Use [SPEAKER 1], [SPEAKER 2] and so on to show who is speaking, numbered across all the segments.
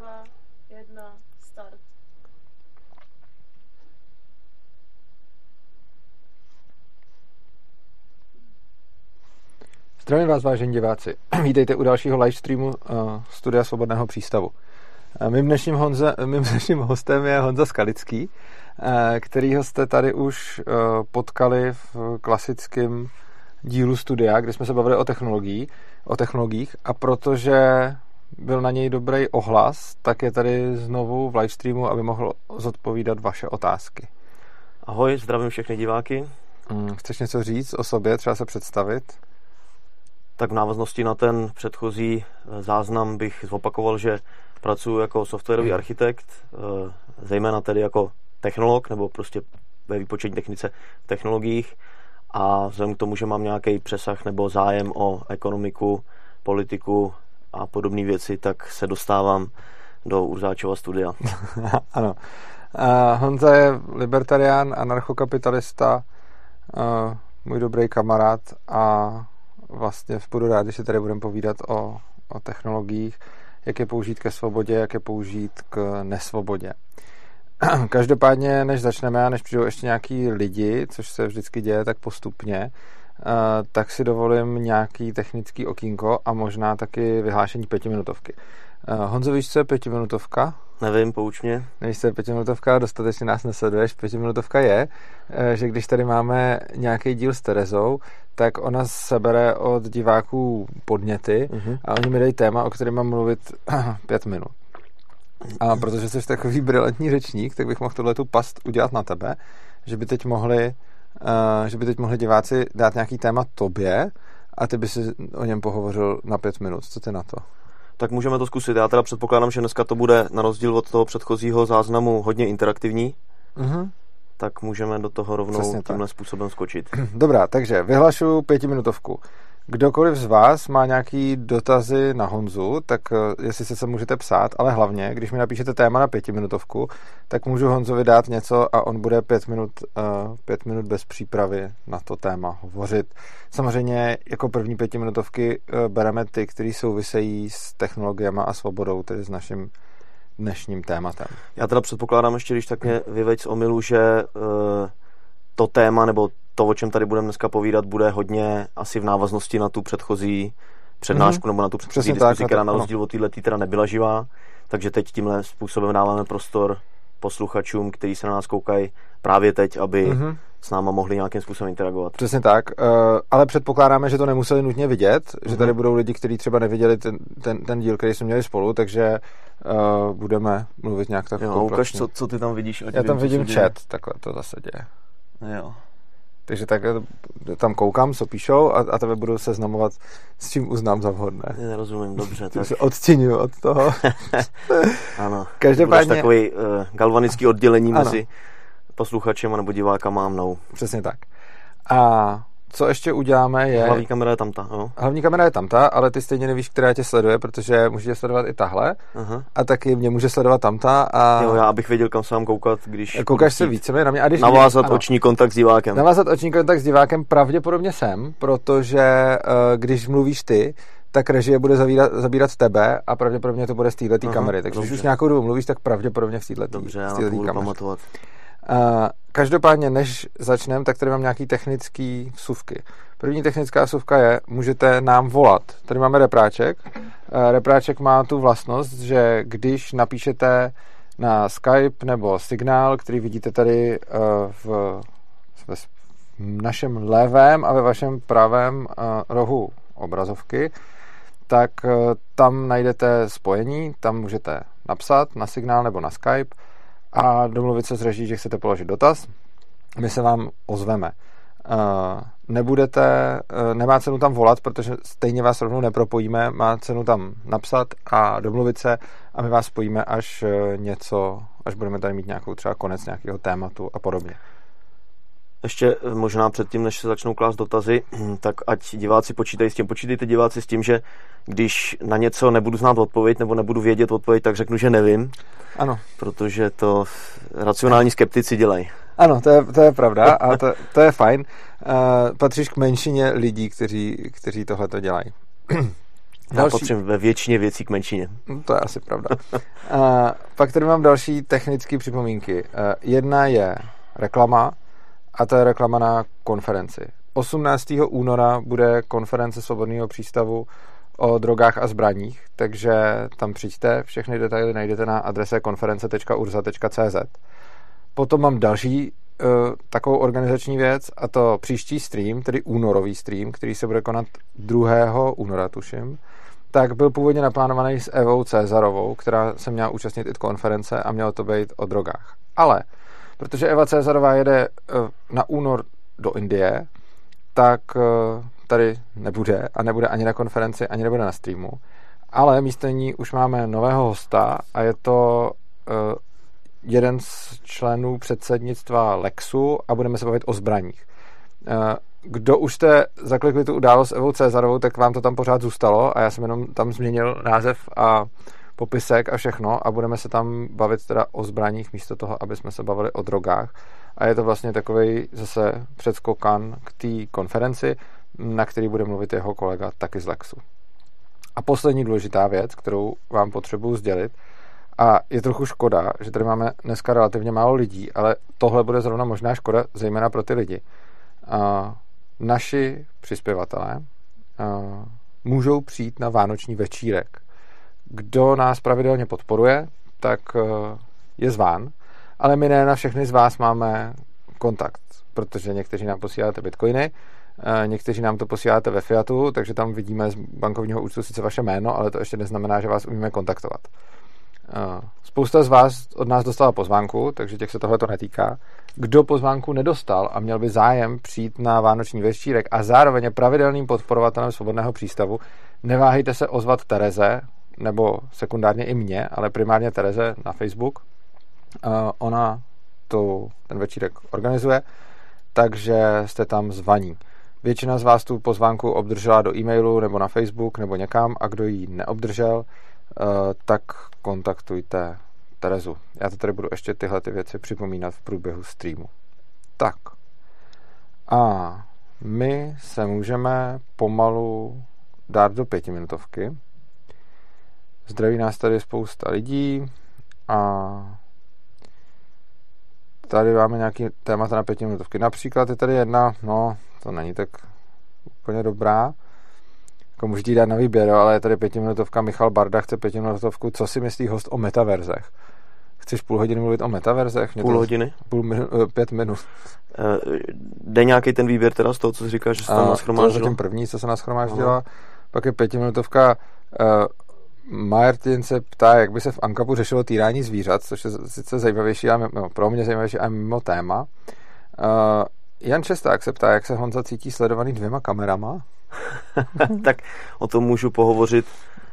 [SPEAKER 1] 2, 1, start.
[SPEAKER 2] Zdravím vás, vážení diváci. Vítejte u dalšího live streamu uh, Studia Svobodného přístavu. Uh, mým, dnešním Honza, mým dnešním hostem je Honza Skalický, kterýho jste tady už potkali v klasickém dílu studia, kde jsme se bavili o technologií, o technologiích a protože byl na něj dobrý ohlas, tak je tady znovu v live streamu, aby mohl zodpovídat vaše otázky.
[SPEAKER 3] Ahoj, zdravím všechny diváky.
[SPEAKER 2] Hmm, chceš něco říct o sobě, třeba se představit?
[SPEAKER 3] Tak v návaznosti na ten předchozí eh, záznam bych zopakoval, že pracuji jako softwarový architekt, eh, zejména tedy jako technolog, nebo prostě ve výpočetní technice v technologiích a vzhledem k tomu, že mám nějaký přesah nebo zájem o ekonomiku, politiku a podobné věci, tak se dostávám do Urzáčova studia.
[SPEAKER 2] ano. Uh, Honza je libertarián, anarchokapitalista, uh, můj dobrý kamarád a vlastně budu rád, když se tady budeme povídat o, o technologiích, jak je použít ke svobodě, jak je použít k nesvobodě. Každopádně, než začneme a než přijdou ještě nějaký lidi, což se vždycky děje tak postupně, tak si dovolím nějaký technický okýnko a možná taky vyhlášení pětiminutovky. Honzo, víš, co je pětiminutovka?
[SPEAKER 3] Nevím, pouč mě.
[SPEAKER 2] Nevíš, co je pětiminutovka, dostatečně nás nesleduješ. Pětiminutovka je, e, že když tady máme nějaký díl s Terezou, tak ona sebere od diváků podněty uh-huh. a oni mi dají téma, o kterém mám mluvit pět minut. A protože jsi takový brilantní řečník, tak bych mohl tuhle tu past udělat na tebe, že by teď mohli, uh, že by teď mohli diváci dát nějaký téma tobě a ty by si o něm pohovořil na pět minut. Co ty na to?
[SPEAKER 3] Tak můžeme to zkusit. Já teda předpokládám, že dneska to bude na rozdíl od toho předchozího záznamu hodně interaktivní. Uh-huh. Tak můžeme do toho rovnou Přesně tímhle tak. způsobem skočit.
[SPEAKER 2] Dobrá, takže vyhlašu pětiminutovku. Kdokoliv z vás má nějaký dotazy na Honzu, tak eh, jestli se se můžete psát, ale hlavně, když mi napíšete téma na pětiminutovku, tak můžu Honzovi dát něco a on bude pět minut, uh, pět minut bez přípravy na to téma hovořit. Samozřejmě jako první pětiminutovky uh, bereme ty, které souvisejí s technologiemi a svobodou, tedy s naším dnešním tématem.
[SPEAKER 3] Já teda předpokládám ještě, když tak mě vyveď z omilu, že to téma nebo to, o čem tady budeme dneska povídat, bude hodně asi v návaznosti na tu předchozí přednášku mm-hmm. nebo na tu předchozí diskuzi, tak, která na rozdíl od této teda nebyla živá. Takže teď tímhle způsobem dáváme prostor posluchačům, kteří se na nás koukají právě teď, aby mm-hmm. s náma mohli nějakým způsobem interagovat.
[SPEAKER 2] Přesně tak, uh, ale předpokládáme, že to nemuseli nutně vidět, mm-hmm. že tady mhm. budou lidi, kteří třeba neviděli ten, ten, ten díl, který jsme měli spolu, takže uh, budeme mluvit nějak tak
[SPEAKER 3] Jo, ukaž, co, co ty tam vidíš.
[SPEAKER 2] Já tam vidím chat, takhle to zase děje.
[SPEAKER 3] Jo.
[SPEAKER 2] Takže tak eh, tam koukám, co píšou a, a tebe budu seznamovat s čím uznám za vhodné.
[SPEAKER 3] Nerozumím, dobře. tak
[SPEAKER 2] se odstínuju od toho.
[SPEAKER 3] ano. Každopádně... Budeš takový uh, galvanický oddělení ano. mezi posluchačem nebo divákama a mnou.
[SPEAKER 2] Přesně tak. A co ještě uděláme je...
[SPEAKER 3] Hlavní kamera je tamta, jo?
[SPEAKER 2] Hlavní kamera je tamta, ale ty stejně nevíš, která tě sleduje, protože můžete sledovat i tahle uh-huh. a taky mě může sledovat tamta a...
[SPEAKER 3] Jo, já abych věděl, kam se mám koukat, když...
[SPEAKER 2] Koukáš se více na mě a když...
[SPEAKER 3] Navázat ano, oční kontakt s divákem.
[SPEAKER 2] Navázat oční kontakt s divákem pravděpodobně jsem, protože uh, když mluvíš ty, tak režie bude zavírat, zabírat tebe a pravděpodobně to bude z této kamery. Takže dobře. když už nějakou dobu mluvíš, tak pravděpodobně v této
[SPEAKER 3] Dobře, já budu pamatovat.
[SPEAKER 2] Každopádně, než začneme, tak tady mám nějaký technický vsuvky. První technická vsuvka je, můžete nám volat. Tady máme repráček. Uh, repráček má tu vlastnost, že když napíšete na Skype nebo Signál, který vidíte tady uh, v, v našem levém a ve vašem pravém uh, rohu obrazovky, tak tam najdete spojení, tam můžete napsat na Signál nebo na Skype a domluvit se s reží, že chcete položit dotaz. My se vám ozveme. Uh, nebudete, uh, nemá cenu tam volat, protože stejně vás rovnou nepropojíme, má cenu tam napsat a domluvit se a my vás spojíme, až uh, něco, až budeme tady mít nějakou třeba konec nějakého tématu a podobně.
[SPEAKER 3] Ještě možná předtím, než se začnou klást dotazy, tak ať diváci počítají s tím. Počítejte diváci s tím, že když na něco nebudu znát odpověď nebo nebudu vědět odpověď, tak řeknu, že nevím.
[SPEAKER 2] Ano.
[SPEAKER 3] Protože to racionální skeptici dělají.
[SPEAKER 2] Ano, to je, to je pravda a to, to je fajn. Uh, patříš k menšině lidí, kteří, kteří tohle to dělají.
[SPEAKER 3] Já další... patřím ve většině věcí k menšině.
[SPEAKER 2] No, to je asi pravda. a, pak tady mám další technické připomínky. Uh, jedna je reklama a to je reklama na konferenci. 18. února bude konference Svobodného přístavu o drogách a zbraních, takže tam přijďte, všechny detaily najdete na adrese konference.urza.cz. Potom mám další uh, takovou organizační věc a to příští stream, tedy únorový stream, který se bude konat 2. února, tuším, tak byl původně naplánovaný s Evou Cezarovou, která se měla účastnit i konference a mělo to být o drogách. Ale protože Eva Cezarová jede uh, na únor do Indie, tak uh, tady nebude a nebude ani na konferenci, ani nebude na streamu. Ale místo ní už máme nového hosta a je to uh, jeden z členů předsednictva Lexu a budeme se bavit o zbraních. Kdo už jste zaklikli tu událost s Evou Cezarovou, tak vám to tam pořád zůstalo a já jsem jenom tam změnil název a popisek a všechno a budeme se tam bavit teda o zbraních místo toho, aby jsme se bavili o drogách. A je to vlastně takový zase předskokan k té konferenci, na který bude mluvit jeho kolega taky z Lexu. A poslední důležitá věc, kterou vám potřebuji sdělit, a je trochu škoda, že tady máme dneska relativně málo lidí, ale tohle bude zrovna možná škoda, zejména pro ty lidi. Naši přispěvatelé můžou přijít na vánoční večírek. Kdo nás pravidelně podporuje, tak je zván, ale my ne na všechny z vás máme kontakt, protože někteří nám posíláte bitcoiny, Někteří nám to posíláte ve Fiatu, takže tam vidíme z bankovního účtu sice vaše jméno, ale to ještě neznamená, že vás umíme kontaktovat. Spousta z vás od nás dostala pozvánku, takže těch se tohle to netýká. Kdo pozvánku nedostal a měl by zájem přijít na Vánoční večírek a zároveň je pravidelným podporovatelem svobodného přístavu, neváhejte se ozvat Tereze, nebo sekundárně i mě, ale primárně Tereze na Facebook. Ona tu, ten večírek organizuje, takže jste tam zvaní. Většina z vás tu pozvánku obdržela do e-mailu nebo na Facebook nebo někam a kdo ji neobdržel, eh, tak kontaktujte Terezu. Já to tady budu ještě tyhle ty věci připomínat v průběhu streamu. Tak. A my se můžeme pomalu dát do pětiminutovky. Zdraví nás tady spousta lidí a tady máme nějaký témata na pětiminutovky. Například je tady jedna, no, to není tak úplně dobrá. Jako můžete dát na výběr, ale je tady pětiminutovka. Michal Barda chce pětiminutovku. Co si myslí host o metaverzech? Chceš půl hodiny mluvit o metaverzech?
[SPEAKER 3] Mě půl to, hodiny?
[SPEAKER 2] Půl minu, eh, pět minut.
[SPEAKER 3] Uh, jde nějaký ten výběr teda z toho, co jsi říkal, že se tam
[SPEAKER 2] naschromáždilo? To je zatím první, co se naschromáždila. Aha. Pak je pětiminutovka uh, Martin se ptá, jak by se v Ankapu řešilo týrání zvířat, což je sice zajímavější, ale no, pro mě zajímavější, ale mimo téma. Uh, Jan Česták se ptá, jak se Honza cítí sledovaný dvěma kamerama.
[SPEAKER 3] tak o tom můžu pohovořit,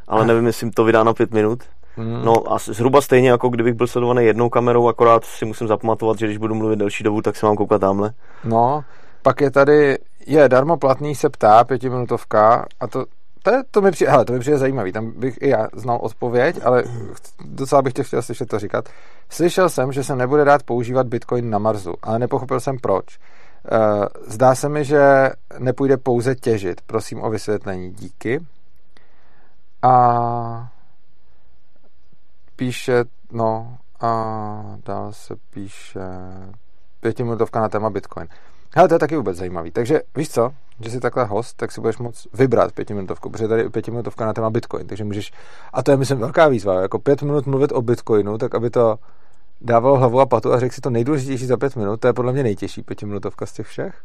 [SPEAKER 3] ale nevím, jestli to vydá na pět minut. Hmm. No a zhruba stejně jako kdybych byl sledovaný jednou kamerou, akorát si musím zapamatovat, že když budu mluvit delší dobu, tak se mám koukat tamhle.
[SPEAKER 2] No, pak je tady, je darmo platný se ptá, pětiminutovka, a to, to, je, to mi přijde, hele, to mi přijde zajímavý, tam bych i já znal odpověď, ale docela bych tě chtěl slyšet to říkat. Slyšel jsem, že se nebude dát používat Bitcoin na Marsu, ale nepochopil jsem proč. Uh, zdá se mi, že nepůjde pouze těžit. Prosím o vysvětlení. Díky. A píše, no, a dál se píše pětiminutovka na téma Bitcoin. Hele, to je taky vůbec zajímavý. Takže víš co, že jsi takhle host, tak si budeš moct vybrat pětiminutovku, protože tady je pětiminutovka na téma Bitcoin, takže můžeš, a to je myslím velká výzva, jako pět minut mluvit o Bitcoinu, tak aby to dával hlavu a patu a řekl si to nejdůležitější za pět minut, to je podle mě nejtěžší pětiminutovka z těch všech.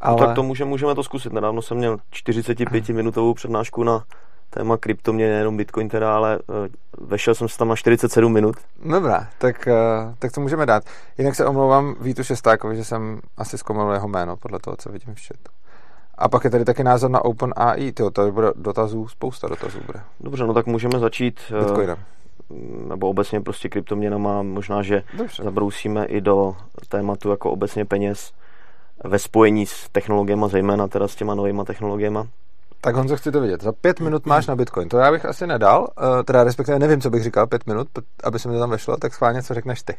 [SPEAKER 3] Ale... No tak to může, můžeme to zkusit. Nedávno jsem měl 45-minutovou přednášku na téma krypto, mě nejenom Bitcoin teda, ale uh, vešel jsem se tam na 47 minut.
[SPEAKER 2] Dobrá, tak, uh, tak to můžeme dát. Jinak se omlouvám Vítu Šestákovi, že jsem asi zkomolil jeho jméno, podle toho, co vidím v chatu. A pak je tady taky názor na OpenAI, tyjo, tady bude dotazů, spousta dotazů bude.
[SPEAKER 3] Dobře, no tak můžeme začít uh, Bitcoinem nebo obecně prostě kryptoměnama, možná, že Dobře. zabrousíme i do tématu jako obecně peněz ve spojení s technologiemi, zejména teda s těma novýma technologiemi.
[SPEAKER 2] Tak Honzo, chci to vidět. Za pět minut máš na Bitcoin. To já bych asi nedal, eh, teda respektive nevím, co bych říkal pět minut, aby se mi to tam vešlo, tak schválně, co řekneš ty.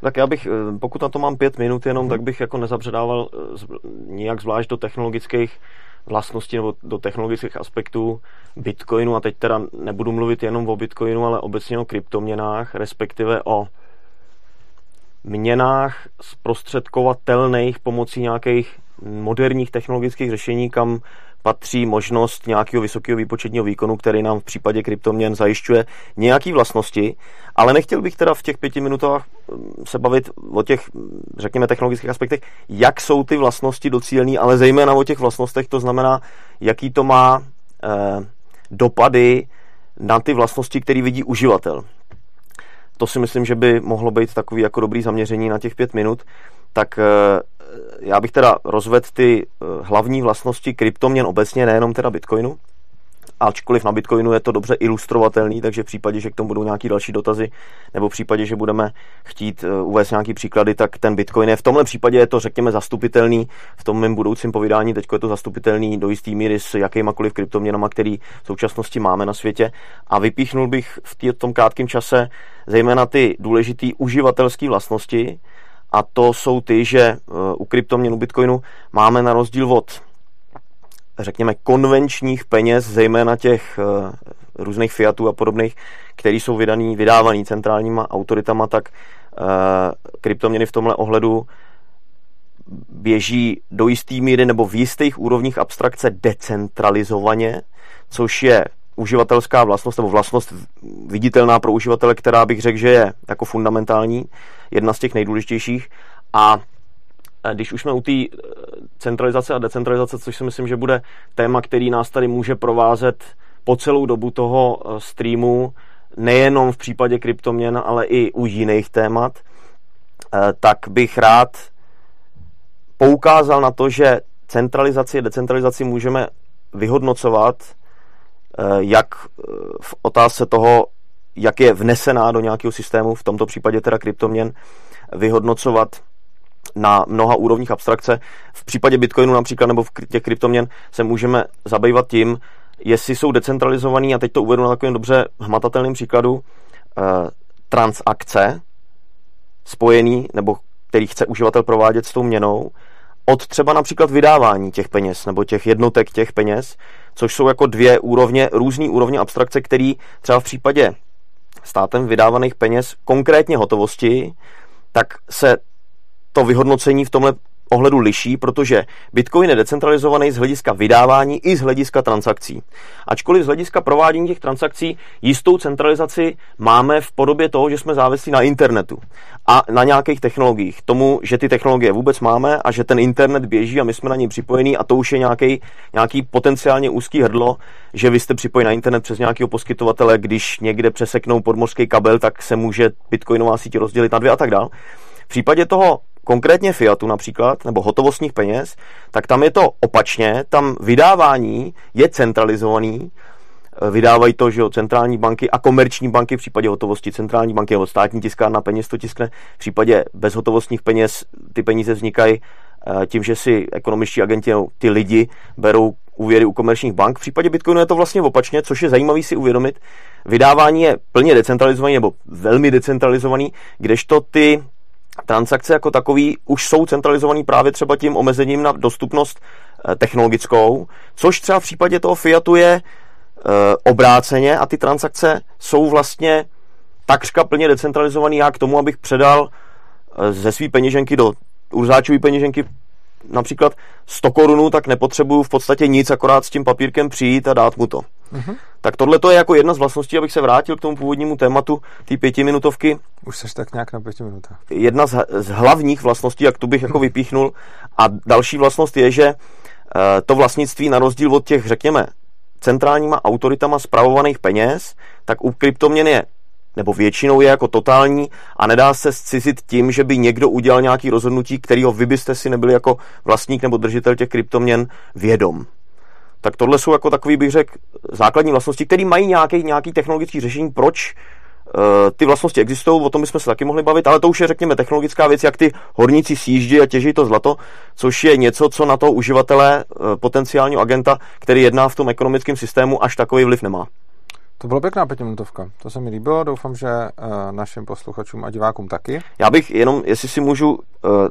[SPEAKER 3] Tak já bych, eh, pokud na to mám pět minut jenom, hmm. tak bych jako nezabředával eh, nijak zvlášť do technologických vlastnosti nebo do technologických aspektů Bitcoinu, a teď teda nebudu mluvit jenom o Bitcoinu, ale obecně o kryptoměnách, respektive o měnách zprostředkovatelných pomocí nějakých moderních technologických řešení, kam patří možnost nějakého vysokého výpočetního výkonu, který nám v případě kryptoměn zajišťuje nějaké vlastnosti, ale nechtěl bych teda v těch pěti minutách mm, se bavit o těch, řekněme, technologických aspektech, jak jsou ty vlastnosti docílné, ale zejména o těch vlastnostech, to znamená, jaký to má eh, dopady na ty vlastnosti, které vidí uživatel. To si myslím, že by mohlo být takový jako dobrý zaměření na těch pět minut. Tak eh, já bych teda rozvedl ty eh, hlavní vlastnosti kryptoměn obecně, nejenom teda Bitcoinu, ačkoliv na Bitcoinu je to dobře ilustrovatelný, takže v případě, že k tomu budou nějaké další dotazy, nebo v případě, že budeme chtít eh, uvést nějaký příklady, tak ten Bitcoin je v tomhle případě je to, řekněme, zastupitelný. V tom mém budoucím povídání teď je to zastupitelný do jistý míry s jakýmakoliv kryptoměnama, který v současnosti máme na světě. A vypíchnul bych v tom krátkém čase zejména ty důležité uživatelské vlastnosti, a to jsou ty, že eh, u kryptoměnu Bitcoinu máme na rozdíl od řekněme konvenčních peněz, zejména těch eh, různých fiatů a podobných, které jsou vydaný, vydávaný centrálníma autoritama, tak eh, kryptoměny v tomhle ohledu běží do jistý míry nebo v jistých úrovních abstrakce decentralizovaně, což je uživatelská vlastnost nebo vlastnost viditelná pro uživatele, která bych řekl, že je jako fundamentální, jedna z těch nejdůležitějších. A když už jsme u té e, centralizace a decentralizace, což si myslím, že bude téma, který nás tady může provázet po celou dobu toho e, streamu, nejenom v případě kryptoměn, ale i u jiných témat, e, tak bych rád poukázal na to, že centralizaci a decentralizaci můžeme vyhodnocovat jak v otázce toho, jak je vnesená do nějakého systému, v tomto případě teda kryptoměn, vyhodnocovat na mnoha úrovních abstrakce. V případě Bitcoinu například nebo v těch kryptoměn se můžeme zabývat tím, jestli jsou decentralizovaný, a teď to uvedu na takovém dobře hmatatelném příkladu, eh, transakce spojený, nebo který chce uživatel provádět s tou měnou, od třeba například vydávání těch peněz, nebo těch jednotek těch peněz, což jsou jako dvě úrovně, různé úrovně abstrakce, které třeba v případě státem vydávaných peněz, konkrétně hotovosti, tak se to vyhodnocení v tomhle ohledu liší, protože Bitcoin je decentralizovaný z hlediska vydávání i z hlediska transakcí. Ačkoliv z hlediska provádění těch transakcí jistou centralizaci máme v podobě toho, že jsme závislí na internetu a na nějakých technologiích. Tomu, že ty technologie vůbec máme a že ten internet běží a my jsme na něj připojení a to už je nějaký, nějaký potenciálně úzký hrdlo, že vy jste připojeni na internet přes nějakého poskytovatele, když někde přeseknou podmořský kabel, tak se může bitcoinová síť rozdělit na dvě a tak dále. V případě toho konkrétně Fiatu například, nebo hotovostních peněz, tak tam je to opačně, tam vydávání je centralizovaný, e, vydávají to, že jo, centrální banky a komerční banky v případě hotovosti centrální banky nebo státní tiskárna peněz to tiskne. V případě bezhotovostních peněz ty peníze vznikají e, tím, že si ekonomičtí agenti, ty lidi berou úvěry u komerčních bank. V případě Bitcoinu je to vlastně opačně, což je zajímavý si uvědomit. Vydávání je plně decentralizovaný nebo velmi decentralizovaný, kdežto ty transakce jako takový už jsou centralizovaný právě třeba tím omezením na dostupnost eh, technologickou, což třeba v případě toho Fiatu je eh, obráceně a ty transakce jsou vlastně takřka plně decentralizovaný já k tomu, abych předal eh, ze své peněženky do urzáčové peněženky například 100 korunů, tak nepotřebuju v podstatě nic, akorát s tím papírkem přijít a dát mu to. Mm-hmm. Tak tohle to je jako jedna z vlastností, abych se vrátil k tomu původnímu tématu té pětiminutovky.
[SPEAKER 2] Už seš tak nějak na pěti minutách.
[SPEAKER 3] Jedna z, z hlavních vlastností, jak tu bych jako vypíchnul. A další vlastnost je, že uh, to vlastnictví na rozdíl od těch, řekněme, centrálníma autoritama spravovaných peněz, tak u kryptoměn je nebo většinou je jako totální a nedá se zcizit tím, že by někdo udělal nějaký rozhodnutí, kterého vy byste si nebyli jako vlastník nebo držitel těch kryptoměn vědom. Tak tohle jsou jako takový, bych řekl, základní vlastnosti, které mají nějaký, nějaký technologický řešení, proč uh, ty vlastnosti existují, o tom bychom se taky mohli bavit, ale to už je, řekněme, technologická věc, jak ty horníci sjíždí a těží to zlato, což je něco, co na toho uživatele, uh, potenciálního agenta, který jedná v tom ekonomickém systému, až takový vliv nemá.
[SPEAKER 2] To bylo pěkná pětiminutovka. To se mi líbilo. Doufám, že uh, našim posluchačům a divákům taky.
[SPEAKER 3] Já bych jenom, jestli si můžu, uh,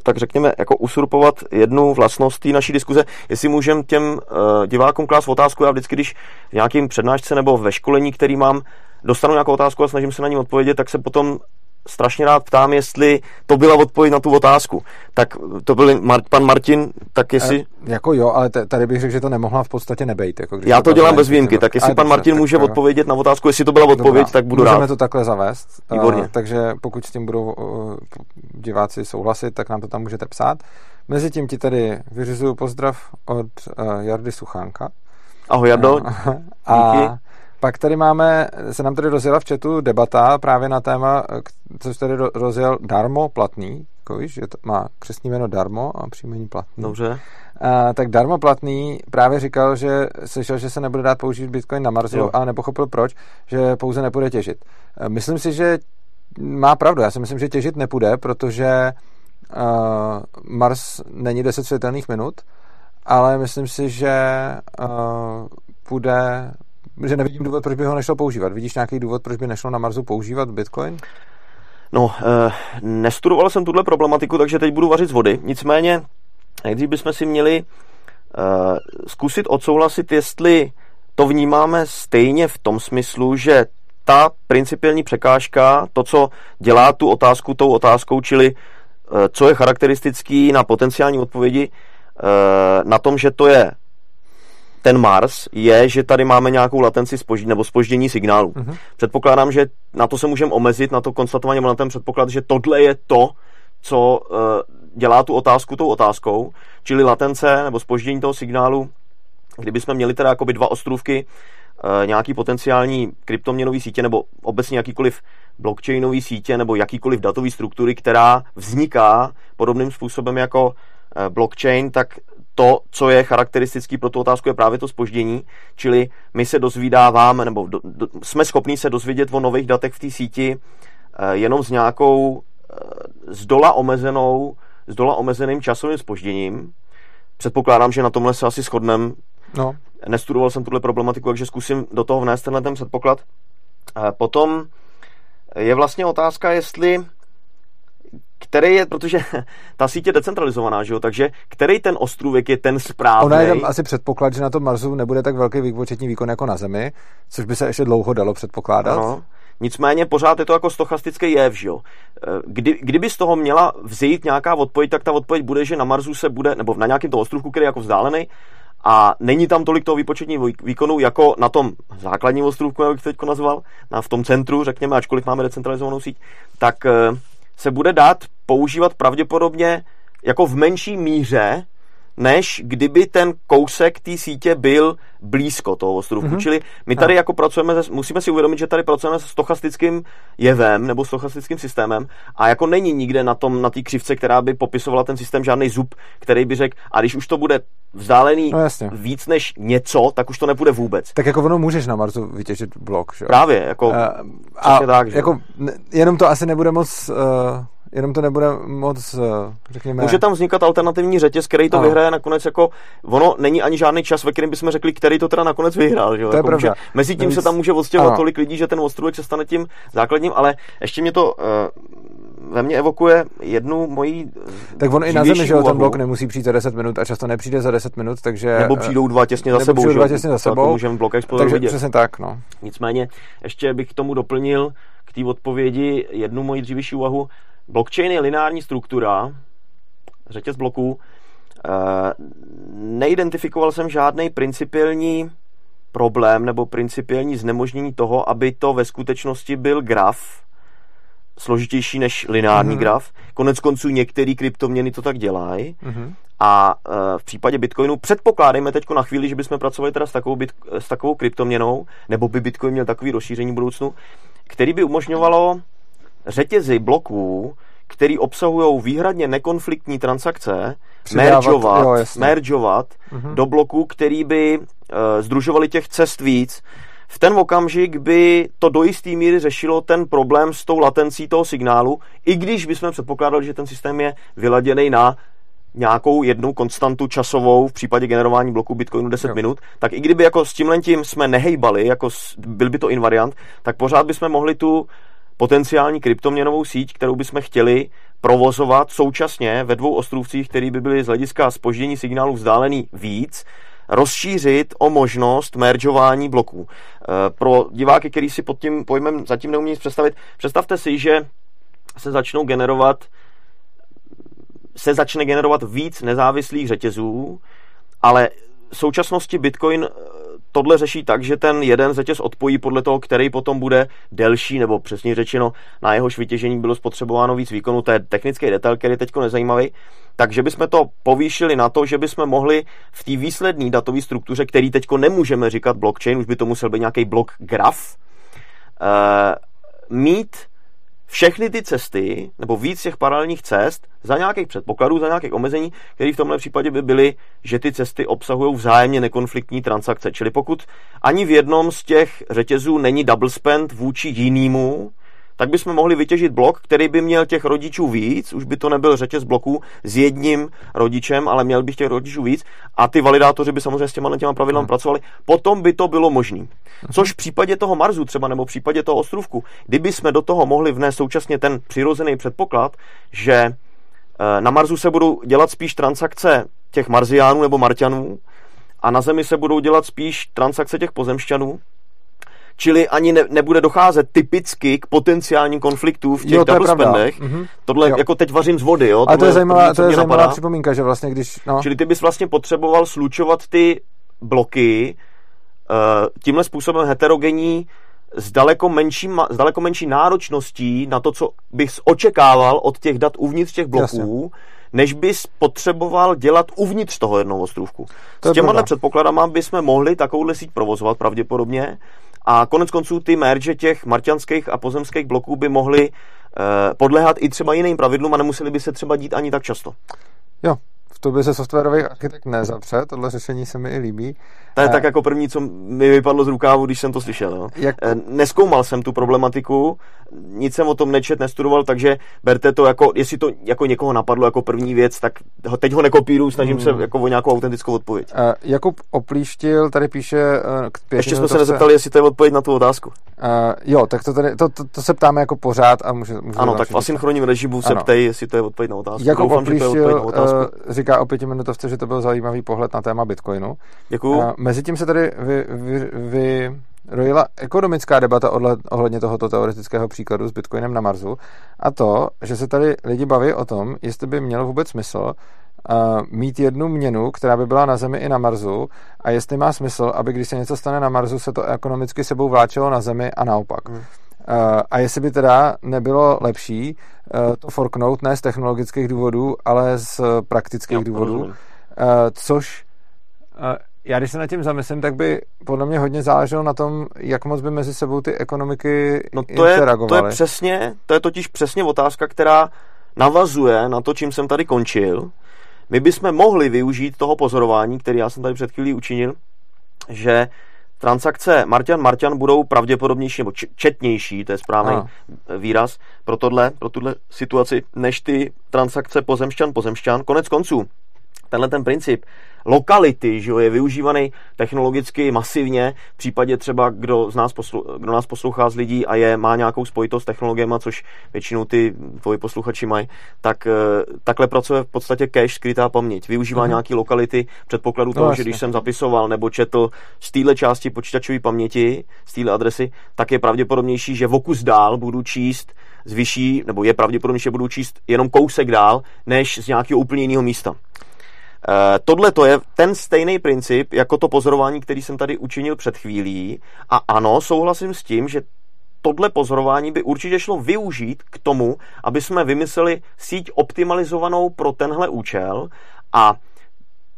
[SPEAKER 3] tak řekněme, jako usurpovat jednu vlastnost té naší diskuze, jestli můžem těm uh, divákům klást otázku, já vždycky, když v nějakým přednášce nebo ve školení, který mám, dostanu nějakou otázku a snažím se na ní odpovědět, tak se potom strašně rád ptám, jestli to byla odpověď na tu otázku. Tak to byl Mar- pan Martin, tak jestli...
[SPEAKER 2] E, jako jo, ale tady bych řekl, že to nemohla v podstatě nebejt. Jako
[SPEAKER 3] Já to, dělám bez výjimky, tak jestli pan dobře, Martin může tak, odpovědět na otázku, jestli to byla odpověď,
[SPEAKER 2] dobrá,
[SPEAKER 3] tak budu
[SPEAKER 2] můžeme
[SPEAKER 3] rád.
[SPEAKER 2] to takhle zavést.
[SPEAKER 3] Výborně. Uh,
[SPEAKER 2] takže pokud s tím budou uh, diváci souhlasit, tak nám to tam můžete psát. Mezitím ti tady vyřizuju pozdrav od uh, Jardy Suchánka.
[SPEAKER 3] Ahoj Jardo.
[SPEAKER 2] a, Díky. Pak tady máme, se nám tady rozjela v chatu debata právě na téma, co tady rozjel Darmo platný, jako víš, že to má křesní jméno Darmo a příjmení platný.
[SPEAKER 3] Dobře.
[SPEAKER 2] A, tak Darmo platný právě říkal, že slyšel, že se nebude dát použít Bitcoin na Marsu jo. a nepochopil proč, že pouze nepůjde těžit. Myslím si, že má pravdu. Já si myslím, že těžit nepůjde, protože uh, Mars není 10 světelných minut, ale myslím si, že uh, půjde že nevidím důvod, proč by ho nešlo používat. Vidíš nějaký důvod, proč by nešlo na Marsu používat Bitcoin?
[SPEAKER 3] No, e, nestudoval jsem tuhle problematiku, takže teď budu vařit z vody. Nicméně, nejdřív bychom si měli e, zkusit odsouhlasit, jestli to vnímáme stejně v tom smyslu, že ta principiální překážka, to, co dělá tu otázku tou otázkou, čili e, co je charakteristický na potenciální odpovědi, na tom, že to je ten Mars, je, že tady máme nějakou latenci spoždění, nebo spoždění signálu. Uh-huh. Předpokládám, že na to se můžeme omezit, na to konstatování, na ten předpoklad, že tohle je to, co uh, dělá tu otázku tou otázkou, čili latence nebo spoždění toho signálu, kdyby jsme měli teda jakoby dva ostrůvky, uh, nějaký potenciální kryptoměnový sítě nebo obecně jakýkoliv blockchainový sítě nebo jakýkoliv datový struktury, která vzniká podobným způsobem jako uh, blockchain, tak to, co je charakteristický pro tu otázku, je právě to spoždění, čili my se dozvídáváme, nebo do, do, jsme schopni se dozvědět o nových datech v té síti eh, jenom s nějakou eh, z dola omezenou, z dola omezeným časovým spožděním. Předpokládám, že na tomhle se asi shodneme. No. Nestudoval jsem tuhle problematiku, takže zkusím do toho vnést tenhle ten předpoklad. Eh, potom je vlastně otázka, jestli který je, protože ta síť je decentralizovaná, že jo, takže který ten ostrůvek je ten správný.
[SPEAKER 2] Ona je tam asi předpoklad, že na tom Marsu nebude tak velký výpočetní výkon jako na Zemi, což by se ještě dlouho dalo předpokládat. Ano.
[SPEAKER 3] Nicméně pořád je to jako stochastický jev, že jo. Eh, kdy, kdyby z toho měla vzít nějaká odpověď, tak ta odpověď bude, že na Marsu se bude, nebo na nějakém tom ostrovku, který je jako vzdálený, a není tam tolik toho výpočetního výkonu jako na tom základním ostrovku, jak bych teď nazval, na, v tom centru, řekněme, ačkoliv máme decentralizovanou síť, tak eh, se bude dát používat pravděpodobně jako v menší míře, než kdyby ten kousek té sítě byl blízko toho ostrovku. Mm-hmm. Čili my tady jako pracujeme, musíme si uvědomit, že tady pracujeme se stochastickým jevem nebo stochastickým systémem a jako není nikde na tom, na té křivce, která by popisovala ten systém žádný zub, který by řekl, a když už to bude vzdálený no, víc než něco, tak už to nepůjde vůbec.
[SPEAKER 2] Tak jako ono můžeš na Marsu vytěžit blok, že?
[SPEAKER 3] Právě, jako uh,
[SPEAKER 2] a tak, že? jako jenom to asi nebude moc uh jenom to nebude moc, eh, řekněme...
[SPEAKER 3] Může tam vznikat alternativní řetěz, který to ano. vyhraje nakonec jako... Ono není ani žádný čas, ve kterém bychom řekli, který to teda nakonec vyhrál. Že?
[SPEAKER 2] To je jako pravda.
[SPEAKER 3] Mezi tím Víc... se tam může odstěhovat tolik lidí, že ten ostrůvek se stane tím základním, ale ještě mě to uh, ve mně evokuje jednu mojí
[SPEAKER 2] Tak on i na zemi, že ten blok nemusí přijít za 10 minut a často nepřijde za 10 minut, takže...
[SPEAKER 3] Nebo přijdou dva těsně za sebou,
[SPEAKER 2] dva těsně za sebou,
[SPEAKER 3] můžeme v blokech
[SPEAKER 2] takže
[SPEAKER 3] vidět.
[SPEAKER 2] přesně tak, no.
[SPEAKER 3] Nicméně, ještě bych k tomu doplnil k té odpovědi jednu moji dřívější úvahu. Blockchain je lineární struktura, řetěz bloků. Eh, neidentifikoval jsem žádný principiální problém nebo principiální znemožnění toho, aby to ve skutečnosti byl graf, složitější než lineární mm-hmm. graf. Konec konců některé kryptoměny to tak dělají. Mm-hmm. A e, v případě Bitcoinu předpokládejme teď na chvíli, že bychom pracovali teda s takovou, bit, s takovou kryptoměnou, nebo by Bitcoin měl takový rozšíření v budoucnu, který by umožňovalo řetězy bloků, který obsahují výhradně nekonfliktní transakce, mergeovat, mergeovat uh-huh. do bloků, který by uh, združovali těch cest víc. V ten okamžik by to do jisté míry řešilo ten problém s tou latencí toho signálu, i když bychom předpokládali, že ten systém je vyladěný na nějakou jednu konstantu časovou v případě generování bloku Bitcoinu 10
[SPEAKER 2] Jo.
[SPEAKER 3] minut, tak i kdyby jako s tímhle tím jsme nehejbali, jako s- byl by to invariant, tak pořád bychom mohli tu potenciální kryptoměnovou síť, kterou bychom chtěli provozovat současně ve dvou ostrůvcích, který by byly z hlediska spoždění signálu vzdálený víc, rozšířit o možnost meržování bloků. Eh, Pro diváky, který si pod tím pojmem zatím neumí nic představit, představte si, že se začnou generovat se začne generovat víc nezávislých řetězů, ale v současnosti Bitcoin tohle řeší tak, že ten jeden řetěz odpojí podle toho, který potom bude delší, nebo přesně řečeno, na jehož vytěžení bylo spotřebováno víc výkonu. To je technický detail, který je teď nezajímavý. Takže bychom to povýšili na to, že bychom mohli v té výsledné datové struktuře, který teď nemůžeme říkat blockchain, už by to musel být nějaký blok graf, eh, mít všechny ty cesty, nebo víc těch paralelních cest, za nějakých předpokladů, za nějakých omezení, které v tomhle případě by byly, že ty cesty obsahují vzájemně nekonfliktní transakce. Čili pokud ani v jednom z těch řetězů není double spend vůči jinému, tak bychom mohli vytěžit blok, který by měl těch rodičů víc, už by to nebyl řetěz bloků s jedním rodičem, ale měl by těch rodičů víc a ty validátoři by samozřejmě s těma, těma pravidlami pracovali. Potom by to bylo možné. Což v případě toho Marsu třeba nebo v případě toho ostrůvku, kdyby jsme do toho mohli vnést současně ten přirozený předpoklad, že eh, na Marsu se budou dělat spíš transakce těch Marziánů nebo Marťanů a na Zemi se budou dělat spíš transakce těch pozemšťanů, Čili ani ne, nebude docházet typicky k potenciálním konfliktům v těch
[SPEAKER 2] Jo, to
[SPEAKER 3] double spendech.
[SPEAKER 2] Mhm.
[SPEAKER 3] Tohle
[SPEAKER 2] Jo.
[SPEAKER 3] jako teď vařím z vody, jo?
[SPEAKER 2] A to je zajímavá, to je zajímavá
[SPEAKER 3] napadá.
[SPEAKER 2] připomínka, že vlastně když, no,
[SPEAKER 3] Čili ty bys vlastně potřeboval slučovat ty bloky uh, tímhle způsobem heterogenní s daleko, menší, s daleko menší náročností na to, co bys očekával od těch dat uvnitř těch bloků, než bys potřeboval dělat uvnitř toho jednoho ostrůvku.
[SPEAKER 2] To
[SPEAKER 3] S těma předpokladama bychom mohli takovouhle síť provozovat pravděpodobně a konec konců ty merge těch marťanských a pozemských bloků by mohly eh, podléhat i třeba jiným pravidlům a nemuseli by se třeba dít ani tak často.
[SPEAKER 2] jo, v tobě se softwarový architekt nezapře, tohle řešení se mi i líbí.
[SPEAKER 3] To je
[SPEAKER 2] Eh,
[SPEAKER 3] tak jako první, co mi vypadlo z rukávu, když jsem to slyšel. Jo.
[SPEAKER 2] Jak-
[SPEAKER 3] Eh, Neskoumal jsem tu problematiku, nic jsem o tom nečet, nestudoval, takže berte to jako, jestli to jako někoho napadlo jako první věc, tak ho, teď ho nekopíruju, snažím
[SPEAKER 2] Hmm.
[SPEAKER 3] se jako o nějakou autentickou odpověď.
[SPEAKER 2] Uh, Jakub Oplíštil tady píše uh, k
[SPEAKER 3] Ještě jsme se nezeptali, jestli to je odpověď na tu otázku.
[SPEAKER 2] Uh, jo, tak to, tady, to, to, to, se ptáme jako pořád a může, může
[SPEAKER 3] Ano, tak v asynchronním režimu se ptej, jestli to je odpověď na otázku.
[SPEAKER 2] Jakub
[SPEAKER 3] Doufám, že to je odpověď
[SPEAKER 2] Oplíštil
[SPEAKER 3] na otázku.
[SPEAKER 2] uh, říká o pětiminutovce, že to byl zajímavý pohled na téma Bitcoinu.
[SPEAKER 3] Děkuju.
[SPEAKER 2] Uh, Mezitím se tady vy, vy, vy rojila ekonomická debata ohledně tohoto teoretického příkladu s Bitcoinem na Marsu a to, že se tady lidi baví o tom, jestli by měl vůbec smysl uh, mít jednu měnu, která by byla na Zemi i na Marsu a jestli má smysl, aby když se něco stane na Marsu, se to ekonomicky sebou vláčelo na Zemi a naopak.
[SPEAKER 3] Hmm.
[SPEAKER 2] Uh, a jestli by teda nebylo lepší uh, to forknout ne z technologických důvodů, ale z praktických
[SPEAKER 3] Jo,
[SPEAKER 2] důvodů,
[SPEAKER 3] rozumím.
[SPEAKER 2] Uh, což uh, já když se nad tím zamyslím, tak by podle mě hodně záleželo na tom, jak moc by mezi sebou ty ekonomiky
[SPEAKER 3] No to je, to
[SPEAKER 2] interagovaly.
[SPEAKER 3] je přesně, to je totiž přesně otázka, která navazuje na to, čím jsem tady končil. My bychom mohli využít toho pozorování, který já jsem tady před chvílí učinil, že transakce Marťan Marťan budou pravděpodobnější nebo četnější, to je správný výraz pro tohle, pro tuhle situaci, než ty transakce pozemšťan pozemšťan. Konec konců, tenhle ten princip lokality, že jo, je využívaný technologicky masivně. V případě třeba, kdo, z nás poslu, kdo nás poslouchá z lidí a je, má nějakou spojitost s technologiemi, což většinou ty tvoji posluchači mají, tak eh, takhle pracuje v podstatě cache, skrytá paměť. Využívá
[SPEAKER 2] Mhm.
[SPEAKER 3] nějaký lokality, předpokladu
[SPEAKER 2] No,
[SPEAKER 3] toho, že
[SPEAKER 2] jasně.
[SPEAKER 3] když jsem zapisoval nebo četl z téhle části počítačové paměti, z téhle adresy, tak je pravděpodobnější, že v okus dál budu číst z vyšší, nebo je pravděpodobně, že budu číst jenom kousek dál, než z nějakého úplně jiného místa. Eh, Tohle to je ten stejný princip jako to pozorování, který jsem tady učinil před chvílí. A ano, souhlasím s tím, že tohle pozorování by určitě šlo využít k tomu, aby jsme vymysleli síť optimalizovanou pro tenhle účel. A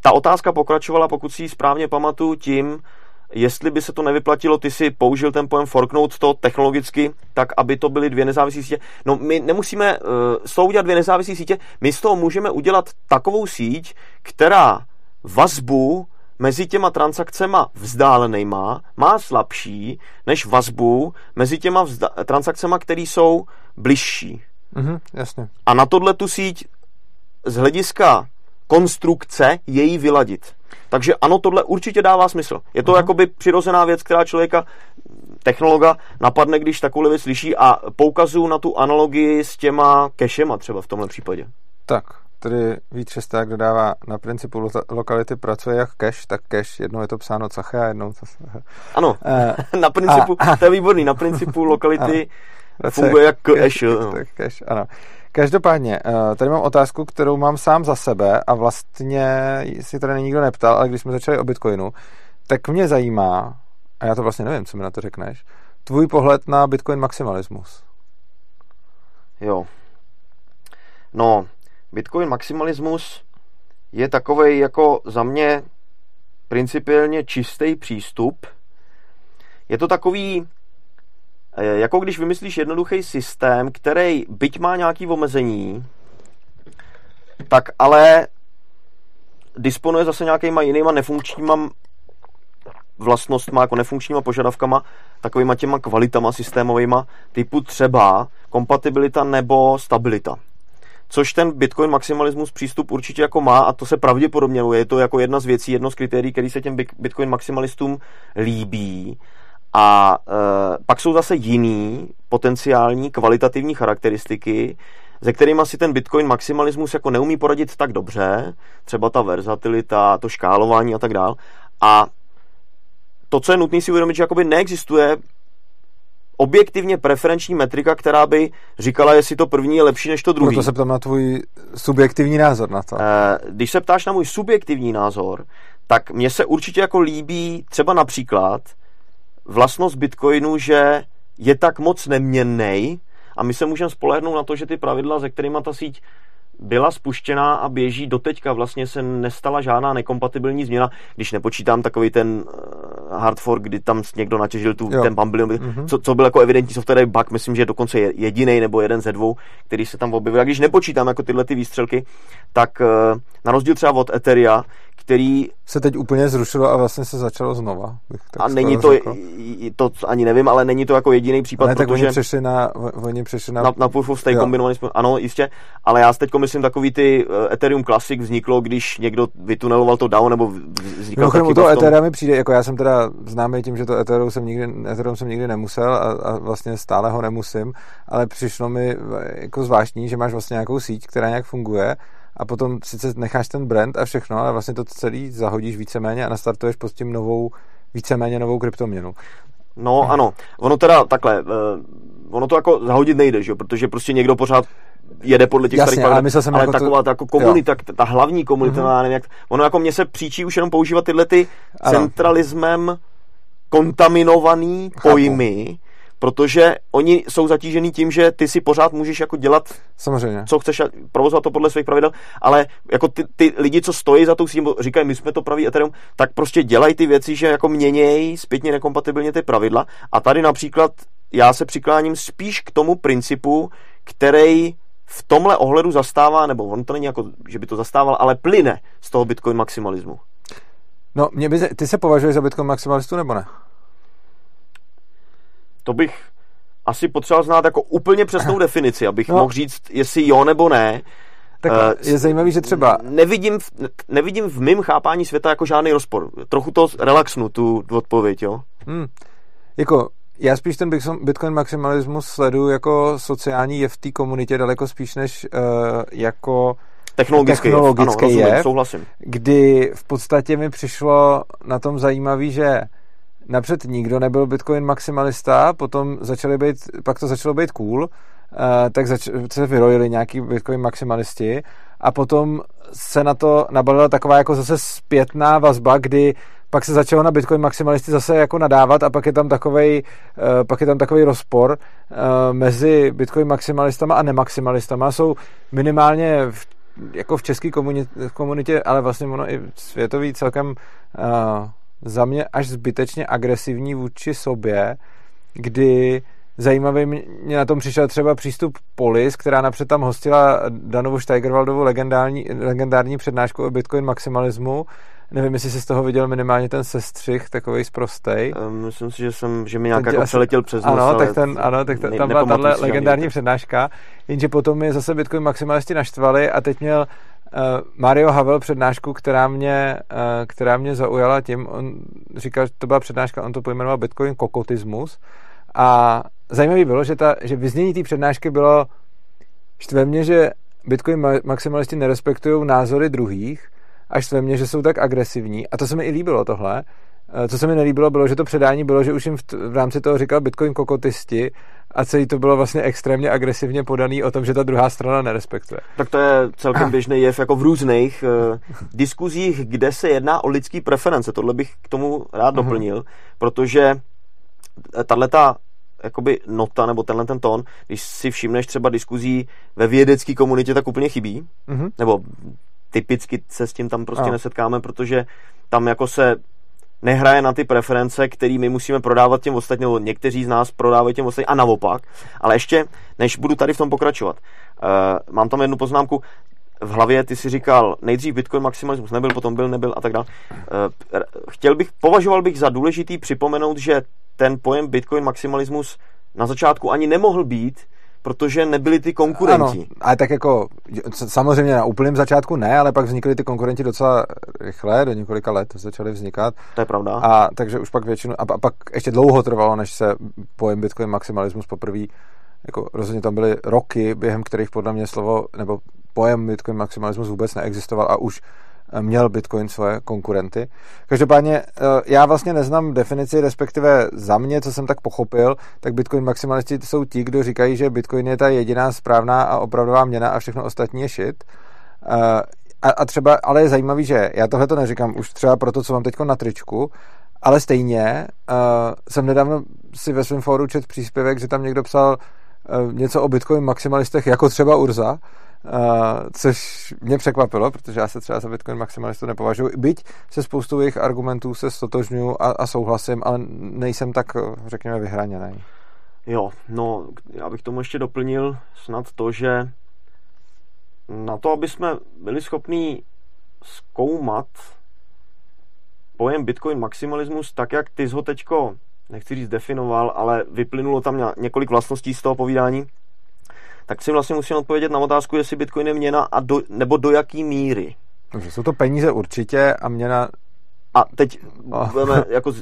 [SPEAKER 3] ta otázka pokračovala, pokud si ji správně pamatuju, tím, jestli by se to nevyplatilo, ty si použil ten pojem forknout to technologicky, tak aby to byly dvě nezávislé sítě. No my nemusíme uh, z toho udělat dvě nezávislé sítě, my z toho můžeme udělat takovou síť, která vazbu mezi těma transakcema vzdálenýma má slabší než vazbu mezi těma vzda- transakcema, které jsou bližší.
[SPEAKER 2] Mhm, jasně.
[SPEAKER 3] A na tohle tu síť z hlediska konstrukce její vyladit. Takže ano, tohle určitě dává smysl. Je to uh-huh. jakoby přirozená věc, která člověka, technologa, napadne, když takovou věc slyší a poukazuju na tu analogii s těma kešema třeba v tomhle případě.
[SPEAKER 2] Tak, tedy Vít Šesták dodává na principu lo- lokality pracuje jak cache, tak cache. Jednou je to psáno cache a jednou to...
[SPEAKER 3] Ano, na principu, a, a, to je výborný, na principu lokality funguje jak cache.
[SPEAKER 2] Tak cache, ano. Každopádně, eh, tady mám otázku, kterou mám sám za sebe a vlastně si tady nikdo neptal, ale když jsme začali o Bitcoinu, tak mě zajímá, a já to vlastně nevím, co mi na to řekneš, tvůj pohled na Bitcoin maximalismus.
[SPEAKER 3] Jo. No, Bitcoin maximalismus je takový jako za mě principiálně čistý přístup. Je to takový, jako když vymyslíš jednoduchý systém, který byť má nějaký omezení, tak ale disponuje zase nějakýma jinýma nefunkčníma vlastnostma, jako nefunkčníma požadavkama, takovýma těma kvalitama systémovýma, typu třeba kompatibilita nebo stabilita což ten Bitcoin maximalismus přístup určitě jako má a to se pravděpodobně je to jako jedna z věcí, jedno z kritérií, který se těm Bitcoin maximalistům líbí. A e, pak jsou zase jiný potenciální kvalitativní charakteristiky, se kterými si ten Bitcoin maximalismus jako neumí poradit tak dobře, třeba ta versatilita, to škálování a tak dál. A to, co je nutné si uvědomit, že jakoby neexistuje objektivně preferenční metrika, která by říkala, jestli to první je lepší než to druhý.
[SPEAKER 2] Proto se ptám na tvůj subjektivní názor na to.
[SPEAKER 3] Eh, když se ptáš na můj subjektivní názor, tak mně se určitě jako líbí třeba například vlastnost Bitcoinu, že je tak moc neměnný a my se můžeme spolehnout na to, že ty pravidla, ze kterými ta síť byla spuštěná a běží doteďka. Vlastně se nestala žádná nekompatibilní změna, když nepočítám takový ten eh, hard fork, kdy tam někdo natěžil tu, ten bumble, mm-hmm. co, co byl jako evidentní software bug, myslím, že je dokonce jediný nebo jeden ze dvou, který se tam objevil. A když nepočítám jako tyhle ty výstřelky, tak eh, na rozdíl třeba od Etheria, který...
[SPEAKER 2] Se teď úplně zrušilo a vlastně se začalo znova.
[SPEAKER 3] A není to, to, ani nevím, ale není to jako jediný případ,
[SPEAKER 2] ne,
[SPEAKER 3] tak
[SPEAKER 2] protože... oni přešli na, oni přešli na...
[SPEAKER 3] Na, na proof of stake kombinovaný, ano, jistě, ale já teď myslím takový ty uh, Ethereum Classic vzniklo, když někdo vytuneloval to DAO, nebo vznikal
[SPEAKER 2] taky to Ethereum mi přijde, jako já jsem teda známý tím, že to Ethereum jsem nikdy, Ethereum jsem nikdy nemusel a, a vlastně stále ho nemusím, ale přišlo mi jako zvláštní, že máš vlastně nějakou síť, která nějak funguje a potom sice necháš ten brand a všechno, ale vlastně to celý zahodíš víceméně a nastartuješ pod tím novou, víceméně novou kryptoměnu.
[SPEAKER 3] No ano, ono teda takhle, uh, ono to jako zahodit nejde, že? protože prostě někdo pořád jede podle těch
[SPEAKER 2] Jasně, starých ale, jsem
[SPEAKER 3] ale
[SPEAKER 2] jako
[SPEAKER 3] taková to... jako komunita, ta, ta hlavní komunita, mm-hmm. nevím, jak, ono jako mně se příčí už jenom používat tyhle ty centralismem kontaminovaný Chápu. pojmy, protože oni jsou zatížený tím, že ty si pořád můžeš jako dělat,
[SPEAKER 2] Samozřejmě.
[SPEAKER 3] co chceš, provozovat to podle svých pravidel, ale jako ty, ty lidi, co stojí za tou sítí, říkají, my jsme to pravý Ethereum, tak prostě dělají ty věci, že jako měnějí zpětně nekompatibilně ty pravidla a tady například já se přikláním spíš k tomu principu, který v tomhle ohledu zastává, nebo on to není jako, že by to zastával, ale plyne z toho Bitcoin maximalismu.
[SPEAKER 2] No, mě by, ty se považuješ za Bitcoin maximalistu nebo ne?
[SPEAKER 3] To bych asi potřeboval znát jako úplně přesnou definici, abych no. mohl říct, jestli jo nebo ne.
[SPEAKER 2] Tak uh, je zajímavý, že třeba...
[SPEAKER 3] Nevidím, v, nevidím v mém chápání světa jako žádný rozpor. Trochu to relaxnu, tu odpověď, jo?
[SPEAKER 2] Hmm. Jako, já spíš ten Bitcoin maximalismus sleduju jako sociální jev v té komunitě daleko spíš než uh, jako
[SPEAKER 3] technologický, technologický jev, ano, rozumím, souhlasím.
[SPEAKER 2] Kdy v podstatě mi přišlo na tom zajímavý, že napřed nikdo nebyl Bitcoin maximalista, potom začali být, pak to začalo být cool, uh, tak zač- se vyrojili nějaký Bitcoin maximalisti a potom se na to nabalila taková jako zase zpětná vazba, kdy pak se začalo na Bitcoin maximalisty zase jako nadávat a pak je tam takovej, uh, pak je tam takový rozpor uh, mezi Bitcoin maximalistama a nemaximalistama. Jsou minimálně v, jako v české komunitě, komunitě, ale vlastně ono i světový celkem za mě až zbytečně agresivní vůči sobě, kdy zajímavý mě na tom přišel třeba přístup Polis, která napřed tam hostila Danovu Steigerwaldovu legendární, legendární přednášku o Bitcoin maximalismu. Nevím, jestli jsi z toho viděl minimálně ten sestřih, takový zprostej.
[SPEAKER 3] Um, myslím si, že jsem, že mi nějak jako přeletěl přes
[SPEAKER 2] nos, Ano, tak, ten, ano, tak ten, tam byla tahle legendární přednáška, jenže potom je zase Bitcoin maximalisti naštvali a teď měl Mario Havel přednášku, která mě, uh, která mě zaujala tím, on říkal, že to byla přednáška, on to pojmenoval Bitcoin kokotismus. A zajímavé bylo, že, ta, že vyznění té přednášky bylo štve mě, že Bitcoin maximalisti nerespektují názory druhých, až štve mě, že jsou tak agresivní. A to se mi i líbilo tohle, Eh, co se mi nelíbilo, bylo, že to předání bylo, že už jim v, t- v rámci toho říkal Bitcoin kokotisti a celý to bylo vlastně extrémně agresivně podaný o tom, že ta druhá strana nerespektuje.
[SPEAKER 3] Tak to je celkem běžný jev jako v různých uh, diskuzích, kde se jedná o lidský preference. Tohle bych k tomu rád uh-huh. doplnil, protože tahle ta jakoby nota nebo tenhle ten tón, když si všimneš třeba diskuzí ve vědecké komunitě, tak úplně chybí. Uh-huh. Nebo typicky se s tím tam prostě uh-huh. nesetkáme, protože tam jako se nehraje na ty preference, které my musíme prodávat těm ostatním, nebo někteří z nás prodávají těm ostatním a naopak. Ale ještě, než budu tady v tom pokračovat, uh, mám tam jednu poznámku, v hlavě ty si říkal, nejdřív Bitcoin maximalismus nebyl, potom byl, nebyl a tak dále. Uh, chtěl bych, považoval bych za důležitý připomenout, že ten pojem Bitcoin maximalismus na začátku ani nemohl být, protože nebyli ty konkurenti. Ano,
[SPEAKER 2] ale tak jako, samozřejmě na úplném začátku ne, ale pak vznikly ty konkurenti docela rychle, do několika let začaly vznikat.
[SPEAKER 3] To je pravda.
[SPEAKER 2] A takže už pak většinu, a, a pak ještě dlouho trvalo, než se pojem Bitcoin maximalismus poprvé, jako rozhodně tam byly roky, během kterých podle mě slovo, nebo pojem Bitcoin maximalismus vůbec neexistoval a už měl Bitcoin svoje konkurenty. Každopádně eh, já vlastně neznám definici, respektive za mě, co jsem tak pochopil, tak Bitcoin maximalisti jsou ti, kdo říkají, že Bitcoin je ta jediná správná a opravdová měna a všechno ostatní je shit. Eh, a, a třeba, ale je zajímavý, že já tohle to neříkám už třeba pro to, co mám teď na tričku, ale stejně uh, jsem nedávno si ve svém fóru čet příspěvek, že tam někdo psal uh, něco o Bitcoin maximalistech, jako třeba Urza, Uh, což mě překvapilo, protože já se třeba za Bitcoin maximalistu nepovažuji, byť se spoustou jejich argumentů se stotožňuji a, a souhlasím, ale nejsem tak, řekněme, vyhraněný.
[SPEAKER 3] Jo, no, já bych tomu ještě doplnil snad to, že na to, aby jsme byli schopní zkoumat pojem Bitcoin maximalismus tak, jak ty ho teďko, nechci říct definoval, ale vyplynulo tam několik vlastností z toho povídání, tak si vlastně musím odpovědět na otázku, jestli Bitcoin je měna a do, nebo do jaký míry.
[SPEAKER 2] Dobře, jsou to peníze určitě a měna...
[SPEAKER 3] A teď oh. budeme jako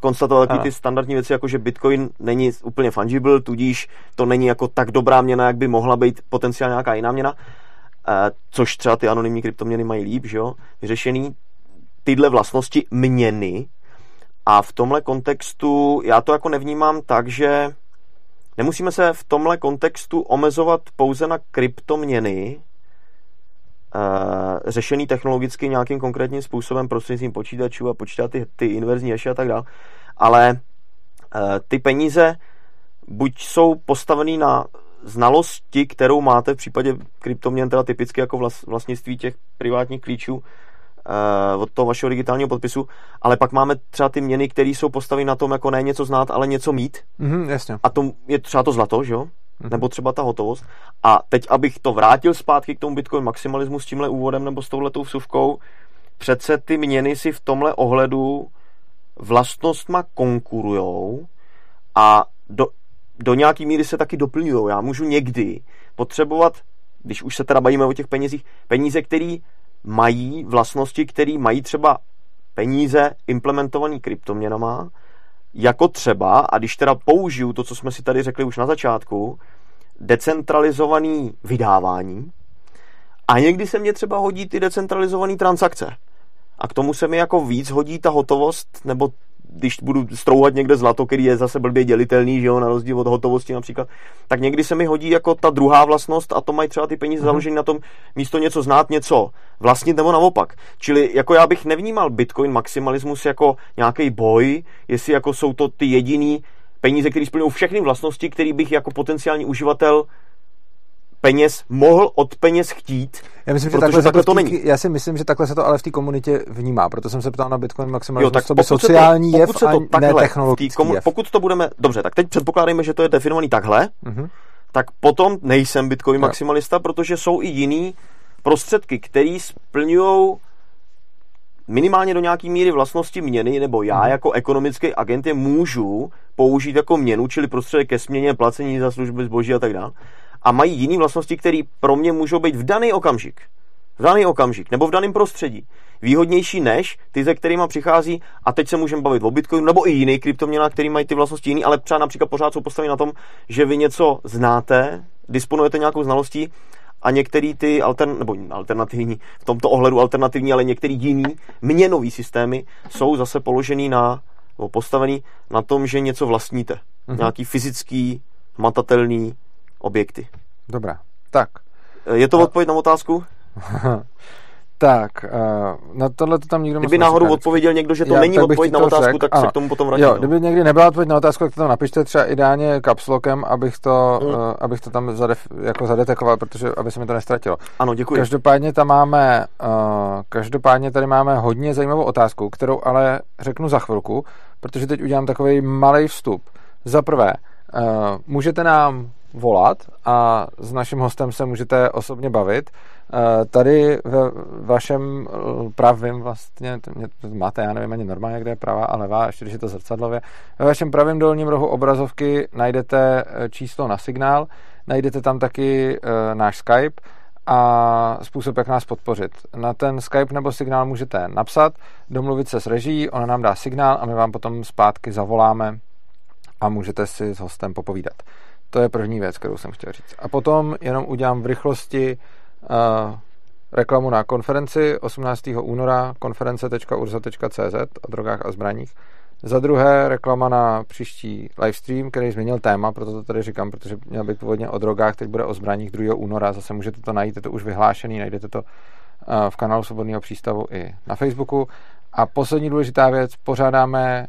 [SPEAKER 3] konstatovat ty standardní věci, jako že Bitcoin není úplně fungible, tudíž to není jako tak dobrá měna, jak by mohla být potenciálně nějaká jiná měna, e, což třeba ty anonymní kryptoměny mají líp, že jo, vyřešený tyhle vlastnosti měny a v tomhle kontextu já to jako nevnímám tak, že Nemusíme se v tomhle kontextu omezovat pouze na kryptoměny, uh, řešený technologicky nějakým konkrétním způsobem prostřednictvím počítačů a počítat ty, ty inverzní haše a tak dále, ale uh, ty peníze buď jsou postavený na znalosti, kterou máte v případě kryptoměn, teda typicky jako vlastnictví těch privátních klíčů, od toho vašeho digitálního podpisu, ale pak máme třeba ty měny, které jsou postaveny na tom, jako ne něco znát, ale něco mít.
[SPEAKER 2] Mm-hmm, jasně.
[SPEAKER 3] A to je třeba to zlato, že jo? Mm-hmm. Nebo třeba ta hotovost. A teď, abych to vrátil zpátky k tomu Bitcoin maximalismu s tímhle úvodem nebo s touhletou vsuvkou, přece ty měny si v tomhle ohledu vlastnostma konkurujou a do, do nějaký míry se taky doplňují. Já můžu někdy potřebovat, když už se teda bavíme o těch penězích, peníze, které mají vlastnosti, které mají třeba peníze implementované kryptoměnama, jako třeba, a když teda použiju to, co jsme si tady řekli už na začátku, decentralizovaný vydávání, a někdy se mě třeba hodí ty decentralizované transakce. A k tomu se mi jako víc hodí ta hotovost, nebo když budu strouhat někde zlato, který je zase blbě dělitelný, že jo, na rozdíl od hotovosti například, tak někdy se mi hodí jako ta druhá vlastnost a to mají třeba ty peníze mm-hmm. založené na tom místo něco znát, něco vlastnit nebo naopak. Čili jako já bych nevnímal Bitcoin maximalismus jako nějaký boj, jestli jako jsou to ty jediný peníze, které splňují všechny vlastnosti, který bych jako potenciální uživatel peněz mohl od peněz chtít,
[SPEAKER 2] já myslím, že takhle, takhle to, není. Já si myslím, že takhle se to ale v té komunitě vnímá, proto jsem se ptal na Bitcoin maximalismus, jo, tak co by sociální to, jev se to a takhle, ne technologický komu, jev.
[SPEAKER 3] Pokud to budeme, dobře, tak teď předpokládejme, že to je definovaný takhle, uh-huh. tak potom nejsem Bitcoin jo. maximalista, protože jsou i jiný prostředky, které splňují minimálně do nějaký míry vlastnosti měny, nebo já hmm. jako ekonomický agent je můžu použít jako měnu, čili prostředek ke směně, placení za služby, zboží a tak dále a mají jiné vlastnosti, které pro mě můžou být v daný okamžik v daný okamžik nebo v daném prostředí výhodnější než ty, ze kterými přichází, a teď se můžeme bavit o Bitcoinu, nebo i jiný kryptoměnách, který mají ty vlastnosti jiný, ale třeba například pořád jsou postaveni na tom, že vy něco znáte, disponujete nějakou znalostí a některý ty altern, nebo alternativní, v tomto ohledu alternativní, ale některý jiný měnový systémy jsou zase položený na, nebo postavený na tom, že něco vlastníte. Mm-hmm. Nějaký fyzický, matatelný objekty.
[SPEAKER 2] Dobrá. Tak.
[SPEAKER 3] Je to odpověď na otázku?
[SPEAKER 2] Tak, uh, na tohle to tam nikdo
[SPEAKER 3] Kdyby náhodou říká, odpověděl někdo, že to já, není odpověď na otázku, řek, tak ano. se k tomu potom vrátím.
[SPEAKER 2] Jo, kdyby někdy nebyla odpověď na otázku, tak to tam napište třeba ideálně kapslokem, abych to, hmm. uh, abych to tam zadef, jako zadetekoval, protože aby se mi to nestratilo.
[SPEAKER 3] Ano, děkuji.
[SPEAKER 2] Každopádně tam máme, uh, každopádně tady máme hodně zajímavou otázku, kterou ale řeknu za chvilku, protože teď udělám takový malý vstup. Za prvé, uh, můžete nám volat a s naším hostem se můžete osobně bavit. Eh, tady ve vašem eh, pravém vlastně, máte, já nevím ani normálně, kde je pravá a levá, ještě když je to zrcadlově, ve vašem pravém dolním rohu obrazovky najdete eh, číslo na signál, najdete tam taky náš Skype a způsob, jak nás podpořit. Na ten Skype nebo signál můžete napsat, domluvit se s režií, ona nám dá signál a my vám potom zpátky zavoláme a můžete si s hostem popovídat. To je první věc, kterou jsem chtěl říct. A potom jenom udělám v rychlosti uh, reklamu na konferenci 18. února konference.urza.cz o drogách a zbraních. Za druhé reklama na příští livestream, který změnil téma, proto to tady říkám, protože měl být původně o drogách, teď bude o zbraních 2. února, zase můžete to najít, je to už vyhlášený, najdete to v kanálu Svobodného přístavu i na Facebooku. A poslední důležitá věc, pořádáme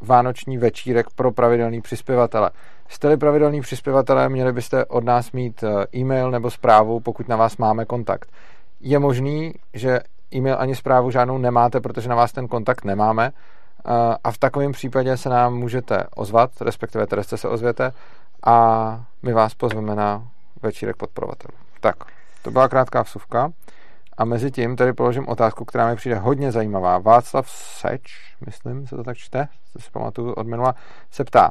[SPEAKER 2] vánoční večírek pro pravidelný přispěvatele. Jste-li pravidelný přispěvatelé, měli byste od nás mít e-mail nebo zprávu, pokud na vás máme kontakt. Je možný, že e-mail ani zprávu žádnou nemáte, protože na vás ten kontakt nemáme a v takovém případě se nám můžete ozvat, respektive Teresce se ozvěte a my vás pozveme na večírek podporovatelů. Tak, to byla krátká vsuvka. A mezi tím tady položím otázku, která mi přijde hodně zajímavá. Václav Seč, myslím, se to tak čte, to si pamatuju od minula, se ptá,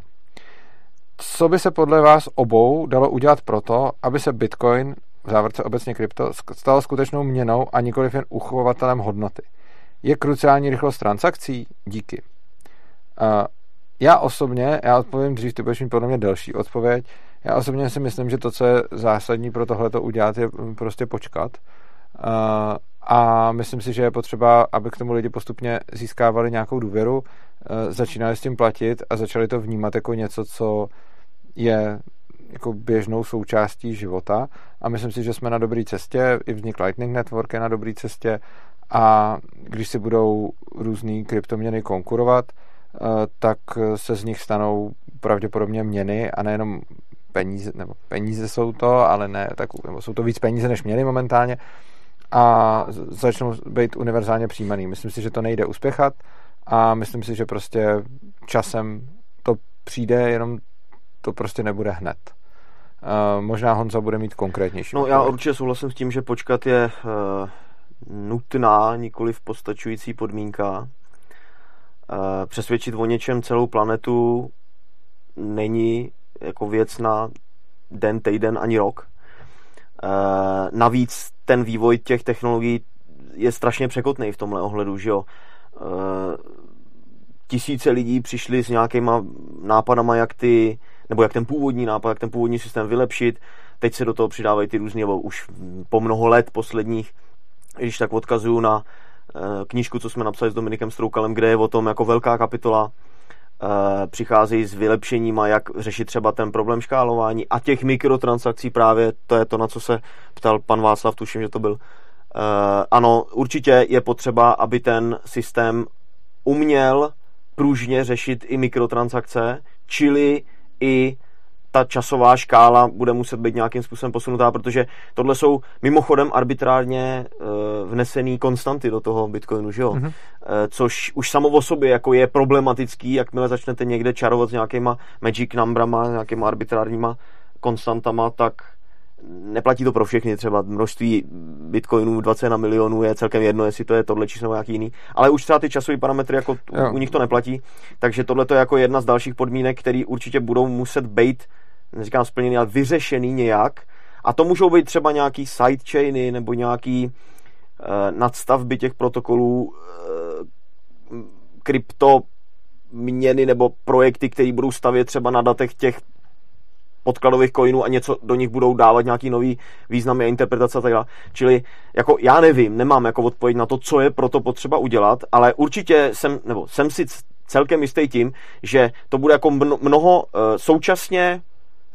[SPEAKER 2] co by se podle vás obou dalo udělat proto, aby se Bitcoin, v závorce obecně krypto, stal skutečnou měnou a nikoliv jen uchovatelem hodnoty? Je kruciální rychlost transakcí? Díky. Uh, já osobně, já odpovím dřív, ty budeš mít podle mě delší odpověď, já osobně si myslím, že to, co je zásadní pro tohle udělat, je prostě počkat. Uh, a myslím si, že je potřeba, aby k tomu lidi postupně získávali nějakou důvěru, uh, začínali s tím platit a začali to vnímat jako něco, co je jako běžnou součástí života. A myslím si, že jsme na dobré cestě, i vznik Lightning Network je na dobré cestě. A když si budou různý kryptoměny konkurovat, eh, tak se z nich stanou pravděpodobně měny a nejenom peníze, nebo peníze jsou to, ale ne, tak, jsou to víc peníze než měny momentálně a začnou být univerzálně přijímaný. Myslím si, že to nejde uspěchat a myslím si, že prostě časem to přijde, jenom to prostě nebude hned. Uh, možná Honza bude mít konkrétnější.
[SPEAKER 3] No já určitě souhlasím s tím, že počkat je uh, nutná, nikoli v postačující podmínka. Uh, přesvědčit o něčem celou planetu není jako věc na den, týden ani rok. Uh, navíc ten vývoj těch technologií je strašně překotný v tomhle ohledu, že jo. Uh, tisíce lidí přišli s nějakýma nápadama, jak ty, nebo jak ten původní nápad, jak ten původní systém vylepšit. Teď se do toho přidávají ty nebo už po mnoho let posledních, když tak odkazuju na uh, knížku, co jsme napsali s Dominikem Stroukalem, kde je o tom jako velká kapitola, Eh, přicházejí s vylepšeníma, jak řešit třeba ten problém škálování a těch mikrotransakcí právě, to je to, na co se ptal pan Václav, tuším, že to byl. Eh, ano, určitě je potřeba, aby ten systém uměl pružně řešit i mikrotransakce, čili i ta časová škála bude muset být nějakým způsobem posunutá, protože tohle jsou mimochodem arbitrárně uh, vnesený konstanty do toho Bitcoinu, že jo? Mm-hmm. Uh, což už samo o sobě jako je problematický, jakmile začnete někde čarovat s nějakýma magic numberama, nějakýma arbitrárníma konstantama, tak neplatí to pro všechny, třeba množství bitcoinů 21 milionů je celkem jedno, jestli to je tohle číslo nebo nějaký jiný, ale už třeba ty časové parametry jako jo. u nich to neplatí, takže tohle je jako jedna z dalších podmínek, které určitě budou muset být neříkám splněný, ale vyřešený nějak. A to můžou být třeba nějaký sidechainy nebo nějaký nadstavby těch protokolů krypto měny nebo projekty, které budou stavět třeba na datech těch podkladových coinů a něco do nich budou dávat nějaký nový významy a interpretace a tak dále. Čili jako já nevím, nemám jako odpověď na to, co je pro to potřeba udělat, ale určitě jsem, nebo jsem si celkem jistý tím, že to bude jako mnoho eh, současně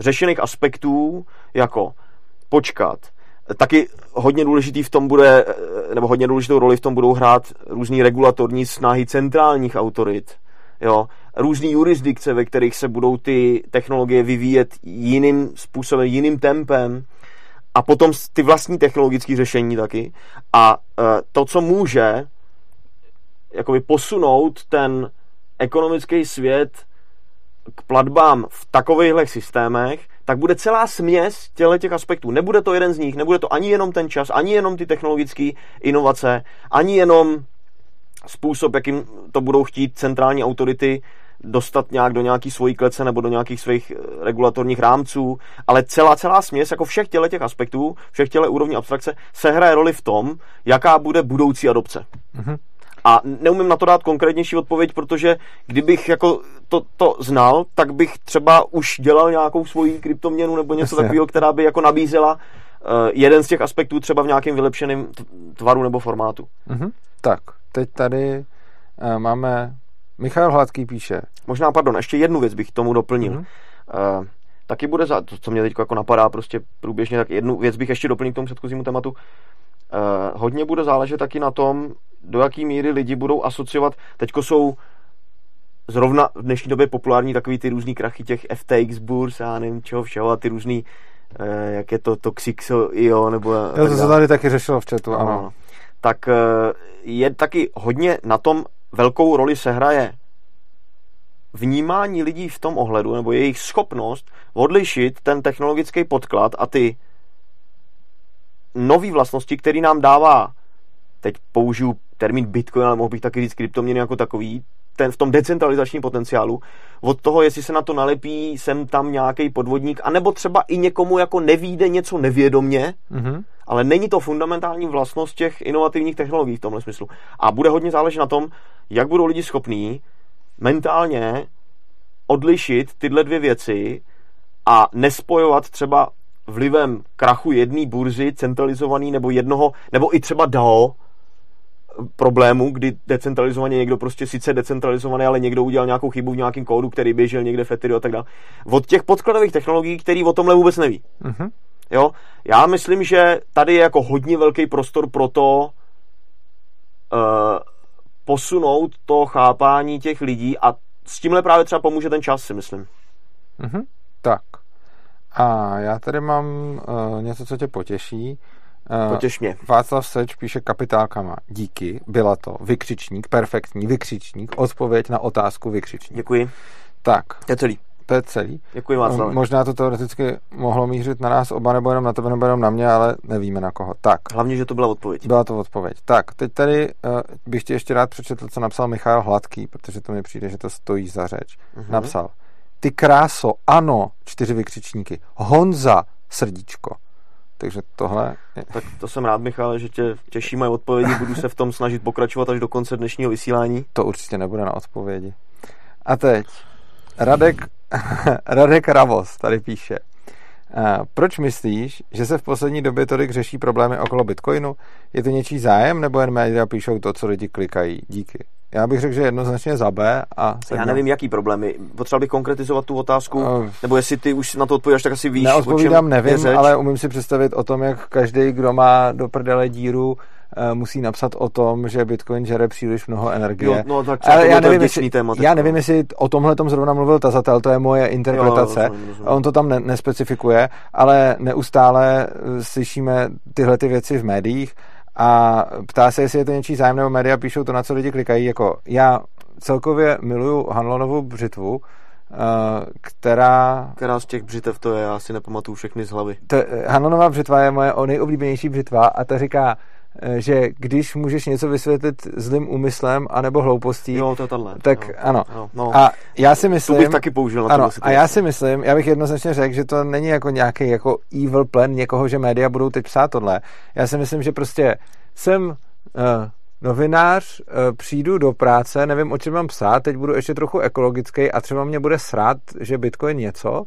[SPEAKER 3] řešených aspektů, jako počkat, Taky hodně důležitý v tom bude, eh, nebo hodně důležitou roli v tom budou hrát různý regulatorní snahy centrálních autorit, jo, různý jurisdikce, ve kterých se budou ty technologie vyvíjet jiným způsobem, jiným tempem a potom ty vlastní technologické řešení taky. A uh, to, co může jakoby posunout ten ekonomický svět k platbám v takovýchhle systémech, tak bude celá směs těle těch aspektů. Nebude to jeden z nich, nebude to ani jenom ten čas, ani jenom ty technologické inovace, ani jenom způsob, jakým to budou chtít centrální autority dostat nějak do nějaký svojí klece nebo do nějakých svých eh, regulatorních rámců, ale celá, celá směs jako všech těle těch aspektů, všech těle úrovní abstrakce se hraje roli v tom, jaká bude budoucí adopce. Mm-hmm. A neumím na to dát konkrétnější odpověď, protože kdybych jako to, to znal, tak bych třeba už dělal nějakou svoji kryptoměnu nebo něco takového, která by jako nabízela uh, jeden z těch aspektů třeba v nějakém vylepšeném tvaru nebo formátu.
[SPEAKER 2] Mm-hmm. Tak, teď tady uh, máme Michal Hladký píše.
[SPEAKER 3] Možná, pardon, ještě jednu věc bych tomu doplnil. Mm-hmm. Uh, taky bude za, to, co mě teď jako napadá prostě průběžně, tak jednu věc bych ještě doplnil k tomu předchozímu tématu. Uh, hodně bude záležet taky na tom, do jaký míry lidi budou asociovat. Teďko jsou zrovna v dnešní době populární takový ty různý krachy těch FTX burs a nevím čeho všeho a ty různý, uh, jak je to Toxixo.io nebo...
[SPEAKER 2] Jo, to se tady taky řešilo v chatu, ano. ano.
[SPEAKER 3] Tak uh, je taky hodně na tom, velkou roli sehraje vnímání lidí v tom ohledu, nebo jejich schopnost odlišit ten technologický podklad a ty nové vlastnosti, který nám dává, teď použiju termín Bitcoin, ale mohl bych taky říct kryptoměny jako takový, ten, v tom decentralizačním potenciálu, od toho, jestli se na to nalepí sem tam nějaký podvodník, anebo třeba i někomu jako nevíde něco nevědomně, mm-hmm. Ale není to fundamentální vlastnost těch inovativních technologií v tomhle smyslu. A bude hodně záležet na tom, jak budou lidi schopní mentálně odlišit tyhle dvě věci a nespojovat třeba vlivem krachu jedné burzy centralizovaný nebo jednoho, nebo i třeba DAO, problému, kdy decentralizovaně někdo prostě sice decentralizovaný, ale někdo udělal nějakou chybu v nějakém kódu, který běžel někde v Ethereum a tak dále. Od těch podkladových technologií, který o tomhle vůbec neví. Uh-huh. Jo? Já myslím, že tady je jako hodně velký prostor pro to uh, posunout to chápání těch lidí a s tímhle právě třeba pomůže ten čas, si myslím.
[SPEAKER 2] Uh-huh. Tak. A já tady mám uh, něco, co tě potěší.
[SPEAKER 3] Uh, Potěš mě.
[SPEAKER 2] Václav Seč píše kapitálkama. Díky, byla to. Vykřičník, perfektní vykřičník. Odpověď na otázku vykřičník.
[SPEAKER 3] Děkuji.
[SPEAKER 2] Tak.
[SPEAKER 3] To je celý.
[SPEAKER 2] To je celý.
[SPEAKER 3] Děkuji Václav.
[SPEAKER 2] Možná to teoreticky mohlo mířit na nás oba, nebo jenom na tebe, nebo jenom na mě, ale nevíme na koho. Tak.
[SPEAKER 3] Hlavně, že to byla odpověď.
[SPEAKER 2] Byla to odpověď. Tak, teď tady uh, bych ti ještě rád přečetl, co napsal Michal Hladký, protože to mi přijde, že to stojí za řeč. Uh-huh. Napsal, ty kráso, ano, čtyři vykřičníky. Honza, srdíčko. Takže tohle... Je...
[SPEAKER 3] Tak to jsem rád, Michal, že tě těší moje odpovědi. Budu se v tom snažit pokračovat až do konce dnešního vysílání.
[SPEAKER 2] To určitě nebude na odpovědi. A teď Radek, Radek Ravos tady píše. Proč myslíš, že se v poslední době tolik řeší problémy okolo Bitcoinu? Je to něčí zájem, nebo jen média píšou to, co lidi klikají? Díky. Já bych řekl, že jednoznačně za B. A
[SPEAKER 3] Já nevím, jaký problémy. Potřeboval bych konkretizovat tu otázku, uh, nebo jestli ty už na to odpovídáš, tak asi víš,
[SPEAKER 2] Neodpovídám, nevím, ale umím si představit o tom, jak každý, kdo má do prdele díru, musí napsat o tom, že Bitcoin žere příliš mnoho energie.
[SPEAKER 3] Jo, no, tak ale já nevím, jestli, téma,
[SPEAKER 2] já nevím, jestli o tomhle tom zrovna mluvil tazatel, to je moje interpretace. Jo, rozumím, rozumím. On to tam ne, nespecifikuje, ale neustále eh, slyšíme tyhle ty věci v médiích a ptá se, jestli je to něčí zájem, nebo média píšou to, na co lidi klikají. Jako já celkově miluju Hanlonovu břitvu, eh, která...
[SPEAKER 3] Která z těch břitev to je, já si nepamatuju všechny z hlavy.
[SPEAKER 2] To, Hanlonova břitva je moje nejoblíbenější břitva a ta říká, eh, že když můžeš něco vysvětlit zlým úmyslem anebo hloupostí,
[SPEAKER 3] Jo, to je tahle.
[SPEAKER 2] tak
[SPEAKER 3] jo.
[SPEAKER 2] ano.
[SPEAKER 3] Jo, no.
[SPEAKER 2] A já si
[SPEAKER 3] to
[SPEAKER 2] myslím...
[SPEAKER 3] bych taky použil
[SPEAKER 2] ano, a já si myslím, já bych jednoznačně řekl, že to není jako nějaký jako evil plan někoho, že média budou teď psát tohle. Já si myslím, že prostě jsem uh, novinář, uh, přijdu do práce, nevím, o čem mám psát, teď budu ještě trochu ekologický a třeba mě bude srát, že Bitcoin něco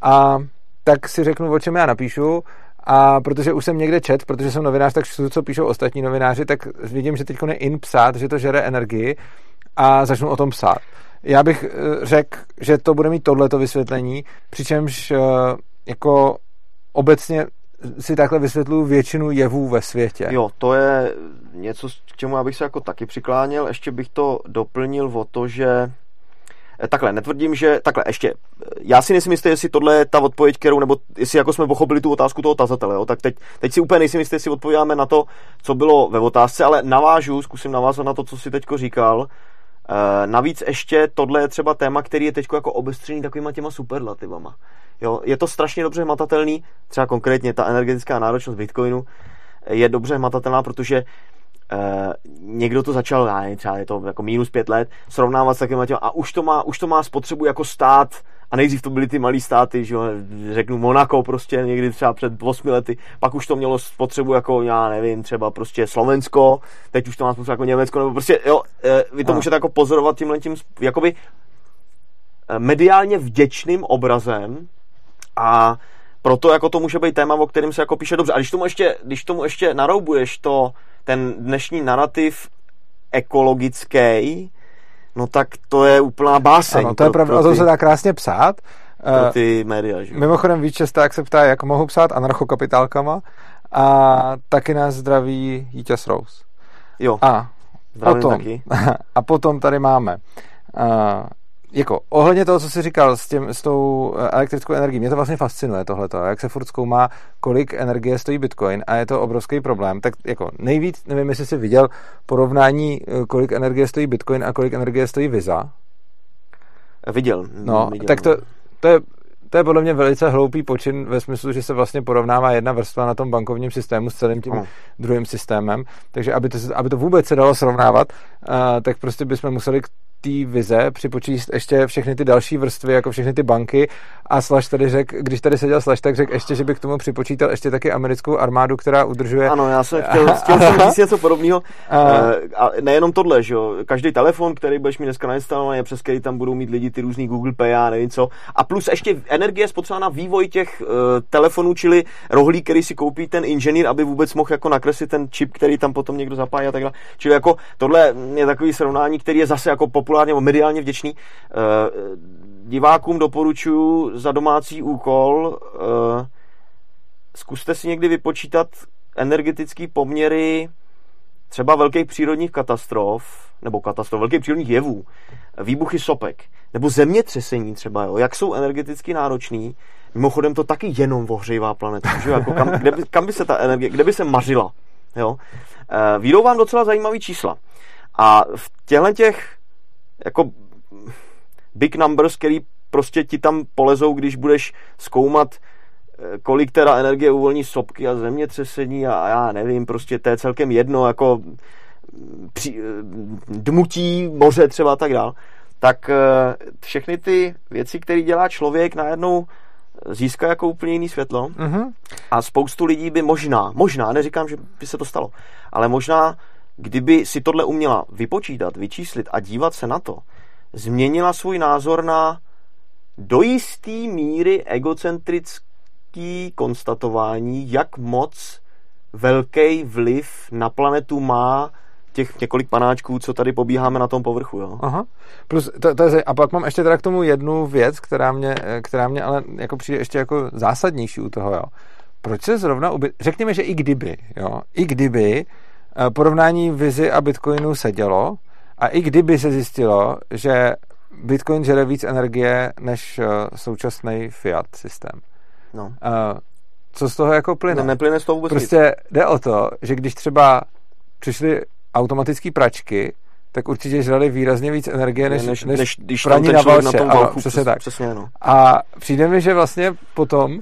[SPEAKER 2] a tak si řeknu, o čem já napíšu a protože už jsem někde čet, protože jsem novinář, tak čtu, co píšou ostatní novináři, tak vidím, že teď je in psát, že to žere energii a začnu o tom psát. Já bych eh, řekl, že to bude mít tohleto vysvětlení, přičemž eh, jako obecně si takhle vysvětluju většinu jevů ve světě.
[SPEAKER 3] Jo, to je něco, k čemu já bych se jako taky přikláněl. Ještě bych to doplnil o to, že Takhle, netvrdím, že... Takhle, ještě. Já si nejsem jistý, jestli tohle je ta odpověď, kterou, nebo jestli jako jsme pochopili tu otázku toho tazatele, jo? tak teď, teď si úplně nejsem jistý, jestli odpovídáme na to, co bylo ve otázce, ale navážu, zkusím navázat na to, co si teďko říkal. E, navíc ještě tohle je třeba téma, který je teď jako obestřený takovýma těma superlativama. Jo? Je to strašně dobře hmatatelný, třeba konkrétně ta energetická náročnost Bitcoinu je dobře hmatatelná, protože někdo to začal, já nevím, třeba je to jako minus pět let, srovnávat s takovým těma, a už to, má, už to má spotřebu jako stát, a nejdřív to byly ty malý státy, že jo, řeknu Monako prostě někdy třeba před 8 lety, pak už to mělo spotřebu jako, já nevím, třeba prostě Slovensko, teď už to má spotřebu jako Německo, nebo prostě, jo, eh, vy to
[SPEAKER 2] Ano.
[SPEAKER 3] můžete jako pozorovat tímhle tím, jakoby eh, mediálně vděčným obrazem a proto jako to může být téma, o kterém se jako píše dobře. A když tomu ještě, když tomu ještě naroubuješ to, ten dnešní narrativ ekologický, no tak to je úplná báseň.
[SPEAKER 2] Ano, to je pravda, o tom se dá krásně psát.
[SPEAKER 3] pro
[SPEAKER 2] Eh,
[SPEAKER 3] ty média, že.
[SPEAKER 2] Mimochodem víc Česták se ptá, jak mohu psát anarchokapitálkama a taky nás zdraví Jítěz Rous.
[SPEAKER 3] Jo,
[SPEAKER 2] A potom,
[SPEAKER 3] taky.
[SPEAKER 2] a potom tady máme uh, jako ohledně toho, co jsi říkal s, tím, s tou eh, elektrickou energií, mě to vlastně fascinuje tohleto, jak se furt zkoumá, kolik energie stojí Bitcoin a je to obrovský problém. Tak jako nejvíc, nevím, jestli jsi viděl porovnání, eh, kolik energie stojí Bitcoin a kolik energie stojí Visa.
[SPEAKER 3] Viděl.
[SPEAKER 2] No,
[SPEAKER 3] viděl,
[SPEAKER 2] tak to, to je to je podle mě velice hloupý počin ve smyslu, že se vlastně porovnává jedna vrstva na tom bankovním systému s celým tím
[SPEAKER 3] Ano.
[SPEAKER 2] druhým systémem. Takže aby to, aby to vůbec se dalo srovnávat, uh, tak prostě bychom museli k té vize připočíst ještě všechny ty další vrstvy, jako všechny ty banky a Slash tady řek, když tady seděl Slash, tak řekl ještě, že by k tomu připočítal ještě taky americkou armádu, která udržuje
[SPEAKER 3] Ano, já jsem chtěl, chtěl jsem říct něco podobného.
[SPEAKER 2] A-
[SPEAKER 3] A nejenom tohle, že jo. Každý telefon, který budeš mít dneska nainstalovaný, přes který tam budou mít lidi ty různý Google Pay a nevím co. A plus ještě energie spotřeba na vývoj těch uh, telefonů, čili rohlík, který si koupí ten inženýr, aby vůbec mohl jako nakreslit ten čip, který tam potom někdo zapájí a tak dále. Čili jako tohle je takový srovnání, který je zase jako populárně nebo mediálně vděčný. Uh, divákům doporučuji za domácí úkol uh, zkuste si někdy vypočítat energetické poměry třeba velkých přírodních katastrof, nebo katastrof, velkých přírodních jevů, výbuchy sopek, nebo zemětřesení třeba, jo, jak jsou energeticky náročný. Mimochodem to taky jenom ohřejvá planeta, že jako kam, kde, by, kam by se ta energie, kde by se mařila, jo. E, výjdou vám docela zajímavý čísla. A v těchto těch jako big numbers, který prostě ti tam polezou, když budeš zkoumat eh, kolik teda energie uvolní sopky a zemětřesení a, a já nevím, prostě to je celkem jedno, jako mm, při, eh, dmutí moře třeba a tak dál, tak eh, všechny ty věci, které dělá člověk, najednou získá jako úplně jiný světlo
[SPEAKER 2] Mhm.
[SPEAKER 3] a spoustu lidí by možná, možná, neříkám, že by se to stalo, ale možná, kdyby si tohle uměla vypočítat, vyčíslit a dívat se na to, změnila svůj názor na do jistý míry egocentrický konstatování, jak moc velký vliv na planetu má těch několik panáčků, co tady pobíháme na tom povrchu. Jo?
[SPEAKER 2] Aha. Plus, to, to je, a pak mám ještě teda k tomu jednu věc, která mě, eh, která mě ale jako přijde ještě jako zásadnější u toho, jo. Proč se zrovna, uby... řekněme, že i kdyby, jo, i kdyby porovnání Vizi a Bitcoinu sedělo a i kdyby se zjistilo, že Bitcoin žere víc energie než eh, současný fiat systém.
[SPEAKER 3] No.
[SPEAKER 2] Eh, Co z toho jako plyne?
[SPEAKER 3] Ne, neplyne z toho vůbec nic.
[SPEAKER 2] Prostě jde o to, že když třeba přišly automatické pračky, tak určitě žrali výrazně víc energie než,
[SPEAKER 3] než,
[SPEAKER 2] než,
[SPEAKER 3] než když
[SPEAKER 2] praní na
[SPEAKER 3] člověk na tom
[SPEAKER 2] Ano,
[SPEAKER 3] valku,
[SPEAKER 2] přesně tak.
[SPEAKER 3] Přesně, no.
[SPEAKER 2] A přijde mi, že vlastně potom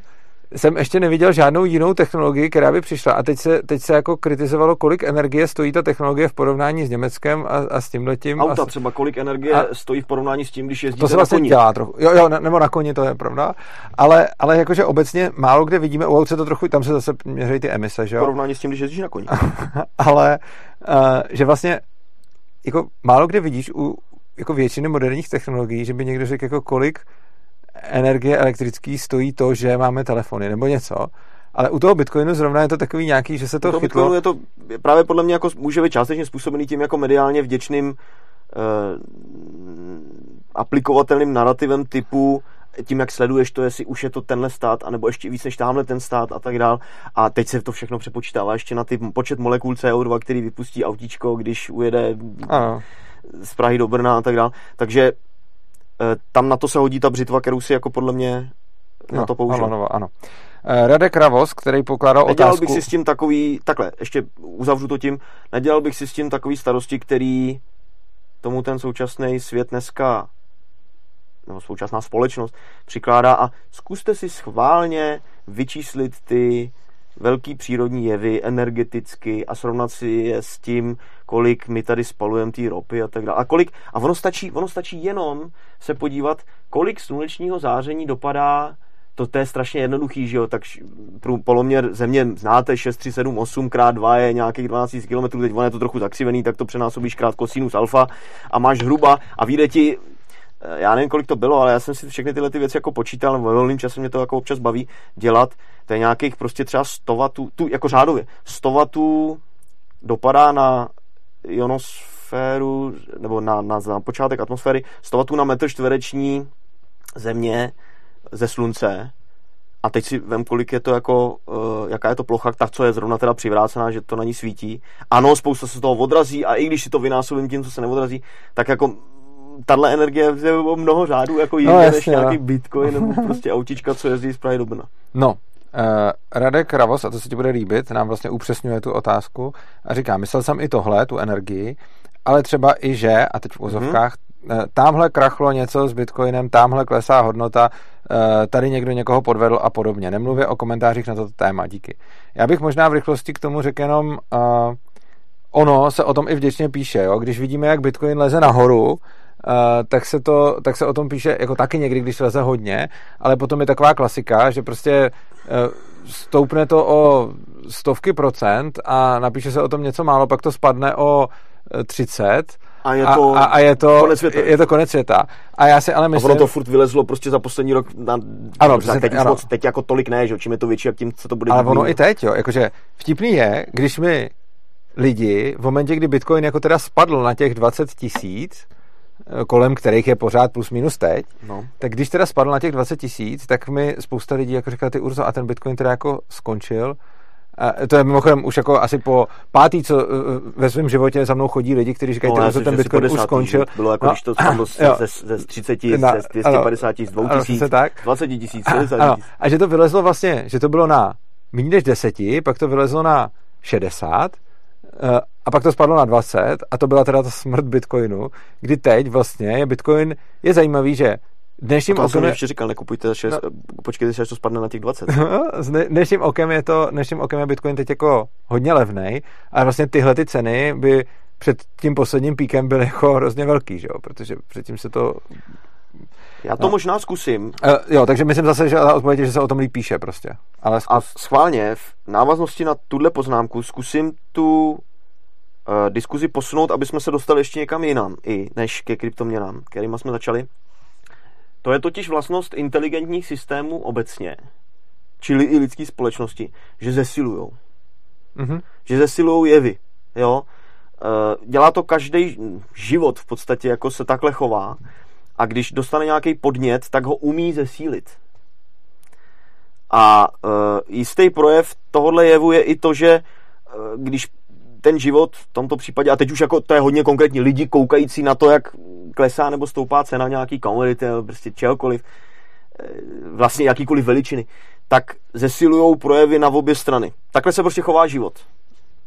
[SPEAKER 2] jsem ještě neviděl žádnou jinou technologii, která by přišla. A teď se, teď se jako kritizovalo, kolik energie stojí ta technologie v porovnání s Německem a, a s tímhletím.
[SPEAKER 3] Auta
[SPEAKER 2] a,
[SPEAKER 3] třeba, kolik energie a, stojí v porovnání s tím, když jezdíte
[SPEAKER 2] To se vlastně
[SPEAKER 3] na koni.
[SPEAKER 2] dělá trochu. Jo, jo, nebo na koni, to je pravda. Ale, ale jakože obecně málo kde vidíme, u aut se to trochu, tam se zase měří ty emise, že
[SPEAKER 3] V
[SPEAKER 2] jo?
[SPEAKER 3] porovnání s tím, když jezdíš na koni.
[SPEAKER 2] ale uh, že vlastně jako málo kde vidíš u jako většiny moderních technologií, že by někdo řekl, jako kolik energie elektrický stojí to, že máme telefony nebo něco. Ale u toho Bitcoinu zrovna je to takový nějaký, že se to,
[SPEAKER 3] To
[SPEAKER 2] chytlo.
[SPEAKER 3] Bitcoinu je to právě podle mě jako může být částečně způsobený tím jako mediálně vděčným eh, aplikovatelným narrativem typu tím, jak sleduješ to, jestli už je to tenhle stát, anebo ještě víc než tamhle ten stát a tak dál. A teď se to všechno přepočítává ještě na ty počet molekul CO2, který vypustí autíčko, když ujede
[SPEAKER 2] Ano.
[SPEAKER 3] z Prahy do Brna a tak dál. Takže tam na to se hodí ta břitva, kterou si jako podle mě na to použil.
[SPEAKER 2] Ano, ano, ano. Eh, Radek Ravos, který pokládal
[SPEAKER 3] Nedělal
[SPEAKER 2] otázku...
[SPEAKER 3] bych si s tím takový, takhle, ještě uzavřu to tím, nedělal bych si s tím takový starosti, který tomu ten současný svět dneska, nebo současná společnost přikládá a zkuste si schválně vyčíslit ty velký přírodní jevy energeticky a srovnat si je s tím, kolik my tady spalujeme té ropy a tak dále. A kolik, a ono stačí, ono stačí jenom se podívat, kolik slunečního záření dopadá to, to je strašně jednoduchý, že jo, tak poloměr země znáte, 6, 3, 7, 8 krát 2 je nějakých 12 000 km, teď on je to trochu zakřivený, tak to přenásobíš krát kosinus alfa a máš hruba a vyjde ti eh, já nevím, kolik to bylo, ale já jsem si všechny tyhle ty věci jako počítal, ve volným čase mě to jako občas baví dělat, to je nějakých prostě třeba 100 vatů, tu, jako řádově, 100 vatů dopadá na ionosféru, nebo na, na, na počátek atmosféry, 100 vatů na metr čtvereční země ze slunce a teď si vem, kolik je to jako, uh, jaká je to plocha, ta, co je zrovna teda přivrácená, že to na ní svítí. Ano, spousta se toho odrazí a i když si to vynásobím tím, co se neodrazí, tak jako tahle energie je mnoho řádů jako jiné
[SPEAKER 2] No, jasně,
[SPEAKER 3] než nějaký
[SPEAKER 2] no.
[SPEAKER 3] bitcoin nebo prostě autička, co jezdí z Prahy do Brna.
[SPEAKER 2] No, Radek Ravos, a to se ti bude líbit, nám vlastně upřesňuje tu otázku a říká, myslel jsem i tohle, tu energii, ale třeba i že, a teď v úzovkách, mm-hmm. tamhle krachlo něco s Bitcoinem, tamhle klesá hodnota, eh, tady někdo někoho podvedl a podobně. Nemluvě o komentářích na toto téma, díky. Já bych možná v rychlosti k tomu řekl jenom, uh, ono se o tom i vděčně píše, jo? když vidíme, jak Bitcoin leze nahoru, tak, se to, tak se o tom píše jako taky někdy, když leze hodně, ale potom je taková klasika, že prostě uh, stoupne to o stovky procent a napíše se o tom něco málo, pak to spadne o eh, 30
[SPEAKER 3] A je to,
[SPEAKER 2] a, a je to
[SPEAKER 3] konec světa.
[SPEAKER 2] Je to konec světa. A já si ale
[SPEAKER 3] a
[SPEAKER 2] myslím...
[SPEAKER 3] ono to furt vylezlo prostě za poslední rok. Na,
[SPEAKER 2] Ano, přesně
[SPEAKER 3] teď,
[SPEAKER 2] ano.
[SPEAKER 3] moc, teď jako tolik ne, že čím je to větší, jak tím, co to bude
[SPEAKER 2] Ale ono i teď, jo, jakože vtipný je, když my lidi v momentě, kdy Bitcoin jako teda spadl na těch 20 tisíc, eh, kolem kterých je pořád plus minus teď,
[SPEAKER 3] No.
[SPEAKER 2] tak když teda spadl na těch 20 tisíc, tak mi spousta lidí jako říkala, ty Urzo, a ten Bitcoin teda jako skončil. A to je mimochodem už jako asi po pátý, co eh, ve svém životě za mnou chodí lidi, kteří říkají,
[SPEAKER 3] No, si
[SPEAKER 2] ten
[SPEAKER 3] že
[SPEAKER 2] Bitcoin už skončil.
[SPEAKER 3] že Bylo jako,
[SPEAKER 2] No,
[SPEAKER 3] když to spadlo ze, ze, z 30,
[SPEAKER 2] Na-
[SPEAKER 3] ze 250 tisíc, 2
[SPEAKER 2] ano,
[SPEAKER 3] tisíc,
[SPEAKER 2] tak.
[SPEAKER 3] 20 tisíc, 60
[SPEAKER 2] Ano,
[SPEAKER 3] tisíc.
[SPEAKER 2] a že to vylezlo vlastně, že to bylo na méně než 10, pak to vylezlo na 60 eh, a pak to spadlo na 20 a to byla teda ta smrt Bitcoinu, kdy teď vlastně je Bitcoin, je zajímavý, že dnešním
[SPEAKER 3] To
[SPEAKER 2] okem je,
[SPEAKER 3] ještě říkal, nekupujte, šest,
[SPEAKER 2] No.
[SPEAKER 3] počkejte si, až to spadne na těch 20.
[SPEAKER 2] s dne- dnešním okem je to, dnešním okem je Bitcoin teď jako hodně levnej a vlastně tyhle ty ceny by před tím posledním píkem byly jako hrozně velký, že jo? protože předtím se to...
[SPEAKER 3] Já to
[SPEAKER 2] No.
[SPEAKER 3] možná zkusím
[SPEAKER 2] Uh, jo, takže myslím zase, že ta odpověď je, že se o tom líp píše prostě. Ale
[SPEAKER 3] a
[SPEAKER 2] zkus.
[SPEAKER 3] schválně v návaznosti na tuhle poznámku zkusím tu uh, diskuzi posunout, aby jsme se dostali ještě někam jinam, i než ke kryptoměnám, kterými jsme začali. To je totiž vlastnost inteligentních systémů obecně, čili i lidské společnosti, že zesilujou.
[SPEAKER 2] Mhm.
[SPEAKER 3] že zesilují jevy. Jo? E, Dělá to každý život v podstatě, jako se takhle chová. A když dostane nějaký podnět, tak ho umí zesílit. A e, jistý projev tohohle jevu je i to, že e, když ten život v tomto případě, a teď už jako to je hodně konkrétní, lidi koukající na to, jak klesá nebo stoupá cena nějaký komodity prostě čehokoliv, e, vlastně jakýkoliv veličiny, tak zesilují projevy na obě strany. Takhle se prostě chová život.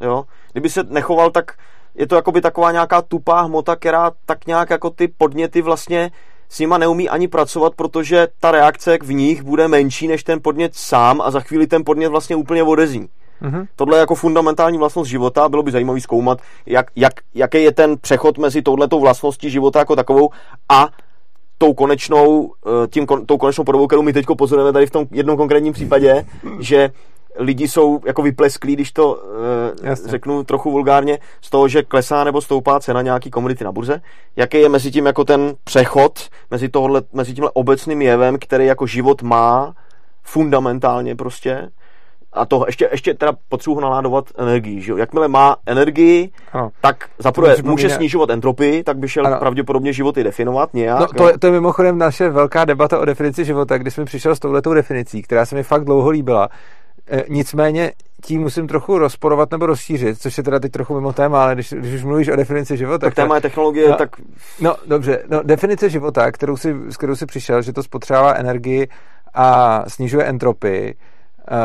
[SPEAKER 3] Jo? Kdyby se nechoval, tak je to jakoby taková nějaká tupá hmota, která tak nějak jako ty podněty vlastně s nima neumí ani pracovat, protože ta reakce v nich bude menší než ten podnět sám a za chvíli ten podnět vlastně úplně odezní.
[SPEAKER 2] Mhm.
[SPEAKER 3] Tohle je jako fundamentální vlastnost života, bylo by zajímavé zkoumat, jak, jak, jaký je ten přechod mezi touhletou vlastností života jako takovou a tou konečnou, eh, tím, tou konečnou podobou, kterou my teď pozorujeme tady v tom jednom konkrétním případě, že lidi jsou jako vyplesklí, když to uh,
[SPEAKER 2] Jasně.
[SPEAKER 3] řeknu trochu vulgárně, z toho, že klesá nebo stoupá cena nějaký komodity na burze. Jaký je mezi tím jako ten přechod, mezi, tohle, mezi tímhle obecným jevem, který jako život má fundamentálně prostě, a to ještě, ještě teda potřebuji ho naládovat energii, že jo? Jakmile má energii,
[SPEAKER 2] Ano.
[SPEAKER 3] tak zaprvé může snižovat entropii, tak by šel
[SPEAKER 2] Ano.
[SPEAKER 3] pravděpodobně život i definovat nějak.
[SPEAKER 2] No, to, je, to je mimochodem naše velká debata o definici života, kdy jsme přišel s touhletou definicí, která se mi fakt dlouho líbila. E, nicméně tím musím trochu rozporovat nebo rozšířit, což je teda teď trochu mimo téma, ale když, když už mluvíš o definici života,
[SPEAKER 3] tak téma je technologie,
[SPEAKER 2] No.
[SPEAKER 3] tak
[SPEAKER 2] No, dobře. No, definice života, kterou si, s kterou si přišel, že to spotřebává energii a snižuje entropii, uh,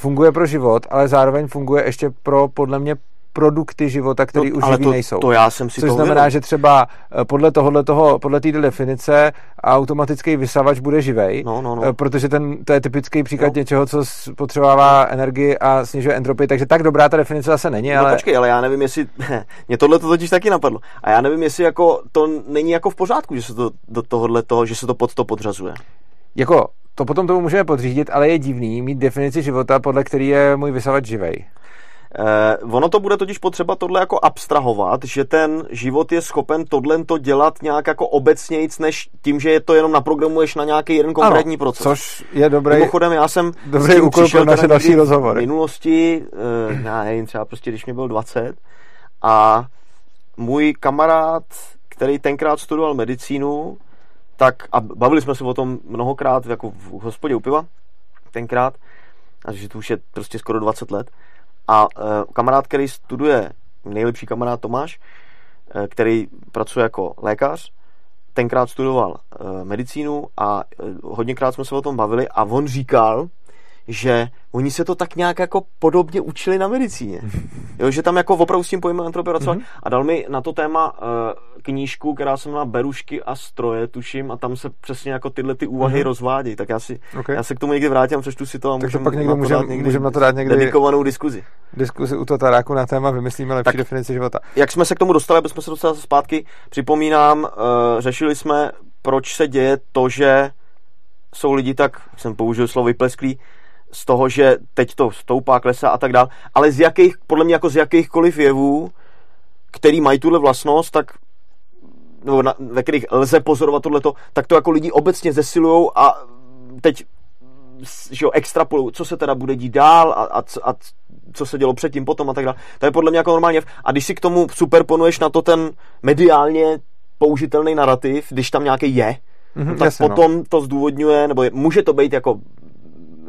[SPEAKER 2] funguje pro život, ale zároveň funguje ještě pro, podle mě, produkty života, které
[SPEAKER 3] no,
[SPEAKER 2] už živý
[SPEAKER 3] to,
[SPEAKER 2] nejsou.
[SPEAKER 3] to já jsem si
[SPEAKER 2] Což
[SPEAKER 3] to
[SPEAKER 2] znamená, že třeba eh, podle tohohle toho, podle této definice automatický vysavač bude živej,
[SPEAKER 3] No, no, no.
[SPEAKER 2] eh, protože ten, to je typický příklad
[SPEAKER 3] No.
[SPEAKER 2] něčeho, co spotřebává energii a snižuje entropii, takže tak dobrá ta definice zase není,
[SPEAKER 3] No
[SPEAKER 2] ale...
[SPEAKER 3] počkej, ale já nevím, jestli, mě tohle to totiž taky napadlo, a já nevím, jestli jako to není jako v pořádku, že se to do tohohle toho, že se to pod to podřazuje.
[SPEAKER 2] Jako, to potom tomu můžeme podřídit, ale je divný mít definici života, podle který je můj vysavač živej.
[SPEAKER 3] Eh, ono to bude totiž potřeba tohle jako abstrahovat, že ten život je schopen tohle to dělat nějak jako obecnějc, než tím, že je to jenom naprogramuješ na nějaký jeden konkrétní proces.
[SPEAKER 2] Což je dobrý.
[SPEAKER 3] Mimochodem, já jsem
[SPEAKER 2] dobrý úkol pro naše další
[SPEAKER 3] někdy
[SPEAKER 2] rozhovory.
[SPEAKER 3] V minulosti, eh, já nevím, třeba prostě, když mi byl 20 a můj kamarád, který tenkrát studoval medicínu, tak a bavili jsme se o tom mnohokrát jako v hospodě u piva, tenkrát, a že to už je prostě skoro 20 let. A e, kamarád, který studuje, nejlepší kamarád Tomáš, e, který pracuje jako lékař, tenkrát studoval e, medicínu a e, hodněkrát jsme se o tom bavili a on říkal, že oni se to tak nějak jako podobně učili na medicíně. Jo, že tam jako opravdu s tím pojmem entropie pracovali.
[SPEAKER 2] Mhm.
[SPEAKER 3] A dal mi na to téma uh, knížku, která se jmenuje Berušky a stroje, tuším, a tam se přesně jako tyhle ty úvahy
[SPEAKER 2] Mhm.
[SPEAKER 3] rozvádějí. Tak já si,
[SPEAKER 2] Okay.
[SPEAKER 3] já se k tomu někdy vrátím, přečtu si to a
[SPEAKER 2] Takže pak někdy
[SPEAKER 3] na to
[SPEAKER 2] můžem-
[SPEAKER 3] dát někdy
[SPEAKER 2] můžem na to dát někdy-
[SPEAKER 3] dedikovanou diskuzi.
[SPEAKER 2] Diskuzi u Tataráku na téma vymyslíme lepší
[SPEAKER 3] Tak.
[SPEAKER 2] definici života.
[SPEAKER 3] Jak jsme se k tomu dostali, aby jsme se dostali zpátky, připomínám, uh, řešili jsme, proč se děje to, že jsou lidi tak, jsem použil slovo vyplesklý, z toho, že teď to stoupá, klesá a tak dál, ale z jakých, podle mě jako z jakýchkoliv jevů, který mají tuhle vlastnost, tak nebo na, ve kterých lze pozorovat tohleto, tak to jako lidi obecně zesilujou a teď že jo, extrapolují, co se teda bude dít dál a, a, a co se dělo předtím, potom a tak dále. To je podle mě jako normálně. A když si k tomu superponuješ na to ten mediálně použitelný narrativ, když tam nějaký je,
[SPEAKER 2] Mhm,
[SPEAKER 3] no, tak
[SPEAKER 2] jasně, no.
[SPEAKER 3] potom to zdůvodňuje, nebo je, může to být jako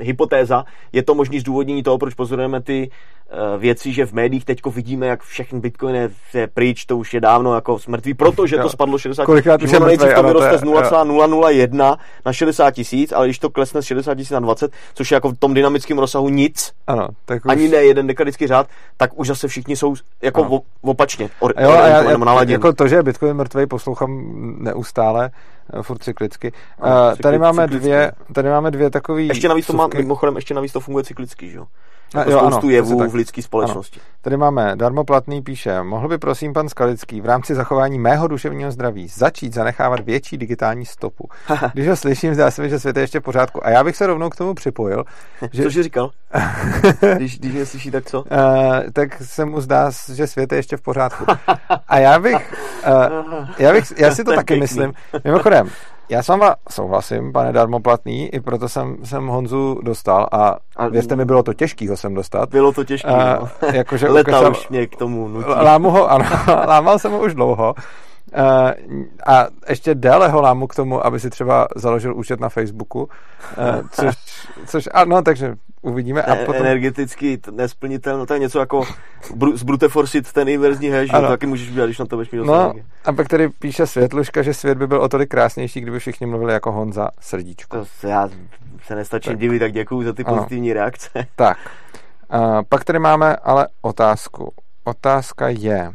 [SPEAKER 3] hypotéza, je to možný zdůvodnění toho, proč pozorujeme ty uh, věci, že v médiích teďko vidíme, jak všechny bitcoin je, pryč, to už je dávno jako smrtvý, protože to spadlo 60
[SPEAKER 2] Kolikrát už
[SPEAKER 3] že
[SPEAKER 2] je
[SPEAKER 3] ono nejdřív to vyroste z 0,001 na 60 tisíc, ale když to klesne z 60 tisíc na 20, což je jako v tom dynamickém rozsahu nic,
[SPEAKER 2] Ano, tak už...
[SPEAKER 3] ani ne jeden dekadický řád, tak už zase všichni jsou jako
[SPEAKER 2] Ano.
[SPEAKER 3] opačně, or,
[SPEAKER 2] Jo, a já, jako to, že je Bitcoin mrtvej, poslouchám neustále, eh, furt cyklicky.
[SPEAKER 3] Ano,
[SPEAKER 2] Uh,
[SPEAKER 3] cykli-
[SPEAKER 2] tady, máme
[SPEAKER 3] cyklicky.
[SPEAKER 2] dvě, tady máme dvě takové
[SPEAKER 3] Ještě navíc to má, mimochodem, ještě navíc to funguje cyklicky, že jo? Jako
[SPEAKER 2] jo, ano,
[SPEAKER 3] spoustu
[SPEAKER 2] přesně
[SPEAKER 3] jevů
[SPEAKER 2] tak.
[SPEAKER 3] v lidské společnosti.
[SPEAKER 2] Tady máme darmoplatný píše, mohl by prosím pan Skalický v rámci zachování mého duševního zdraví začít zanechávat větší digitální stopu. Když ho slyším, zdá se mi, že svět je ještě v pořádku. A já bych se rovnou k tomu připojil, že,
[SPEAKER 3] Což říkal? když, když mě slyší, tak co?
[SPEAKER 2] uh, tak se mu zdá, že svět je ještě v pořádku. A já bych, uh, já, bych já si to
[SPEAKER 3] je
[SPEAKER 2] taky
[SPEAKER 3] pěkný.
[SPEAKER 2] myslím. Mimochodem, já s váma souhlasím, pane darmoplatný, i proto jsem, jsem Honzu dostal a,
[SPEAKER 3] A-
[SPEAKER 2] věřte mi, bylo to těžký ho sem dostat.
[SPEAKER 3] Bylo to těžké. No.
[SPEAKER 2] jakože
[SPEAKER 3] Leta
[SPEAKER 2] ukázal-
[SPEAKER 3] už mě k tomu nutí.
[SPEAKER 2] Lámu ho, ano, lámal jsem ho už dlouho. Uh, a ještě déle ho lámu k tomu, aby si třeba založil účet na Facebooku, uh, což, což ano, takže uvidíme. A potom,
[SPEAKER 3] Energeticky nesplnitelné, to je něco jako bru, z brute forcit ten inverzní hash, že to taky můžeš udělat, když na to budeš mít
[SPEAKER 2] no, a pak tady píše Světluška, že svět by byl o tolik krásnější, kdyby všichni mluvili jako Honza Srdíčko.
[SPEAKER 3] To se, já se nestačím
[SPEAKER 2] Tak.
[SPEAKER 3] divit, tak děkuju za ty
[SPEAKER 2] Ano.
[SPEAKER 3] pozitivní reakce.
[SPEAKER 2] Tak, uh, pak tady máme ale otázku. Otázka je,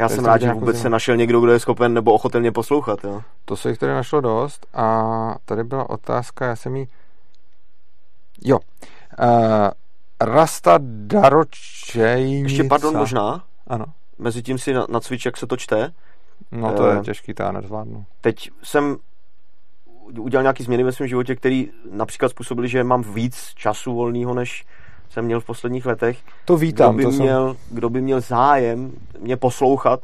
[SPEAKER 3] Já jsem rád, že
[SPEAKER 2] nějakou
[SPEAKER 3] vůbec se našel někdo, kdo je schopen nebo ochoten mě poslouchat. Jo.
[SPEAKER 2] To se jich tady našlo dost a tady byla otázka, já jsem jí... Jo. Uh, Rasta Daročejnica.
[SPEAKER 3] Ještě pardon, možná,
[SPEAKER 2] Ano.
[SPEAKER 3] mezi tím si na- nacvič, jak se to čte.
[SPEAKER 2] No to je
[SPEAKER 3] Eh.
[SPEAKER 2] těžký, to já nezvládnu.
[SPEAKER 3] Teď jsem udělal nějaké změny ve svém životě, které například způsobily, že mám víc času volného, než jsem měl v posledních letech.
[SPEAKER 2] To
[SPEAKER 3] Kdo
[SPEAKER 2] vítám.
[SPEAKER 3] by,
[SPEAKER 2] to jsem...
[SPEAKER 3] měl, kdo by měl zájem mě poslouchat,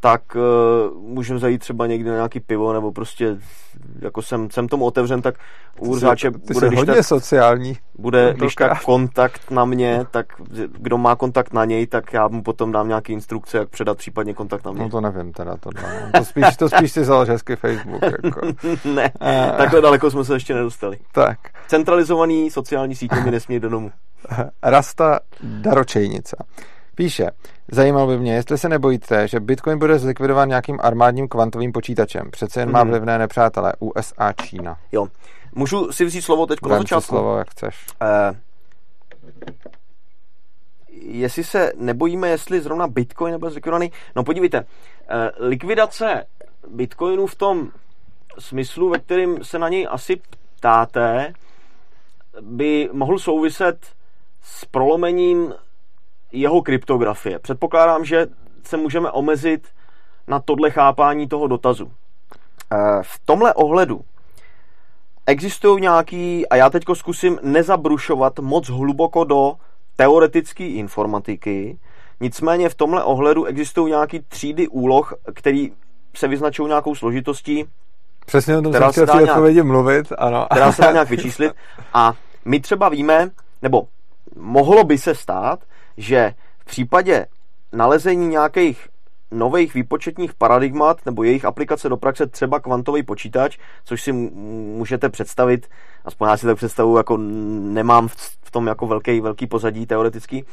[SPEAKER 3] tak uh, můžeme zajít třeba někdy na nějaký pivo, nebo prostě jako jsem, jsem tomu otevřen, tak u Urzáče bude, když
[SPEAKER 2] hodně
[SPEAKER 3] tak,
[SPEAKER 2] sociální.
[SPEAKER 3] bude
[SPEAKER 2] to
[SPEAKER 3] když tak kontakt na mě, tak kdo má kontakt na něj, tak já mu potom dám nějaké instrukce, jak předat případně kontakt na mě.
[SPEAKER 2] No to nevím teda tohle. No. To spíš, to spíš si založ hezky Facebook. Jako.
[SPEAKER 3] ne,
[SPEAKER 2] Eh.
[SPEAKER 3] takhle daleko jsme se ještě nedostali.
[SPEAKER 2] tak.
[SPEAKER 3] Centralizovaný sociální sítě mi nesmí do domu.
[SPEAKER 2] Rasta Daročejnica. Píše, zajímalo by mě, jestli se nebojíte, že Bitcoin bude zlikvidován nějakým armádním kvantovým počítačem. Přece jen má
[SPEAKER 3] Mhm.
[SPEAKER 2] vlivné nepřátelé USA, Čína.
[SPEAKER 3] Jo. Můžu si vzít slovo teď na začátku?
[SPEAKER 2] slovo, jak chceš.
[SPEAKER 3] Eh, jestli se nebojíme, jestli zrovna Bitcoin nebude zlikvidovaný. No podívejte, eh, likvidace Bitcoinu v tom smyslu, ve kterém se na něj asi ptáte, by mohl souviset s prolomením jeho kryptografie. Předpokládám, že se můžeme omezit na tohle chápání toho dotazu. Eh, V tomhle ohledu existují nějaký, a já teďko zkusím nezabrušovat moc hluboko do teoretické informatiky, nicméně v tomhle ohledu existují nějaký třídy úloh, který se vyznačují nějakou složitostí,
[SPEAKER 2] Přesně o tom
[SPEAKER 3] Která
[SPEAKER 2] jsem chtěl v
[SPEAKER 3] nějak-
[SPEAKER 2] mluvit, ano.
[SPEAKER 3] která se dá nějak vyčíslit. A my třeba víme, nebo mohlo by se stát, že v případě nalezení nějakých nových výpočetních paradigmat nebo jejich aplikace do praxe třeba kvantový počítač, což si můžete představit, aspoň já si tak představu, jako nemám v tom jako velký, velký pozadí teoretický,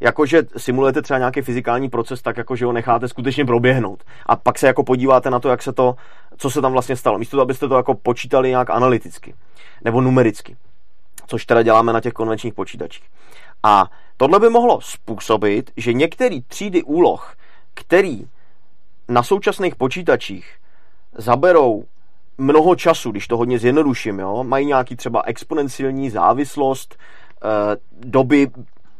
[SPEAKER 3] jakože simulujete třeba nějaký fyzikální proces tak, jako že ho necháte skutečně proběhnout. A pak se jako podíváte na to, jak se to, co se tam vlastně stalo. Místo toho, abyste to jako počítali nějak analyticky nebo numericky což teda děláme na těch konvenčních počítačích. A tohle by mohlo způsobit, že některé třídy úloh, který na současných počítačích zaberou mnoho času, když to hodně zjednoduším, jo? mají nějaký třeba exponenciální závislost eh, doby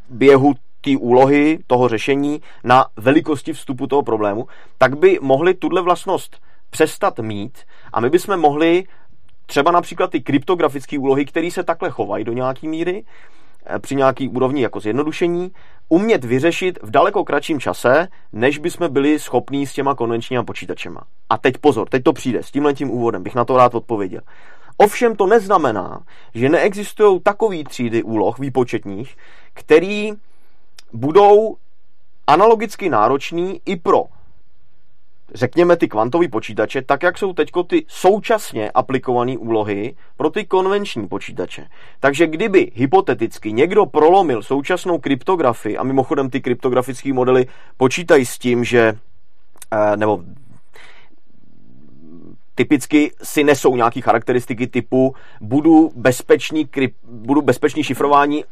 [SPEAKER 3] běhu té úlohy, toho řešení na velikosti vstupu toho problému, tak by mohli tuhle vlastnost přestat mít a my bychom mohli třeba například ty kryptografické úlohy, které se takhle chovají do nějaké míry, při nějaký úrovni jako zjednodušení, umět vyřešit v daleko kratším čase, než bychom byli schopní s těma konvenčníma počítačema. A teď pozor, teď to přijde, s tímhle tím úvodem bych na to rád odpověděl. Ovšem to neznamená, že neexistují takové třídy úloh výpočetních, který budou analogicky náročný i pro řekněme ty kvantové počítače, tak jak jsou teď ty současně aplikované úlohy pro ty konvenční počítače. Takže kdyby hypoteticky někdo prolomil současnou kryptografii, a mimochodem ty kryptografické modely počítají s tím, že eh, nebo typicky si nesou nějaké charakteristiky typu budu bezpečný, budu bezpečný šifrování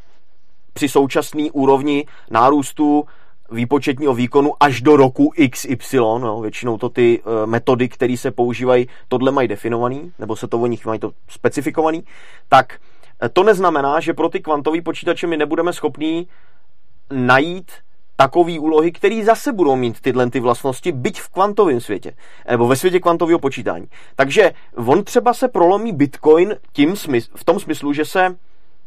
[SPEAKER 3] při současné úrovni nárůstu výpočetního výkonu až do roku XY, no, většinou to ty uh, metody, které se používají, tohle mají definovaný, nebo se to o nich mají to specifikovaný, tak eh, to neznamená, že pro ty kvantové počítače my nebudeme schopní najít takové úlohy, které zase budou mít tyhle ty vlastnosti, byť v kvantovém světě, nebo ve světě kvantového počítání. Takže on třeba se prolomí Bitcoin tím smysl, v tom smyslu, že se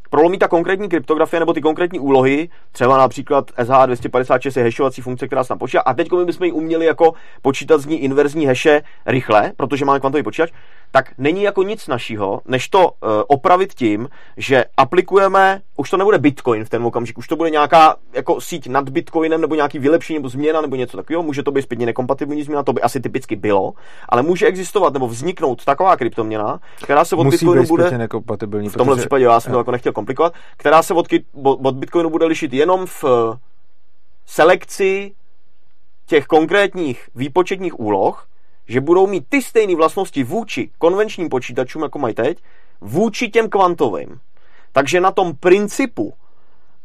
[SPEAKER 3] prolomí ta konkrétní kryptografie nebo ty konkrétní úlohy, třeba například SH256 je hashovací funkce, která se tam počítá, a teď my bychom ji uměli jako počítat z ní inverzní haše rychle, protože máme kvantový počítač, tak není jako nic našího, než to uh, opravit tím, že aplikujeme, už to nebude Bitcoin v ten okamžik, už to bude nějaká jako síť nad Bitcoinem nebo nějaký vylepšení nebo změna nebo něco takového, může to být zpětně nekompatibilní změna, to by asi typicky bylo, ale může existovat nebo vzniknout taková kryptoměna, která se od
[SPEAKER 2] Musí
[SPEAKER 3] Bitcoinu bude
[SPEAKER 2] nekompatibilní.
[SPEAKER 3] v tomhle
[SPEAKER 2] protože-
[SPEAKER 3] případě já jsem to jako nechtěl komplikovat, která se od, od Bitcoinu bude lišit jenom v eh, selekci těch konkrétních výpočetních úloh, že budou mít ty stejné vlastnosti vůči konvenčním počítačům, jako mají teď, vůči těm kvantovým. Takže na tom principu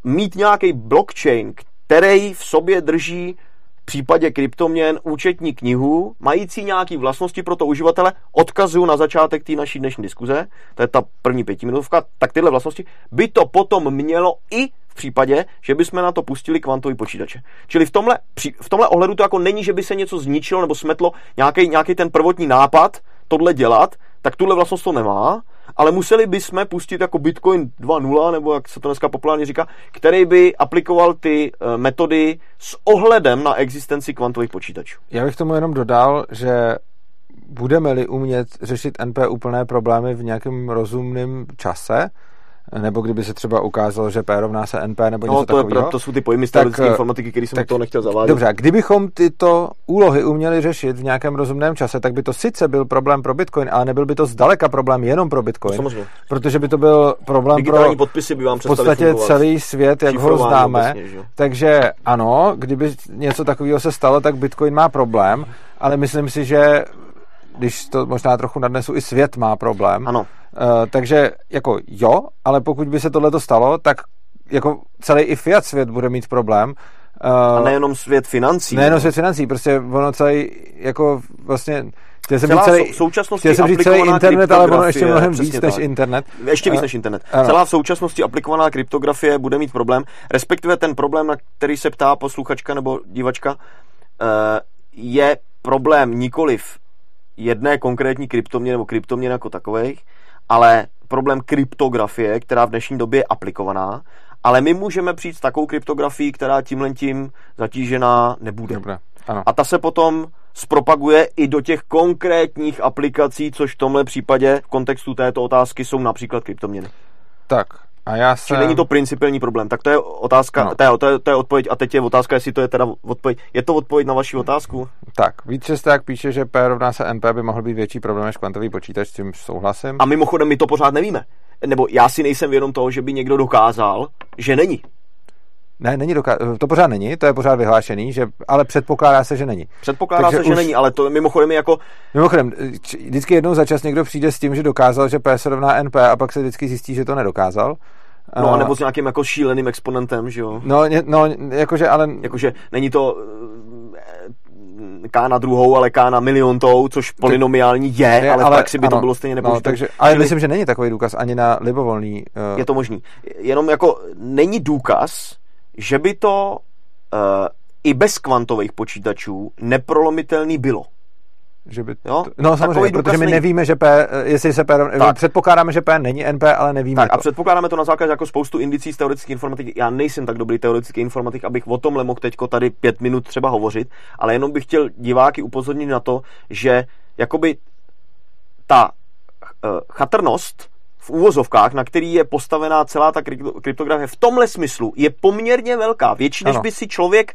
[SPEAKER 3] mít nějaký blockchain, který v sobě drží v případě kryptoměn účetní knihu, mající nějaké vlastnosti pro to uživatele, odkazuju na začátek té naší dnešní diskuze, to je ta první pětiminutovka, tak tyhle vlastnosti by to potom mělo i v případě, že bychom na to pustili kvantový počítače. Čili v tomhle, v tomhle ohledu to jako není, že by se něco zničilo nebo smetlo, nějaký, ten prvotní nápad tohle dělat, tak tuhle vlastnost to nemá, ale museli bychom pustit jako Bitcoin 2.0, nebo jak se to dneska populárně říká, který by aplikoval ty eh, metody s ohledem na existenci kvantových počítačů.
[SPEAKER 2] Já bych tomu jenom dodal, že budeme-li umět řešit NP úplné problémy v nějakém rozumném čase, nebo kdyby se třeba ukázalo, že P rovná se NP nebo něco
[SPEAKER 3] no, to,
[SPEAKER 2] takového.
[SPEAKER 3] Je, to jsou ty pojmy z teoretické informatiky, které jsem tak, to nechtěl zavádět.
[SPEAKER 2] Dobře, kdybychom tyto úlohy uměli řešit v nějakém rozumném čase, tak by to sice byl problém pro Bitcoin, ale nebyl by to zdaleka problém jenom pro Bitcoin.
[SPEAKER 3] Samozřejmě.
[SPEAKER 2] Protože by to byl problém
[SPEAKER 3] Digitální
[SPEAKER 2] pro
[SPEAKER 3] podpisy by vám
[SPEAKER 2] v podstatě
[SPEAKER 3] fungovat.
[SPEAKER 2] celý svět, jak ho známe.
[SPEAKER 3] Obecně,
[SPEAKER 2] takže ano, kdyby něco takového se stalo, tak Bitcoin má problém, ale myslím si, že když to možná trochu nadnesu, i svět má problém.
[SPEAKER 3] Ano.
[SPEAKER 2] Uh, takže jako jo, ale pokud by se tohle stalo, tak jako celý i fiat svět bude mít problém.
[SPEAKER 3] Uh, a nejenom svět financí.
[SPEAKER 2] Nejenom svět financí, prostě ono celý jako vlastně
[SPEAKER 3] Chtěl jsem říct celý, současnosti
[SPEAKER 2] chtěl jsem říct celý internet, ale ono ještě mnohem víc tak. než internet.
[SPEAKER 3] Ještě víc než internet. Ano. Celá v současnosti aplikovaná kryptografie bude mít problém, respektive ten problém, na který se ptá posluchačka nebo divačka, je problém nikoliv jedné konkrétní kryptoměny nebo kryptoměn jako takových, ale problém kryptografie, která v dnešní době je aplikovaná, ale my můžeme přijít s takovou kryptografií, která tímhle tím zatížená nebude.
[SPEAKER 2] Dobré, ano.
[SPEAKER 3] A ta se potom zpropaguje i do těch konkrétních aplikací, což v tomhle případě v kontextu této otázky jsou například kryptoměny.
[SPEAKER 2] Tak, a já se...
[SPEAKER 3] Čili není to principiální problém. Tak to je otázka, no. to, je, to, je, to je odpověď a teď je otázka, jestli to je teda odpověď. Je to odpověď na vaši otázku?
[SPEAKER 2] Tak, víc tak píše, že P rovná se NP by mohl být větší problém než kvantový počítač, s tím souhlasím.
[SPEAKER 3] A mimochodem my to pořád nevíme. Nebo já si nejsem vědom toho, že by někdo dokázal, že není.
[SPEAKER 2] Ne, není doká- to pořád není, to je pořád vyhlášený, že, ale předpokládá se, že není.
[SPEAKER 3] Předpokládá Takže se, už... že není, ale to mimochodem je jako...
[SPEAKER 2] Mimochodem, vždycky jednou za čas někdo přijde s tím, že dokázal, že P se rovná NP a pak se vždycky zjistí, že to nedokázal.
[SPEAKER 3] No, a nebo s nějakým jako šíleným exponentem, že jo?
[SPEAKER 2] No, no jakože, ale...
[SPEAKER 3] Jakože není to eh, K na druhou, ale K na miliontou, což polinomiální je, je ale, ale v praxi by ano, to bylo stejně nepoužitelné.
[SPEAKER 2] No, takže, ale Čili, myslím, že není takový důkaz ani na libovolný...
[SPEAKER 3] Uh... Je to možný. Jenom jako není důkaz, že by to uh, i bez kvantových počítačů neprolomitelný bylo.
[SPEAKER 2] Že by jo? No samozřejmě, protože my nevíme, že P, jestli se P, tak. předpokládáme, že P není NP, ale nevíme
[SPEAKER 3] tak,
[SPEAKER 2] to.
[SPEAKER 3] a předpokládáme to na základě jako spoustu indicí z teoretické informatiky. Já nejsem tak dobrý teoretický informatik, abych o tomhle mohl teďko tady pět minut třeba hovořit, ale jenom bych chtěl diváky upozornit na to, že jakoby ta uh, chatrnost v úvozovkách, na který je postavená celá ta kryptografie, v tomhle smyslu je poměrně velká, větší, než ano. by si člověk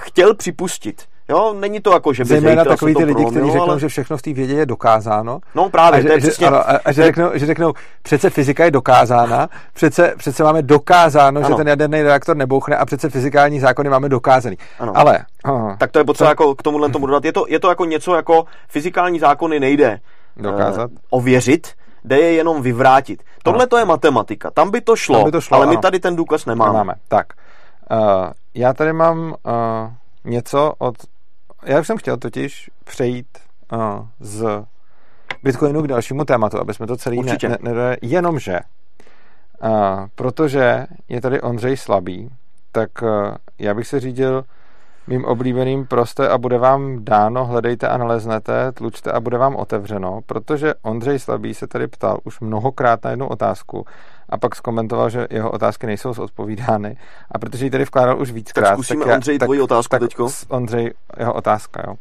[SPEAKER 3] chtěl připustit. Jo, není to jako, že by
[SPEAKER 2] Zejména takový ty lidi, kteří řeknou, ale... že všechno v té vědě je dokázáno.
[SPEAKER 3] No právě,
[SPEAKER 2] a že,
[SPEAKER 3] to je
[SPEAKER 2] že,
[SPEAKER 3] přesně...
[SPEAKER 2] Ano, a, a že, řeknou, že řeknou, přece fyzika je dokázána, přece, přece máme dokázáno, ano. že ten jaderný reaktor nebouchne a přece fyzikální zákony máme dokázaný.
[SPEAKER 3] Ano.
[SPEAKER 2] Ale...
[SPEAKER 3] Aha, tak to je potřeba to... jako k tomuhle tomu dodat. Je to, je to jako něco jako fyzikální zákony nejde
[SPEAKER 2] dokázat. Uh,
[SPEAKER 3] ověřit, jde je jenom vyvrátit. Tohle to je matematika, tam by to šlo, by to šlo ale ano. my tady ten důkaz nemáme.
[SPEAKER 2] nemáme. Tak, uh, já tady mám uh, něco od já už jsem chtěl totiž přejít uh, z Bitcoinu k dalšímu tématu, aby jsme to celý Určitě. ne, ne, ne, jenomže uh, protože je tady Ondřej slabý, tak uh, já bych se řídil mým oblíbeným proste a bude vám dáno, hledejte a naleznete, tlučte a bude vám otevřeno, protože Ondřej Slabý se tady ptal už mnohokrát na jednu otázku a pak zkomentoval, že jeho otázky nejsou zodpovídány a protože ji tady vkládal už víckrát. Tak
[SPEAKER 3] zkusíme tak Ondřej tak, tvoji otázku tak, teďko.
[SPEAKER 2] Ondřej, jeho otázka, jo.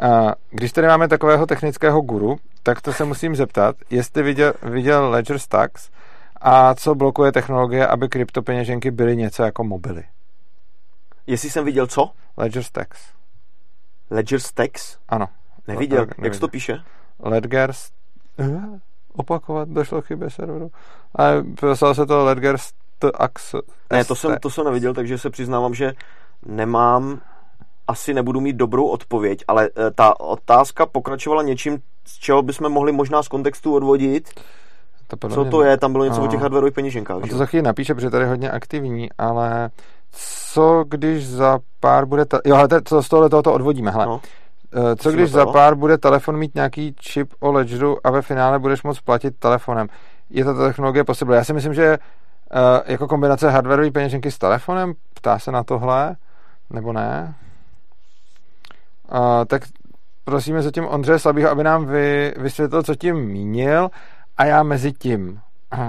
[SPEAKER 2] A když tady máme takového technického guru, tak to se musím zeptat, jestli viděl, viděl Ledger Stacks a co blokuje technologie, aby kryptopeněženky byly něco jako mobily.
[SPEAKER 3] Jestli jsem viděl co?
[SPEAKER 2] Ledger Stacks.
[SPEAKER 3] Ledger Stacks?
[SPEAKER 2] Ano.
[SPEAKER 3] Neviděl. No, Jak se to píše?
[SPEAKER 2] Ledger opakovat, došlo chybě serveru. Ale psal se to Ledger Stacks.
[SPEAKER 3] Ne, to jsem, to jsem neviděl, takže se přiznávám, že nemám asi nebudu mít dobrou odpověď, ale e, ta otázka pokračovala něčím, z čeho bychom mohli možná z kontextu odvodit. To Co to je? Tam bylo něco a... o těch hardwareových peněženkách.
[SPEAKER 2] to za chvíli napíše, protože tady je hodně aktivní, ale co když za pár bude... Ta... Jo, ale to, z tohle to odvodíme, hele. No. Eh, co když za pár bude telefon mít nějaký čip o ledgeru a ve finále budeš moct platit telefonem? Je to ta technologie possible? Já si myslím, že uh, jako kombinace hardwareové peněženky s telefonem, ptá se na tohle, nebo ne? Uh, tak prosíme zatím Ondřeje Slabýho, aby nám vy, vysvětlil, co tím mínil a já mezi tím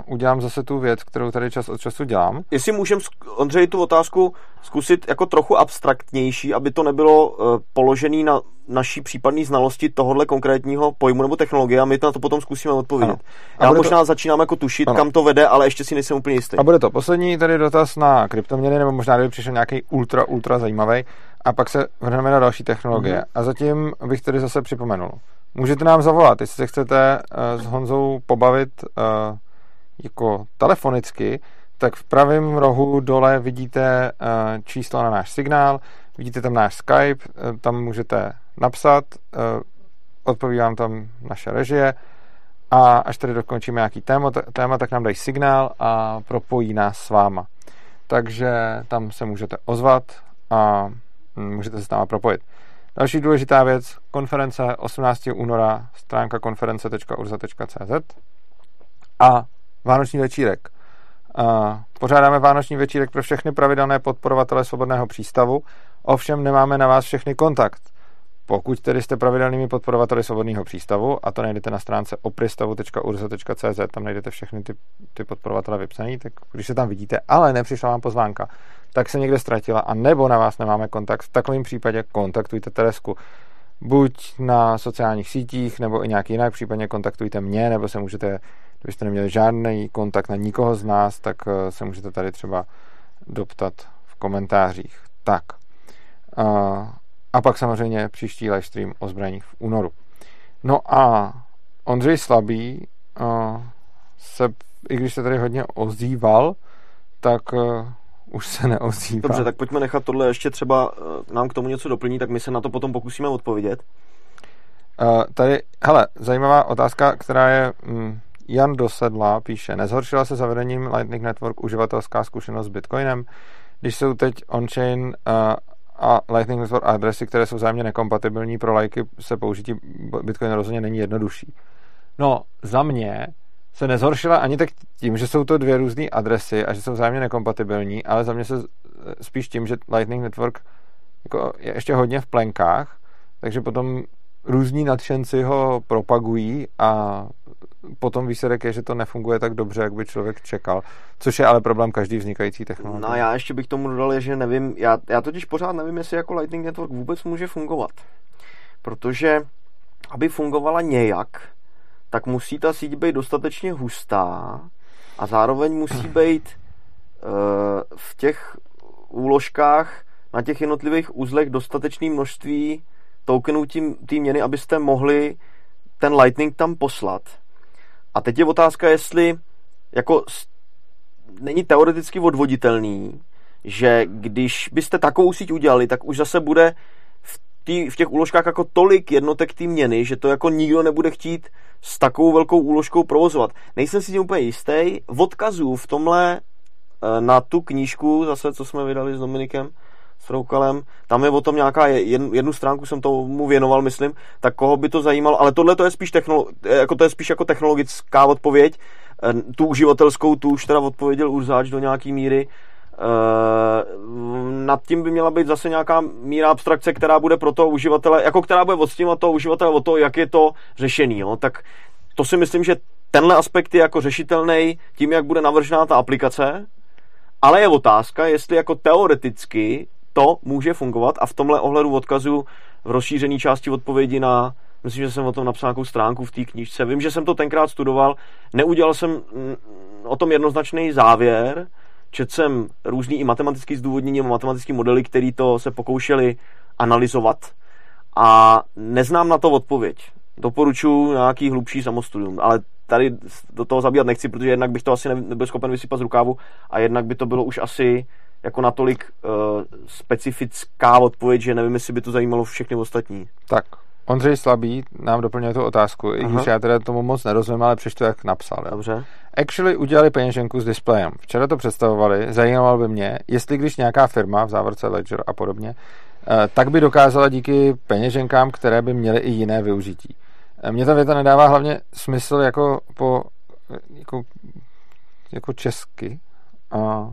[SPEAKER 2] udělám zase tu věc, kterou tady čas od času dělám.
[SPEAKER 3] Jestli můžem, Ondřej, tu otázku zkusit jako trochu abstraktnější, aby to nebylo uh, položené na naší případné znalosti tohohle konkrétního pojmu nebo technologie a my to na to potom zkusíme odpovědět. Já možná to... začínám jako tušit, ano. kam to vede, ale ještě si nejsem úplně jistý.
[SPEAKER 2] A bude to poslední tady dotaz na kryptoměny, nebo možná kdyby přišel nějaký ultra, ultra zajímavý a pak se vrhneme na další technologie. Mm-hmm. A zatím bych tady zase připomenul. Můžete nám zavolat, jestli se chcete uh, s Honzou pobavit uh, jako telefonicky, tak v pravém rohu dole vidíte uh, číslo na náš signál, vidíte tam náš Skype, uh, tam můžete napsat, uh, odpoví vám tam naše režie a až tady dokončíme nějaký téma, téma, tak nám dají signál a propojí nás s váma. Takže tam se můžete ozvat a můžete se s náma propojit. Další důležitá věc, konference 18. února, stránka konference.urza.cz a Vánoční večírek. Pořádáme Vánoční večírek pro všechny pravidelné podporovatele svobodného přístavu, ovšem nemáme na vás všechny kontakt. Pokud tedy jste pravidelnými podporovateli svobodného přístavu, a to najdete na stránce opristavu.urza.cz, tam najdete všechny ty, ty podporovatele vypsaný, tak když se tam vidíte, ale nepřišla vám pozvánka, tak se někde ztratila a nebo na vás nemáme kontakt, v takovém případě kontaktujte Teresku. Buď na sociálních sítích, nebo i nějak jinak, případně kontaktujte mě, nebo se můžete Kdybyste neměli žádný kontakt na nikoho z nás, tak eh, se můžete tady třeba doptat v komentářích. Tak. A pak samozřejmě příští livestream o zbraních v únoru. No a Ondřej Slabý eh, se, i když se tady hodně ozýval, tak eh, už se neozývá.
[SPEAKER 3] Dobře, tak pojďme nechat tohle ještě třeba nám k tomu něco doplní, tak my se na to potom pokusíme odpovědět.
[SPEAKER 2] Uh, tady, hele, zajímavá otázka, která je mm, Jan Dosedla píše, nezhoršila se zavedením Lightning Network uživatelská zkušenost s Bitcoinem, když jsou teď on-chain uh, a Lightning Network adresy, které jsou vzájemně nekompatibilní pro lajky, se použití Bitcoin rozhodně není jednodušší. No, za mě se nezhoršila ani tak tím, že jsou to dvě různé adresy a že jsou vzájemně nekompatibilní, ale za mě se spíš tím, že Lightning Network jako je ještě hodně v plenkách, takže potom různí nadšenci ho propagují a potom výsledek je, že to nefunguje tak dobře, jak by člověk čekal. Což je ale problém každý vznikající technologie.
[SPEAKER 3] No a já ještě bych tomu dodal, že nevím, já, já totiž pořád nevím, jestli jako Lightning Network vůbec může fungovat. Protože aby fungovala nějak, tak musí ta síť být dostatečně hustá a zároveň musí být uh, v těch úložkách na těch jednotlivých uzlech dostatečné množství tokenů té měny, abyste mohli ten Lightning tam poslat. A teď je otázka, jestli jako není teoreticky odvoditelný, že když byste takovou síť udělali, tak už zase bude v, tý, v těch úložkách jako tolik jednotek té měny, že to jako nikdo nebude chtít s takovou velkou úložkou provozovat. Nejsem si tím úplně jistý. Odkazů v tomhle eh, na tu knížku, zase co jsme vydali s Dominikem, s Roukalem, tam je o tom nějaká, jednu, jednu stránku jsem tomu věnoval, myslím, tak koho by to zajímalo, ale tohle to je spíš, technolo, jako, to je spíš jako technologická odpověď, eh, tu uživatelskou, tu už teda odpověděl Urzáč do nějaký míry, Uh, nad tím by měla být zase nějaká míra abstrakce, která bude pro toho uživatele, jako která bude odstímat toho uživatele o to, jak je to řešený. Jo? Tak to si myslím, že tenhle aspekt je jako řešitelný tím, jak bude navržená ta aplikace, ale je otázka, jestli jako teoreticky to může fungovat a v tomhle ohledu odkazu v rozšířené části odpovědi na Myslím, že jsem o tom napsal nějakou stránku v té knížce. Vím, že jsem to tenkrát studoval. Neudělal jsem mm, o tom jednoznačný závěr. Četl jsem různý i matematický zdůvodnění a matematický modely, který to se pokoušeli analyzovat. A neznám na to odpověď. Doporučuji nějaký hlubší samostudium, ale tady do toho zabíjat nechci, protože jednak bych to asi nebyl schopen vysypat z rukávu a jednak by to bylo už asi jako natolik uh, specifická odpověď, že nevím, jestli by to zajímalo všechny ostatní.
[SPEAKER 2] Tak, Ondřej Slabý nám doplňuje tu otázku, i když já teda tomu moc nerozumím, ale přečtu, jak napsal. Jo.
[SPEAKER 3] Dobře.
[SPEAKER 2] Actually udělali peněženku s displejem. Včera to představovali, zajímalo by mě, jestli když nějaká firma, v závorce Ledger a podobně, eh, tak by dokázala díky peněženkám, které by měly i jiné využití. Eh, Mně ta věta nedává hlavně smysl jako po jako, jako česky, a,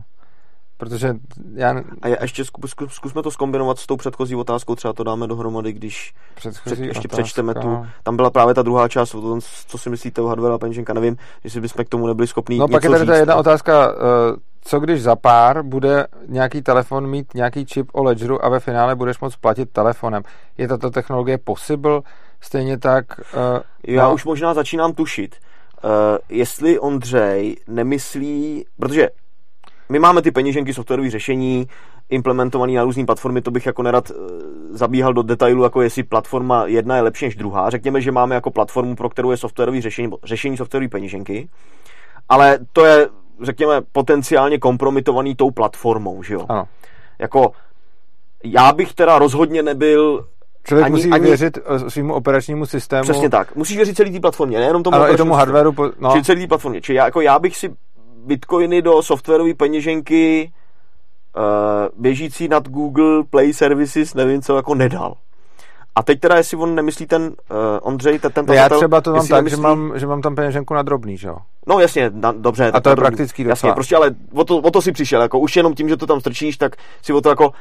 [SPEAKER 2] protože já
[SPEAKER 3] A já ještě zku, zku, zkusme to skombinovat s tou předchozí otázkou, třeba to dáme dohromady, když
[SPEAKER 2] předchozí
[SPEAKER 3] před, ještě
[SPEAKER 2] otázka,
[SPEAKER 3] přečteme tu, tam byla právě ta druhá část, o tom, co si myslíte o hardware a peněženka, nevím, jestli bychom k tomu nebyli schopni
[SPEAKER 2] No pak je tady ta jedna otázka, eh, co když za pár bude nějaký telefon mít nějaký čip o ledgeru a ve finále budeš moct platit telefonem. Je tato technologie possible? Stejně tak... Uh,
[SPEAKER 3] Já no. už možná začínám tušit, uh, jestli Ondřej nemyslí, protože my máme ty peněženky, softwarové řešení, implementované na různé platformy, to bych jako nerad uh, zabíhal do detailu, jako jestli platforma jedna je lepší než druhá. Řekněme, že máme jako platformu, pro kterou je softwarové řešení, řešení softwarové peněženky, ale to je, řekněme, potenciálně kompromitovaný tou platformou, že jo?
[SPEAKER 2] Ano.
[SPEAKER 3] Jako, já bych teda rozhodně nebyl
[SPEAKER 2] Člověk
[SPEAKER 3] Ani-
[SPEAKER 2] musí
[SPEAKER 3] ani-
[SPEAKER 2] věřit eh, svýmu operačnímu systému.
[SPEAKER 3] Přesně tak. Musíš věřit celý té platformě, nejenom tomu
[SPEAKER 2] Ale i tomu hardwareu. Po, no,
[SPEAKER 3] Čili celý té platformě. Čili já, jako já bych si bitcoiny do softwarové peněženky uh, běžící nad Google Play Services, nevím co, jako nedal. A teď teda, jestli on nemyslí ten uh, Ondřej, ten, ten
[SPEAKER 2] no já třeba to mám tak,
[SPEAKER 3] nemyslí,
[SPEAKER 2] že mám, že mám tam peněženku na drobný, že jo?
[SPEAKER 3] No jasně, na, dobře. tak
[SPEAKER 2] to je
[SPEAKER 3] druhý-
[SPEAKER 2] praktický
[SPEAKER 3] Jasně,
[SPEAKER 2] docela.
[SPEAKER 3] prostě ale o to, o to si přišel, jako už jenom tím, že to tam strčíš, tak si o to jako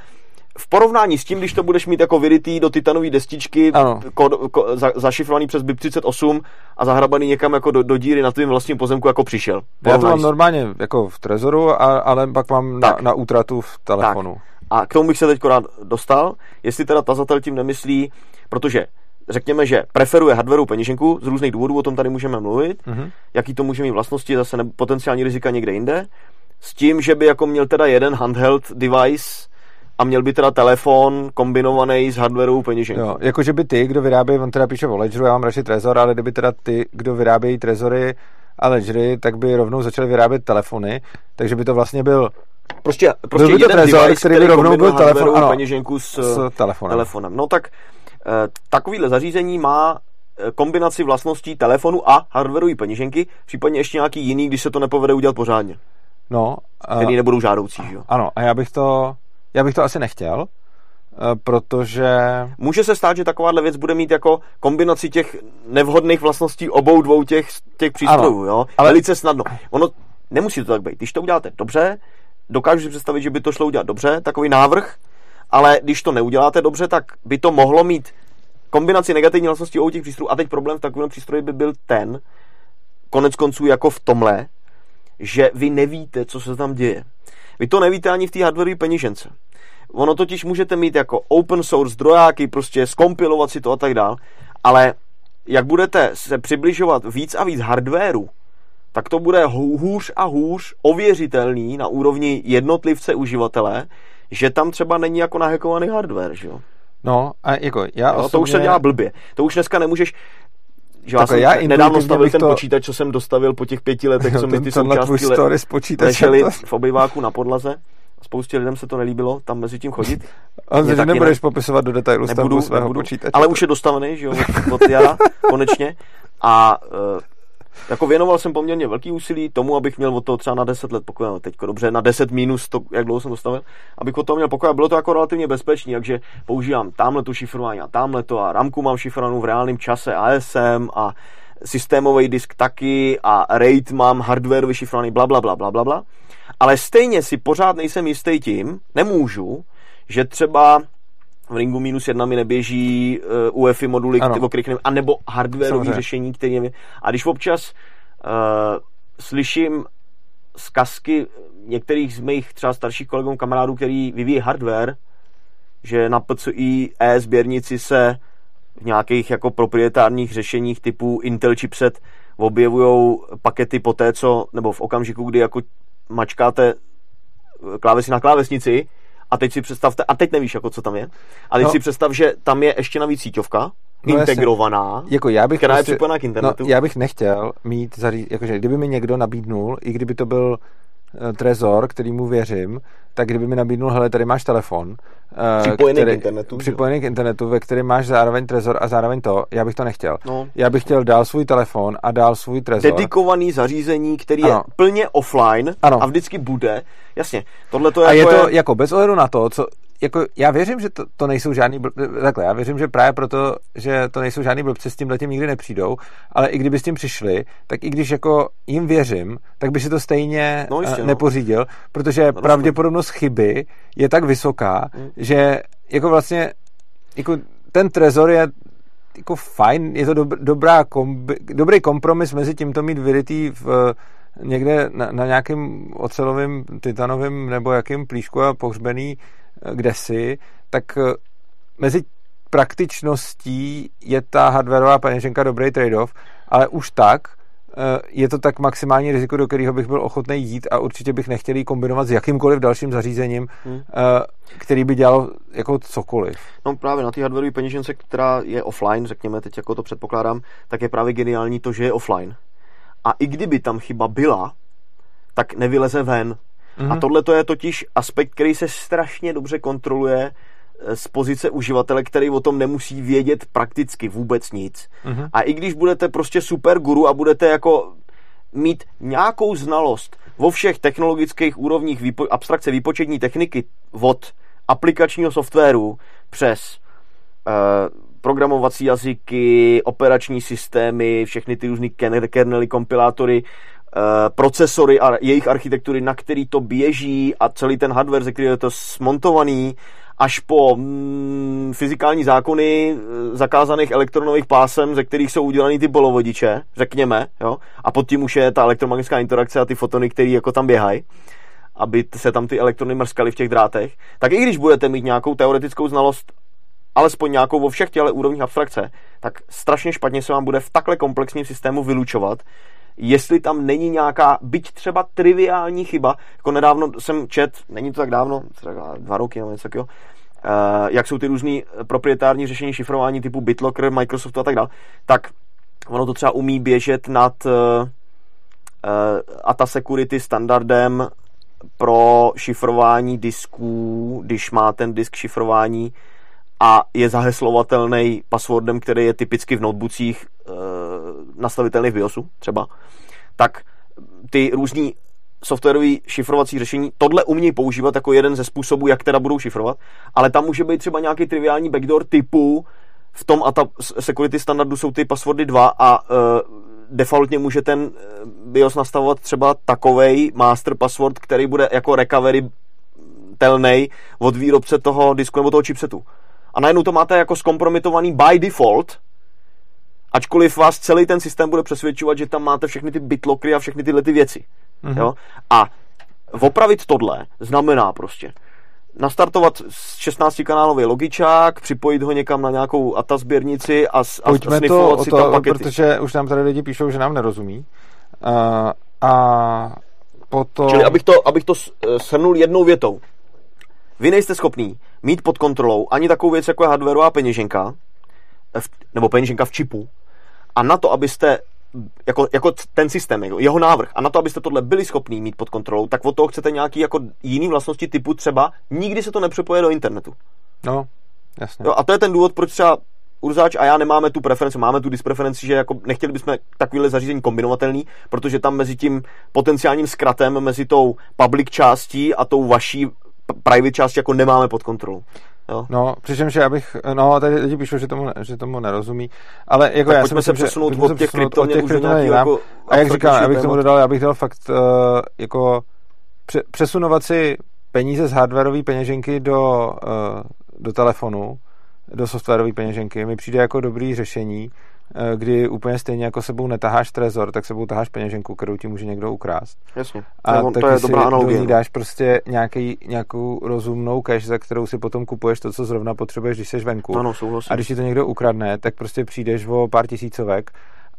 [SPEAKER 3] v porovnání s tím, když to budeš mít jako vyrytý do titanové destičky,
[SPEAKER 2] Ano.
[SPEAKER 3] ko, ko, za, zašifrovaný přes BIP38 a zahrabaný někam jako do, do díry na tvým vlastním pozemku jako přišel.
[SPEAKER 2] Já to mám normálně jako v trezoru, a, ale pak mám na,
[SPEAKER 3] Tak.
[SPEAKER 2] na útratu v telefonu.
[SPEAKER 3] A k tomu bych se teď rád dostal, jestli teda tazatel tím nemyslí, protože řekněme, že preferuje hardwareu peněženku z různých důvodů, o tom tady můžeme mluvit,
[SPEAKER 2] Mhm.
[SPEAKER 3] jaký to může mít vlastnosti, zase ne, potenciální rizika někde jinde, s tím, že by jako měl teda jeden handheld device a měl by teda telefon kombinovaný s hardwareovou peněženkou.
[SPEAKER 2] Jo, jakože by ty, kdo vyrábějí, on teda píše o Ledgeru, já mám radši Trezor, ale kdyby teda ty, kdo vyrábějí Trezory a Ledgery, tak by rovnou začali vyrábět telefony, takže by to vlastně byl
[SPEAKER 3] Prostě, prostě
[SPEAKER 2] by to
[SPEAKER 3] jeden
[SPEAKER 2] Trezor,
[SPEAKER 3] device,
[SPEAKER 2] který by rovnou byl telefon, ano,
[SPEAKER 3] peněženku s,
[SPEAKER 2] s telefonem.
[SPEAKER 3] telefonem. No tak eh, takovýhle zařízení má eh, kombinaci vlastností telefonu a hardwareové peněženky, případně ještě nějaký jiný, když se to nepovede udělat pořádně,
[SPEAKER 2] No,
[SPEAKER 3] který nebudou žádoucí. že Jo?
[SPEAKER 2] ano, a já bych to, já bych to asi nechtěl, eh, protože
[SPEAKER 3] Může se stát, že takováhle věc bude mít jako kombinaci těch nevhodných vlastností obou dvou těch, těch přístrojů,
[SPEAKER 2] Ano,
[SPEAKER 3] jo?
[SPEAKER 2] ale-
[SPEAKER 3] Velice snadno. Ono nemusí to tak být. Když to uděláte dobře, dokážu si představit, že by to šlo udělat dobře, takový návrh, ale když to neuděláte dobře, tak by to mohlo mít kombinaci negativních vlastností obou těch přístrojů. A teď problém v takovém přístroji by byl ten, konec konců jako v tomhle, že vy nevíte, co se tam děje. Vy to nevíte ani v té hardwareové peněžence. Ono totiž můžete mít jako open source zdrojáky, prostě skompilovat si to a tak dál, ale jak budete se přibližovat víc a víc hardwareu, tak to bude hů- hůř a hůř ověřitelný na úrovni jednotlivce uživatele, že tam třeba není jako nahekovaný hardware, že jo?
[SPEAKER 2] no, a jako já
[SPEAKER 3] Jo,
[SPEAKER 2] osobně,
[SPEAKER 3] to už se dělá blbě. To už dneska nemůžeš že já jsem
[SPEAKER 2] já
[SPEAKER 3] nedávno stavil ten
[SPEAKER 2] to-
[SPEAKER 3] počítač, co jsem dostavil po těch pěti letech, co mi ty součástky le- ležely
[SPEAKER 2] to-
[SPEAKER 3] v obýváku na podlaze. Spoustě lidem se to nelíbilo, tam mezi tím chodit. Mně
[SPEAKER 2] že nebudeš
[SPEAKER 3] ne.
[SPEAKER 2] popisovat do detailu
[SPEAKER 3] Nebudu,
[SPEAKER 2] svého
[SPEAKER 3] nebudu,
[SPEAKER 2] počítače.
[SPEAKER 3] ale už je dostavený, že jo, od, od jara, konečně. A uh, jako věnoval jsem poměrně velký úsilí tomu, abych měl od toho třeba na 10 let pokoj, no teďko dobře, na 10 minus to, jak dlouho jsem dostavil, abych od toho měl pokoj bylo to jako relativně bezpečný, takže používám tamhle tu šifrování a tamhle to a ramku mám šifrovanou v reálném čase ASM a systémový disk taky a RAID mám hardware vyšifrovaný bla bla bla bla bla bla. Ale stejně si pořád nejsem jistý tím, nemůžu, že třeba v Ringu minus jedna mi neběží uh, UEFI moduly,
[SPEAKER 2] Ano.
[SPEAKER 3] o kterých nevím, anebo hardwareové řešení, které nevím. A když občas uh, slyším zkazky některých z mých třeba starších kolegů, kamarádů, který vyvíjí hardware, že na PCI E sběrnici se v nějakých jako proprietárních řešeních typu Intel chipset objevují pakety po té, co, nebo v okamžiku, kdy jako mačkáte klávesy na klávesnici a teď si představte, a teď nevíš, jako co tam je, a teď
[SPEAKER 2] No.
[SPEAKER 3] si představ, že tam je ještě navíc síťovka,
[SPEAKER 2] No jasně.
[SPEAKER 3] integrovaná,
[SPEAKER 2] Jako já bych
[SPEAKER 3] která je
[SPEAKER 2] prostě,
[SPEAKER 3] připojená k internetu.
[SPEAKER 2] No, já bych nechtěl mít zaří, jakože kdyby mi někdo nabídnul, i kdyby to byl eh, Trezor, kterýmu věřím, tak kdyby mi nabídnul, hele, tady máš telefon, eh,
[SPEAKER 3] Připojený k internetu,
[SPEAKER 2] připojený k internetu, ve kterém máš zároveň Trezor a zároveň to, já bych to nechtěl.
[SPEAKER 3] No.
[SPEAKER 2] Já bych chtěl dál svůj telefon a dál svůj Trezor.
[SPEAKER 3] Dedikovaný zařízení, který je
[SPEAKER 2] Ano.
[SPEAKER 3] plně offline
[SPEAKER 2] Ano.
[SPEAKER 3] a vždycky bude. Jasně, tohle to
[SPEAKER 2] a je
[SPEAKER 3] jako
[SPEAKER 2] to jako bez ohledu na to, co, jako já věřím, že to, to nejsou žádný, bl... takhle, já věřím, že právě proto, že to nejsou žádný blbci, s tím letím nikdy nepřijdou, ale i kdyby s tím přišli, tak i když jako jim věřím, tak by si to stejně
[SPEAKER 3] No, jistě,
[SPEAKER 2] eh,
[SPEAKER 3] no.
[SPEAKER 2] nepořídil, protože
[SPEAKER 3] rozumím.
[SPEAKER 2] pravděpodobnost chyby je tak vysoká,
[SPEAKER 3] Hmm.
[SPEAKER 2] že jako vlastně jako ten trezor je jako fajn, je to dob, dobrá kombi, dobrý kompromis mezi tím to mít vyrytý v, někde na, na nějakém ocelovém, titanovém nebo jakým plíšku a pohřbený eh, kdesi, tak eh, mezi praktičností je ta hardwareová peněženka dobrý trade-off, ale už tak eh, je to tak maximální riziko, do kterého bych byl ochotný jít a určitě bych nechtěl ji kombinovat s jakýmkoliv dalším zařízením,
[SPEAKER 3] Hmm.
[SPEAKER 2] eh, který by dělal jako cokoliv.
[SPEAKER 3] No právě na té hardwareové peněžence, která je offline, řekněme, teď jako to předpokládám, tak je právě geniální to, že je offline. A i kdyby tam chyba byla, tak nevyleze ven.
[SPEAKER 2] Mhm.
[SPEAKER 3] A tohle to je totiž aspekt, který se strašně dobře kontroluje eh, z pozice uživatele, který o tom nemusí vědět prakticky vůbec nic.
[SPEAKER 2] Mhm.
[SPEAKER 3] A i když budete prostě super guru a budete jako mít nějakou znalost vo všech technologických úrovních výpo- abstrakce výpočetní techniky od aplikačního softwaru přes eh, programovací jazyky, operační systémy, všechny ty různé kernely, kompilátory, procesory a jejich architektury, na který to běží a celý ten hardware, ze kterého je to smontovaný, až po mm, fyzikální zákony eh, zakázaných elektronových pásem, ze kterých jsou udělaný ty bolovodiče, řekněme, jo? a pod tím už je ta elektromagnetická interakce a ty fotony, které jako tam běhají aby se tam ty elektrony mrskaly v těch drátech, tak i když budete mít nějakou teoretickou znalost, alespoň nějakou vo všech těle úrovních abstrakce, tak strašně špatně se vám bude v takhle komplexním systému vylučovat, jestli tam není nějaká, byť třeba triviální chyba, jako nedávno jsem čet, není to tak dávno, třeba dva roky nebo něco takového, eh, jak jsou ty různý proprietární řešení šifrování typu BitLocker, Microsoftu a tak dále, tak ono to třeba umí běžet nad eh, eh, ATA Security standardem pro šifrování disků, když má ten disk šifrování a je zaheslovatelný passwordem, který je typicky v notebookích e, nastavitelný v BIOSu třeba, tak ty různý softwarové šifrovací řešení tohle umějí používat jako jeden ze způsobů, jak teda budou šifrovat, ale tam může být třeba nějaký triviální backdoor typu v tom a ta security standardu jsou ty passwordy dva a e, defaultně může ten eh, BIOS nastavovat třeba takovej master password, který bude jako recovery telnej od výrobce toho disku nebo toho chipsetu. A najednou to máte jako zkompromitovaný by default, ačkoliv vás celý ten systém bude přesvědčovat, že tam máte všechny ty bitlockery a všechny tyhle ty věci.
[SPEAKER 2] Mhm.
[SPEAKER 3] Jo? A opravit tohle znamená prostě nastartovat 16-kanálový logičák, připojit ho někam na nějakou ATA sběrnici a, a
[SPEAKER 2] Pojďme to
[SPEAKER 3] si tam
[SPEAKER 2] to,
[SPEAKER 3] pakety.
[SPEAKER 2] protože už nám tady lidi píšou, že nám nerozumí. Uh, a potom...
[SPEAKER 3] Čili abych to, abych to eh, shrnul jednou větou. Vy nejste schopný mít pod kontrolou ani takovou věc, jako je hardwareová peněženka, nebo peněženka v čipu, a na to, abyste jako, jako ten systém, jako jeho návrh, a na to, abyste tohle byli schopní mít pod kontrolou, tak od toho chcete nějaký jako jiný vlastnosti typu třeba, nikdy se to nepřepoje do internetu.
[SPEAKER 2] No, jasně.
[SPEAKER 3] Jo, a to je ten důvod, proč třeba Urzáč a já nemáme tu preferenci, máme tu dispreferenci, že jako nechtěli bychom takovýhle zařízení kombinovatelný, protože tam mezi tím potenciálním zkratem, mezi tou public částí a tou vaší private částí jako nemáme pod kontrolou. Jo?
[SPEAKER 2] No, přičemž já bych, no, tady lidi píšou, že tomu, že tomu nerozumí, ale jako
[SPEAKER 3] Tak
[SPEAKER 2] já
[SPEAKER 3] pojďme se
[SPEAKER 2] že
[SPEAKER 3] přesunout
[SPEAKER 2] pojďme
[SPEAKER 3] od těch kryptoměn
[SPEAKER 2] těch
[SPEAKER 3] už
[SPEAKER 2] jinam.
[SPEAKER 3] jako
[SPEAKER 2] A jak říkám,
[SPEAKER 3] abstraktějšího
[SPEAKER 2] abych tomu dodal, já bych dal fakt uh, jako pře- přesunovat si peníze z hardwareové peněženky do, uh, do telefonu, do softwarové peněženky, mi přijde jako dobrý řešení, kdy úplně stejně jako sebou netaháš trezor, tak sebou taháš peněženku, kterou ti může někdo ukrást.
[SPEAKER 3] Jasně.
[SPEAKER 2] A
[SPEAKER 3] to,
[SPEAKER 2] taky
[SPEAKER 3] to je
[SPEAKER 2] si
[SPEAKER 3] dobrá
[SPEAKER 2] do
[SPEAKER 3] analogie.
[SPEAKER 2] ní
[SPEAKER 3] no.
[SPEAKER 2] dáš prostě nějaký, nějakou rozumnou cash, za kterou si potom kupuješ to, co zrovna potřebuješ, když jsi venku.
[SPEAKER 3] Ano, souhlasím.
[SPEAKER 2] A když ti to někdo ukradne, tak prostě přijdeš o pár tisícovek,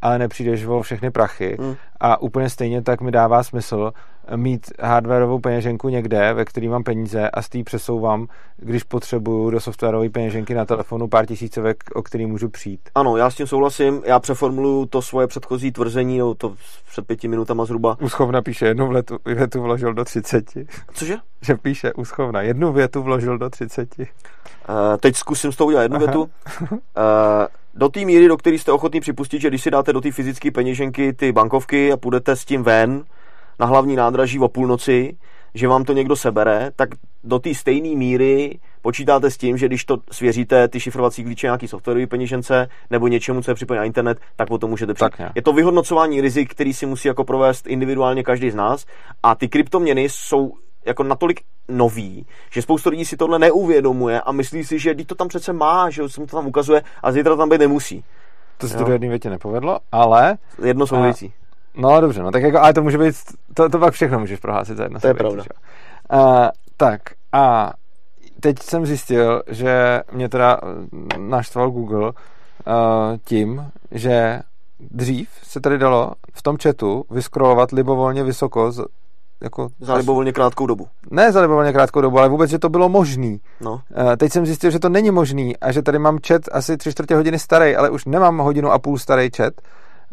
[SPEAKER 2] ale nepřijdeš o všechny prachy.
[SPEAKER 3] Hmm.
[SPEAKER 2] A úplně stejně tak mi dává smysl mít hardwareovou peněženku někde, ve který mám peníze a z té přesouvám, když potřebuju do softwarové peněženky na telefonu pár tisícovek, o který můžu přijít.
[SPEAKER 3] Ano, já s tím souhlasím. Já přeformuluju to svoje předchozí tvrzení, jo, to před pěti minutama zhruba.
[SPEAKER 2] Uschovna píše, jednu větu, větu vložil do 30.
[SPEAKER 3] Cože?
[SPEAKER 2] Že píše Uschovna, jednu větu vložil do 30.
[SPEAKER 3] Uh, teď zkusím s tou udělat jednu Aha. větu. Uh, do té míry, do které jste ochotní připustit, že když si dáte do té fyzické peněženky ty bankovky a půjdete s tím ven na hlavní nádraží o půlnoci, že vám to někdo sebere, tak do té stejné míry počítáte s tím, že když to svěříte ty šifrovací klíče nějaký softwarové peněžence nebo něčemu, co je připojené na internet, tak o to můžete přijít.
[SPEAKER 2] Tak,
[SPEAKER 3] je to vyhodnocování rizik, který si musí jako provést individuálně každý z nás a ty kryptoměny jsou jako natolik nový, že spoustu lidí si tohle neuvědomuje a myslí si, že když to tam přece má, že se mu to tam ukazuje a zítra tam být nemusí.
[SPEAKER 2] To se to do jedné větě nepovedlo, ale...
[SPEAKER 3] Jedno souvisí.
[SPEAKER 2] No dobře, no tak jako, ale to může být, to, to pak všechno můžeš prohlásit za jedno
[SPEAKER 3] To je pravda.
[SPEAKER 2] Uh, tak a teď jsem zjistil, že mě teda naštval Google uh, tím, že dřív se tady dalo v tom chatu vyskrolovat libovolně vysoko z, jako
[SPEAKER 3] za libovolně krátkou dobu.
[SPEAKER 2] Ne za libovolně krátkou dobu, ale vůbec, že to bylo možný.
[SPEAKER 3] No.
[SPEAKER 2] Uh, teď jsem zjistil, že to není možný a že tady mám chat asi tři čtvrtě hodiny starý, ale už nemám hodinu a půl starý chat.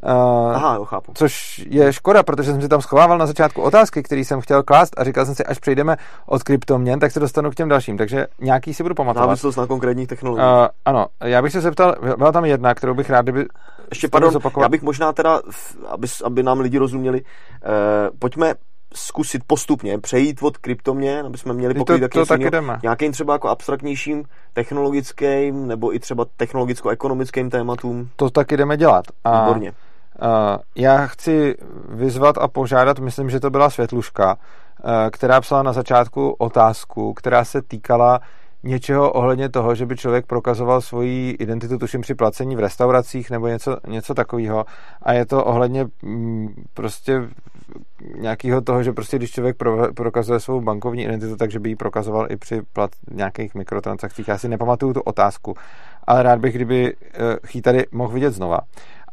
[SPEAKER 3] Uh, Aha, jo, chápu.
[SPEAKER 2] Což je škoda, protože jsem si tam schovával na začátku otázky, které jsem chtěl klást a říkal jsem si, až přejdeme od kryptoměn, tak se dostanu k těm dalším. Takže nějaký si budu pamatovat.
[SPEAKER 3] Závislost na konkrétních technologiích.
[SPEAKER 2] Uh, ano, já bych se zeptal, byla tam jedna, kterou bych rád, kdyby.
[SPEAKER 3] Ještě pardon, zopakovat. já bych možná teda, aby, aby nám lidi rozuměli, uh, pojďme zkusit postupně přejít od kryptoměn, aby jsme měli
[SPEAKER 2] pokrýt to, to taky jdeme.
[SPEAKER 3] nějakým třeba jako abstraktnějším technologickým nebo i třeba technologicko-ekonomickým tématům.
[SPEAKER 2] To taky jdeme dělat.
[SPEAKER 3] A Výborně.
[SPEAKER 2] Uh, já chci vyzvat a požádat, myslím, že to byla Světluška, uh, která psala na začátku otázku, která se týkala něčeho ohledně toho, že by člověk prokazoval svoji identitu, tuším při placení v restauracích nebo něco, něco takového. A je to ohledně mm, prostě nějakého toho, že prostě když člověk pro, prokazuje svou bankovní identitu, takže by ji prokazoval i při plat nějakých mikrotransakcích. Já si nepamatuju tu otázku, ale rád bych, kdyby uh, ji tady mohl vidět znova.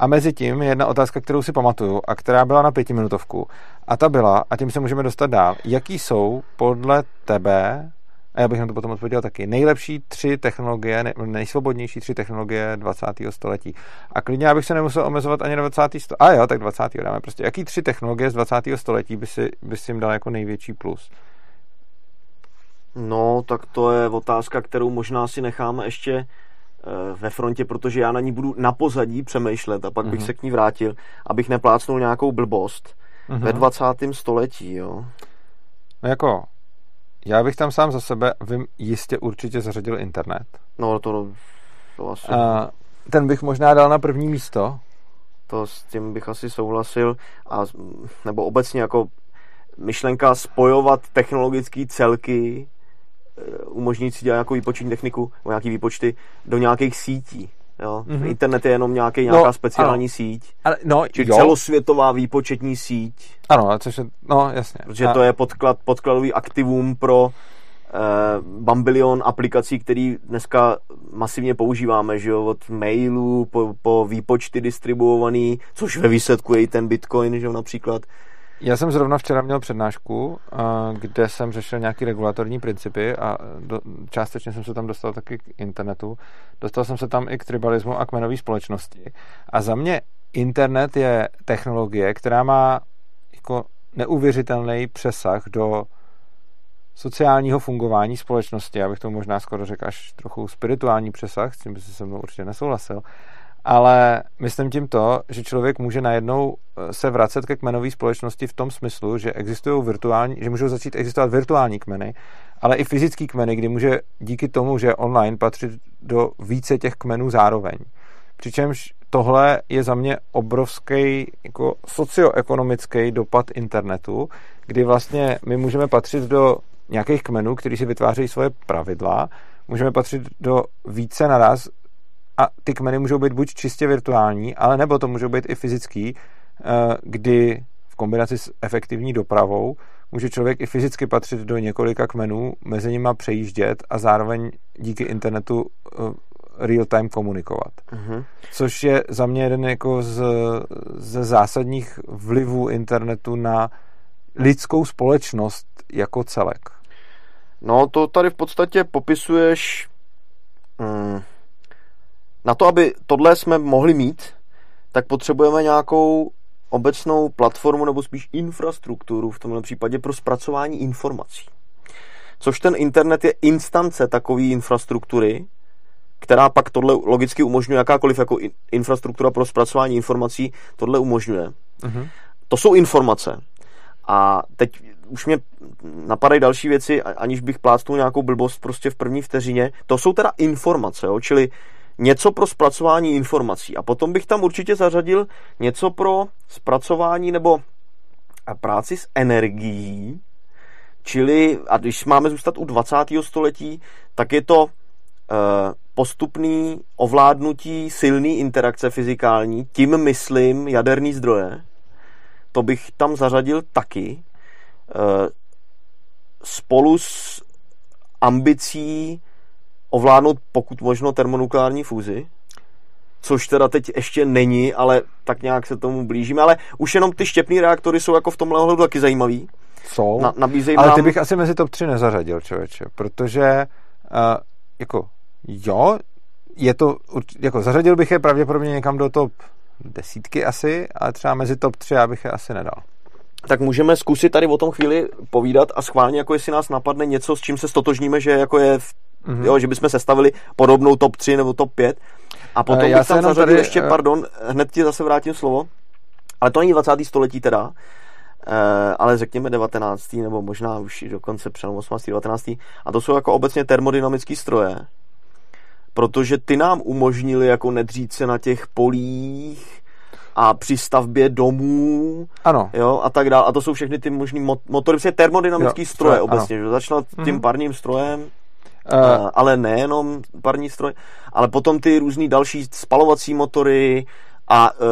[SPEAKER 2] A mezi tím je jedna otázka, kterou si pamatuju a která byla na pětiminutovku. A ta byla, a tím se můžeme dostat dál, jaký jsou podle tebe, a já bych na to potom odpověděl taky, nejlepší tři technologie, nej, nejsvobodnější tři technologie 20. století. A klidně, abych se nemusel omezovat ani na 20. století. A jo, tak 20. dáme prostě. Jaký tři technologie z 20. století by si, by si jim dal jako největší plus?
[SPEAKER 3] No, tak to je otázka, kterou možná si necháme ještě ve frontě, protože já na ní budu na pozadí přemýšlet a pak mm-hmm. bych mhm. se k ní vrátil, abych neplácnul nějakou blbost mm-hmm. ve 20. století, jo.
[SPEAKER 2] No jako, já bych tam sám za sebe, vím, jistě určitě zařadil internet.
[SPEAKER 3] No to, to asi...
[SPEAKER 2] A ten bych možná dal na první místo.
[SPEAKER 3] To s tím bych asi souhlasil. A, nebo obecně jako myšlenka spojovat technologické celky Eh, umožnit si dělat nějakou výpočetní techniku, nebo nějaký výpočty do nějakých sítí. Jo? Mm-hmm. Internet je jenom nějaký, nějaká no, speciální ano. síť.
[SPEAKER 2] Ale, no,
[SPEAKER 3] Čili
[SPEAKER 2] jo.
[SPEAKER 3] celosvětová výpočetní síť.
[SPEAKER 2] Ano, což je, no jasně.
[SPEAKER 3] Protože a... to je podklad, podkladový aktivum pro eh, bambilion aplikací, který dneska masivně používáme, že jo, od mailů po, po výpočty distribuovaný, což ve výsledku je i ten Bitcoin, že jo, například.
[SPEAKER 2] Já jsem zrovna včera měl přednášku, kde jsem řešil nějaké regulatorní principy a do, částečně jsem se tam dostal taky k internetu. Dostal jsem se tam i k tribalismu a kmenové společnosti. A za mě internet je technologie, která má jako neuvěřitelný přesah do sociálního fungování společnosti. Já bych to možná skoro řekl až trochu spirituální přesah, s tím by si se mnou určitě nesouhlasil ale myslím tím to, že člověk může najednou eh, se vracet ke kmenové společnosti v tom smyslu, že existují virtuální, že můžou začít existovat virtuální kmeny, ale i fyzický kmeny, kdy může díky tomu, že online patřit do více těch kmenů zároveň. Přičemž tohle je za mě obrovský jako socioekonomický dopad internetu, kdy vlastně my můžeme patřit do nějakých kmenů, kteří si vytvářejí svoje pravidla, můžeme patřit do více naraz a ty kmeny můžou být buď čistě virtuální, ale nebo to můžou být i fyzický, eh, kdy v kombinaci s efektivní dopravou může člověk i fyzicky patřit do několika kmenů, mezi nimi přejíždět a zároveň díky internetu eh, real-time komunikovat. Uh-huh. Což je za mě jeden jako z, ze zásadních vlivů internetu na lidskou společnost jako celek?
[SPEAKER 3] No, to tady v podstatě popisuješ mm, na to, aby tohle jsme mohli mít, tak potřebujeme nějakou obecnou platformu nebo spíš infrastrukturu v tomhle případě pro zpracování informací. Což ten internet je instance takové infrastruktury, která pak tohle logicky umožňuje, jakákoliv jako infrastruktura pro zpracování informací, tohle umožňuje. Uh-huh. To jsou informace. A teď už mě napadají další věci, aniž bych plácnul nějakou blbost prostě v první vteřině. To jsou teda informace, jo? čili něco pro zpracování informací. A potom bych tam určitě zařadil něco pro zpracování nebo práci s energií, čili, a když máme zůstat u 20. století, tak je to e, postupný ovládnutí silný interakce fyzikální, tím myslím jaderný zdroje, to bych tam zařadil taky, e, spolu s ambicí ovládnout pokud možno termonukleární fúzi, což teda teď ještě není, ale tak nějak se tomu blížíme, ale už jenom ty štěpné reaktory jsou jako v tomhle ohledu taky zajímavý.
[SPEAKER 2] Jsou,
[SPEAKER 3] Na, nabízejí
[SPEAKER 2] ale
[SPEAKER 3] nám...
[SPEAKER 2] ty bych asi mezi top 3 nezařadil, člověče, protože uh, jako jo, je to, jako zařadil bych je pravděpodobně někam do top desítky asi, ale třeba mezi top 3 já bych je asi nedal.
[SPEAKER 3] Tak můžeme zkusit tady o tom chvíli povídat a schválně, jako jestli nás napadne něco, s čím se stotožníme, že jako je v Mm-hmm. Jo, že bychom sestavili podobnou top 3 nebo top 5. A potom Já bych tam zařadil tady, ještě, uh... pardon, hned ti zase vrátím slovo, ale to není 20. století teda, uh, ale řekněme 19. nebo možná už i dokonce přelom 18. 19. A to jsou jako obecně termodynamické stroje, protože ty nám umožnili jako nedřít se na těch polích, a při stavbě domů
[SPEAKER 2] ano.
[SPEAKER 3] Jo, a tak dále. A to jsou všechny ty možný motory, prostě termodynamické stroje ano. obecně. Že? Začal mm-hmm. tím parním strojem, Uh, ale nejenom parní stroj, ale potom ty různý další spalovací motory a uh,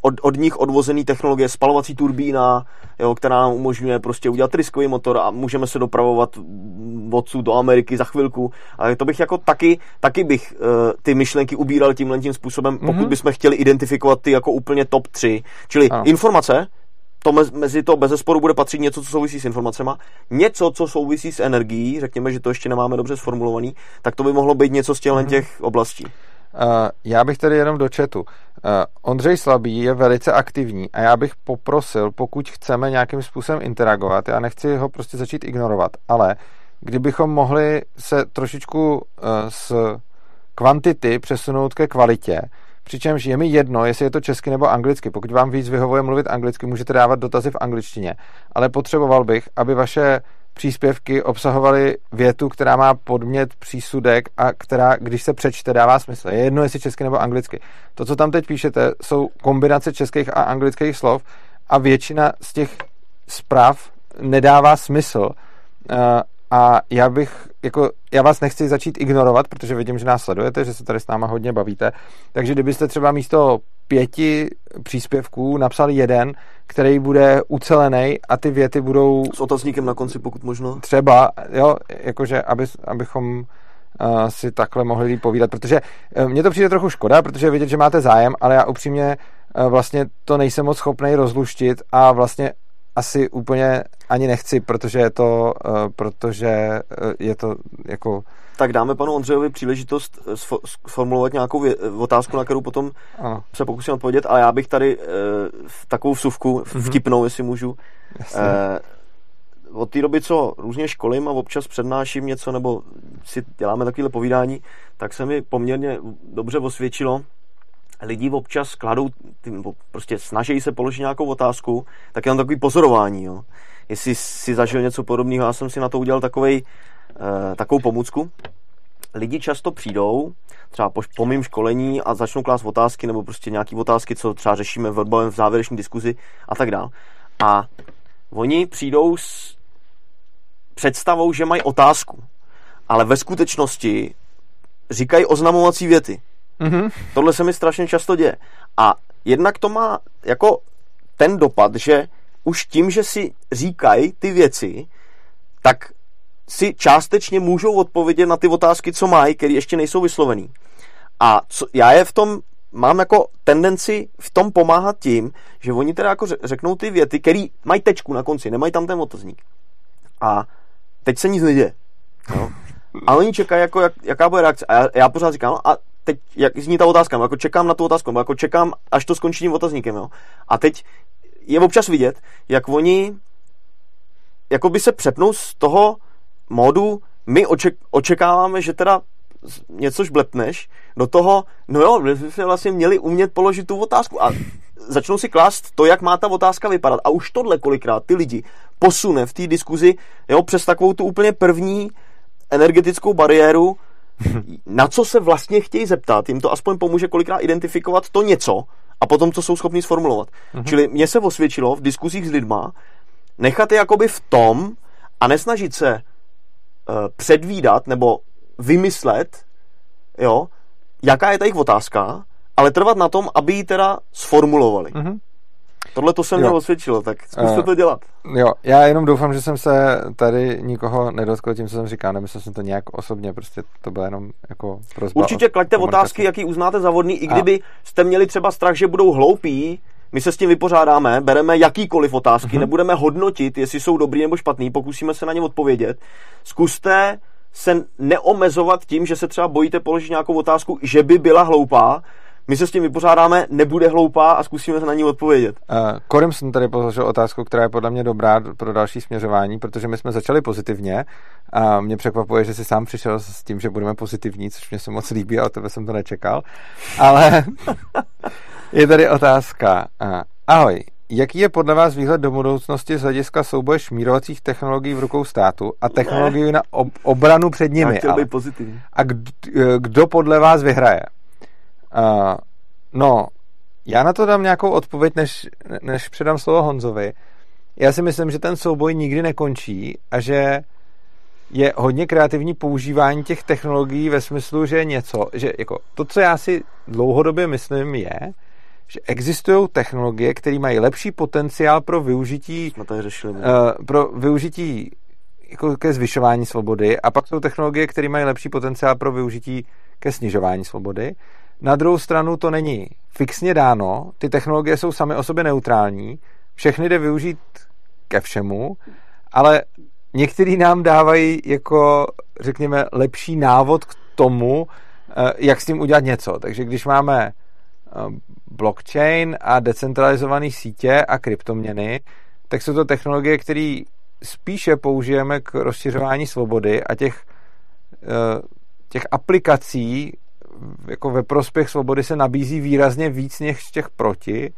[SPEAKER 3] od, od nich odvozený technologie, spalovací turbína, jo, která nám umožňuje prostě udělat tryskový motor a můžeme se dopravovat odsud do Ameriky za chvilku. Ale to bych jako taky, taky bych uh, ty myšlenky ubíral tímhle tím způsobem, pokud mm-hmm. bychom chtěli identifikovat ty jako úplně top 3. Čili ano. informace, to mezi to bez sporu bude patřit něco, co souvisí s informacemi, něco, co souvisí s energií, řekněme, že to ještě nemáme dobře sformulovaný, tak to by mohlo být něco z těchto mm-hmm. těch oblastí.
[SPEAKER 2] Uh, já bych tady jenom do chatu. Uh, Ondřej Slabý je velice aktivní a já bych poprosil, pokud chceme nějakým způsobem interagovat, já nechci ho prostě začít ignorovat, ale kdybychom mohli se trošičku uh, z kvantity přesunout ke kvalitě, Přičemž je mi jedno, jestli je to česky nebo anglicky. Pokud vám víc vyhovuje mluvit anglicky, můžete dávat dotazy v angličtině. Ale potřeboval bych, aby vaše příspěvky obsahovaly větu, která má podmět, přísudek a která, když se přečte, dává smysl. Je jedno, jestli česky nebo anglicky. To, co tam teď píšete, jsou kombinace českých a anglických slov a většina z těch zpráv nedává smysl. A já bych, jako, já vás nechci začít ignorovat, protože vidím, že nás sledujete, že se tady s náma hodně bavíte. Takže kdybyste třeba místo pěti příspěvků napsali jeden, který bude ucelený a ty věty budou...
[SPEAKER 3] S otazníkem na konci, pokud možno.
[SPEAKER 2] Třeba, jo, jakože, aby, abychom uh, si takhle mohli líp povídat, protože uh, mně to přijde trochu škoda, protože vidět, že máte zájem, ale já upřímně uh, vlastně to nejsem moc schopný rozluštit a vlastně asi úplně ani nechci, protože je to, uh, protože uh, je to jako...
[SPEAKER 3] Tak dáme panu Ondřejovi příležitost eh, sformulovat nějakou vě- otázku, na kterou potom ano. se pokusím odpovědět, ale já bych tady uh, takovou vsuvku mm-hmm. vtipnou, jestli můžu. Uh, od té doby, co různě školím a občas přednáším něco, nebo si děláme takovéhle povídání, tak se mi poměrně dobře osvědčilo, lidi občas kladou, prostě snaží se položit nějakou otázku, tak je tam takový pozorování. Jo. Jestli si zažil něco podobného, já jsem si na to udělal takovej, eh, takovou pomůcku. Lidi často přijdou, třeba po, po mým školení a začnou klást otázky, nebo prostě nějaké otázky, co třeba řešíme v v závěrečné diskuzi a tak dál. A oni přijdou s představou, že mají otázku, ale ve skutečnosti říkají oznamovací věty. Mm-hmm. Tohle se mi strašně často děje. A jednak to má jako ten dopad, že už tím, že si říkají ty věci, tak si částečně můžou odpovědět na ty otázky, co mají, které ještě nejsou vyslovený. A co, já je v tom mám jako tendenci v tom pomáhat tím, že oni teda jako řeknou ty věty, které mají tečku na konci, nemají tam ten otazník. A teď se nic neděje. Jo? A oni čekají, jako, jak, jaká bude reakce. A já, já pořád říkám, no, a teď, jak zní ta otázka, jako čekám na tu otázku, jako čekám, až to skončí tím otazníkem, jo. A teď je občas vidět, jak oni jako by se přepnou z toho módu, my oček, očekáváme, že teda něco šblepneš, do toho, no jo, my jsme vlastně měli umět položit tu otázku a začnou si klást to, jak má ta otázka vypadat. A už tohle kolikrát ty lidi posune v té diskuzi jo, přes takovou tu úplně první energetickou bariéru, na co se vlastně chtějí zeptat, jim to aspoň pomůže kolikrát identifikovat to něco a potom, co jsou schopni sformulovat. Mm-hmm. Čili mně se osvědčilo v diskuzích s lidma nechat je jakoby v tom a nesnažit se uh, předvídat nebo vymyslet, jo, jaká je ta jejich otázka, ale trvat na tom, aby ji teda sformulovali. Mm-hmm. Tohle to se mě osvědčilo, tak zkuste uh, to dělat.
[SPEAKER 2] Jo, já jenom doufám, že jsem se tady nikoho nedotkl tím, co jsem říkal, nemyslel jsem to nějak osobně, prostě to bylo jenom jako prozba.
[SPEAKER 3] Určitě klaďte otázky, jaký uznáte za vodný, i kdyby A... jste měli třeba strach, že budou hloupí, my se s tím vypořádáme, bereme jakýkoliv otázky, mm-hmm. nebudeme hodnotit, jestli jsou dobrý nebo špatný, pokusíme se na ně odpovědět. Zkuste se neomezovat tím, že se třeba bojíte položit nějakou otázku, že by byla hloupá, my se s tím vypořádáme, nebude hloupá a zkusíme se na ní odpovědět.
[SPEAKER 2] Uh, Korim jsem tady položil otázku, která je podle mě dobrá pro další směřování, protože my jsme začali pozitivně a mě překvapuje, že jsi sám přišel s tím, že budeme pozitivní, což mě se moc líbí a od tebe jsem to nečekal. Ale je tady otázka. Uh, ahoj, Jaký je podle vás výhled do budoucnosti z hlediska souboje šmírovacích technologií v rukou státu a technologií na ob- obranu před nimi? Já
[SPEAKER 3] chtěl být pozitivní.
[SPEAKER 2] A kdo, kdo podle vás vyhraje? Uh, no, já na to dám nějakou odpověď, než, než předám slovo Honzovi. Já si myslím, že ten souboj nikdy nekončí a že je hodně kreativní používání těch technologií ve smyslu, že je něco, že jako to, co já si dlouhodobě myslím, je, že existují technologie, které mají lepší potenciál pro využití
[SPEAKER 3] Jsme tady řešili, uh,
[SPEAKER 2] pro využití jako ke zvyšování svobody a pak jsou technologie, které mají lepší potenciál pro využití ke snižování svobody. Na druhou stranu to není fixně dáno, ty technologie jsou sami o sobě neutrální, všechny jde využít ke všemu, ale některý nám dávají jako, řekněme, lepší návod k tomu, eh, jak s tím udělat něco. Takže když máme eh, blockchain a decentralizované sítě a kryptoměny, tak jsou to technologie, které spíše použijeme k rozšiřování svobody a těch, eh, těch aplikací jako ve prospěch svobody se nabízí výrazně víc než těch proti.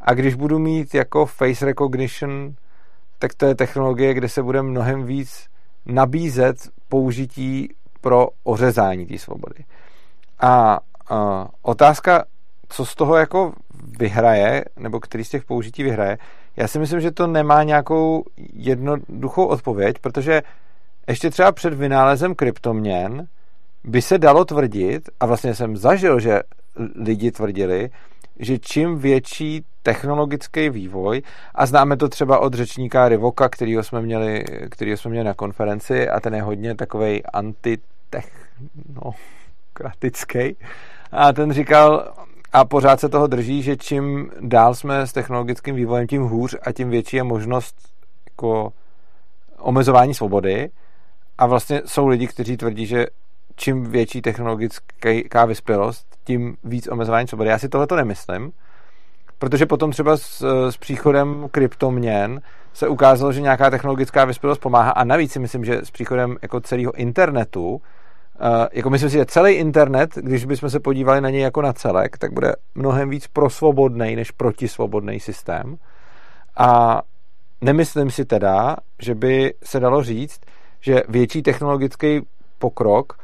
[SPEAKER 2] A když budu mít jako face recognition, tak to je technologie, kde se bude mnohem víc nabízet použití pro ořezání té svobody. A, a otázka, co z toho jako vyhraje, nebo který z těch použití vyhraje, já si myslím, že to nemá nějakou jednoduchou odpověď, protože ještě třeba před vynálezem kryptoměn by se dalo tvrdit, a vlastně jsem zažil, že lidi tvrdili, že čím větší technologický vývoj, a známe to třeba od řečníka Rivoka, kterýho jsme měli, kterýho jsme měli na konferenci, a ten je hodně takovej antitechnokratický, a ten říkal, a pořád se toho drží, že čím dál jsme s technologickým vývojem, tím hůř a tím větší je možnost jako omezování svobody. A vlastně jsou lidi, kteří tvrdí, že čím větší technologická vyspělost, tím víc omezování svobody. Já si tohle to nemyslím, protože potom třeba s, s příchodem kryptoměn se ukázalo, že nějaká technologická vyspělost pomáhá a navíc si myslím, že s příchodem jako celého internetu, uh, jako myslím si, že celý internet, když bychom se podívali na něj jako na celek, tak bude mnohem víc prosvobodný než protisvobodný systém. A nemyslím si teda, že by se dalo říct, že větší technologický pokrok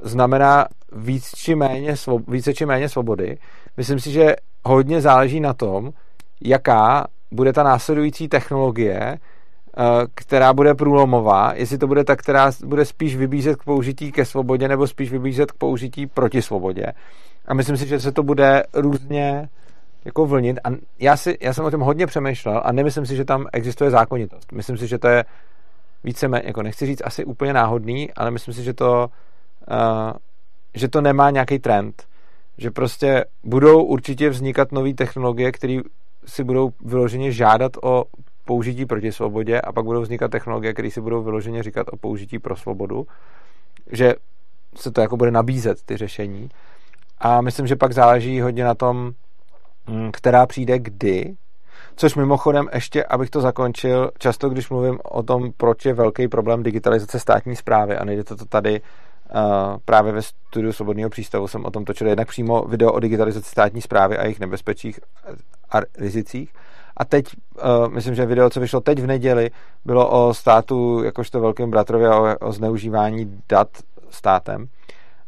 [SPEAKER 2] znamená víc či méně, více či méně svobody. Myslím si, že hodně záleží na tom, jaká bude ta následující technologie, která bude průlomová, jestli to bude ta, která bude spíš vybízet k použití ke svobodě, nebo spíš vybízet k použití proti svobodě. A myslím si, že se to bude různě jako vlnit. A já, si, já jsem o tom hodně přemýšlel a nemyslím si, že tam existuje zákonitost. Myslím si, že to je víceméně, jako nechci říct asi úplně náhodný, ale myslím si, že to, že to nemá nějaký trend. Že prostě budou určitě vznikat nové technologie, které si budou vyloženě žádat o použití proti svobodě a pak budou vznikat technologie, které si budou vyloženě říkat o použití pro svobodu. Že se to jako bude nabízet, ty řešení. A myslím, že pak záleží hodně na tom, mm, která přijde kdy, Což mimochodem ještě, abych to zakončil, často když mluvím o tom, proč je velký problém digitalizace státní zprávy a nejde to tady právě ve studiu Svobodného přístavu jsem o tom točil jednak přímo video o digitalizaci státní zprávy a jejich nebezpečích a rizicích. A teď, uh, myslím, že video, co vyšlo teď v neděli, bylo o státu jakožto velkým bratrově o, o zneužívání dat státem.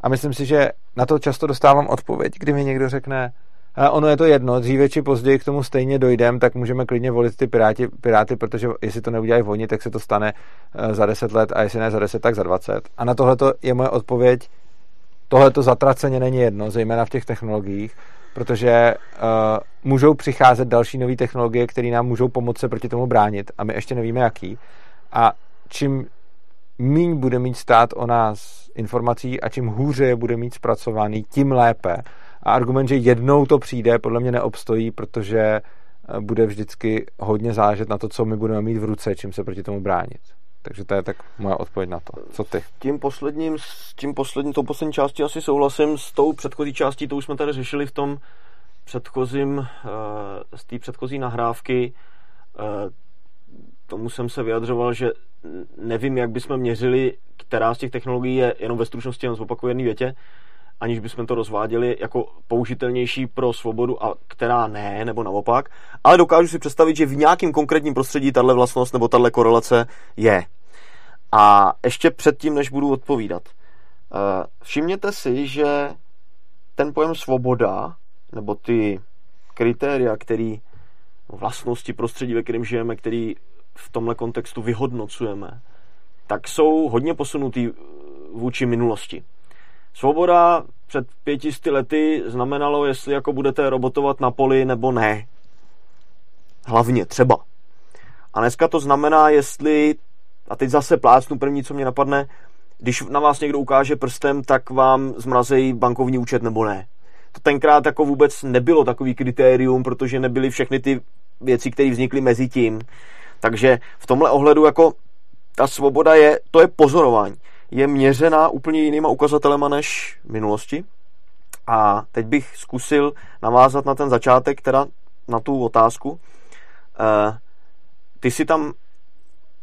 [SPEAKER 2] A myslím si, že na to často dostávám odpověď, kdy mi někdo řekne, a ono je to jedno, dříve či později k tomu stejně dojdem, tak můžeme klidně volit ty piráti, piráty, protože jestli to neudělají oni, tak se to stane eh, za 10 let a jestli ne za 10, tak za 20. A na tohle je moje odpověď, tohle to zatraceně není jedno, zejména v těch technologiích, protože uh, můžou přicházet další nové technologie, které nám můžou pomoci se proti tomu bránit a my ještě nevíme jaký. A čím míň bude mít stát o nás informací a čím hůře je bude mít zpracovaný, tím lépe. A argument, že jednou to přijde, podle mě neobstojí, protože eh, bude vždycky hodně záležet na to, co my budeme mít v ruce, čím se proti tomu bránit. Takže to je tak moje odpověď na to. Co ty?
[SPEAKER 3] Tím posledním, s tím posledním, tou poslední částí asi souhlasím. S tou předchozí částí, to už jsme tady řešili v tom předchozím, uh, z té předchozí nahrávky. Uh, tomu jsem se vyjadřoval, že nevím, jak bychom měřili, která z těch technologií je jenom ve stručnosti, jen zopakuju jedné větě, aniž bychom to rozváděli jako použitelnější pro svobodu a která ne, nebo naopak. Ale dokážu si představit, že v nějakém konkrétním prostředí tahle vlastnost nebo tahle korelace je. A ještě předtím, než budu odpovídat. Eh, všimněte si, že ten pojem svoboda, nebo ty kritéria, který vlastnosti prostředí, ve kterém žijeme, který v tomhle kontextu vyhodnocujeme, tak jsou hodně posunutý vůči minulosti. Svoboda před pětisty lety znamenalo, jestli jako budete robotovat na poli nebo ne. Hlavně třeba. A dneska to znamená, jestli, a teď zase plácnu první, co mě napadne, když na vás někdo ukáže prstem, tak vám zmrazejí bankovní účet nebo ne. To tenkrát jako vůbec nebylo takový kritérium, protože nebyly všechny ty věci, které vznikly mezi tím. Takže v tomhle ohledu jako ta svoboda je, to je pozorování je měřená úplně jinýma ukazatelema než v minulosti. A teď bych zkusil navázat na ten začátek, teda na tu otázku. E, ty si tam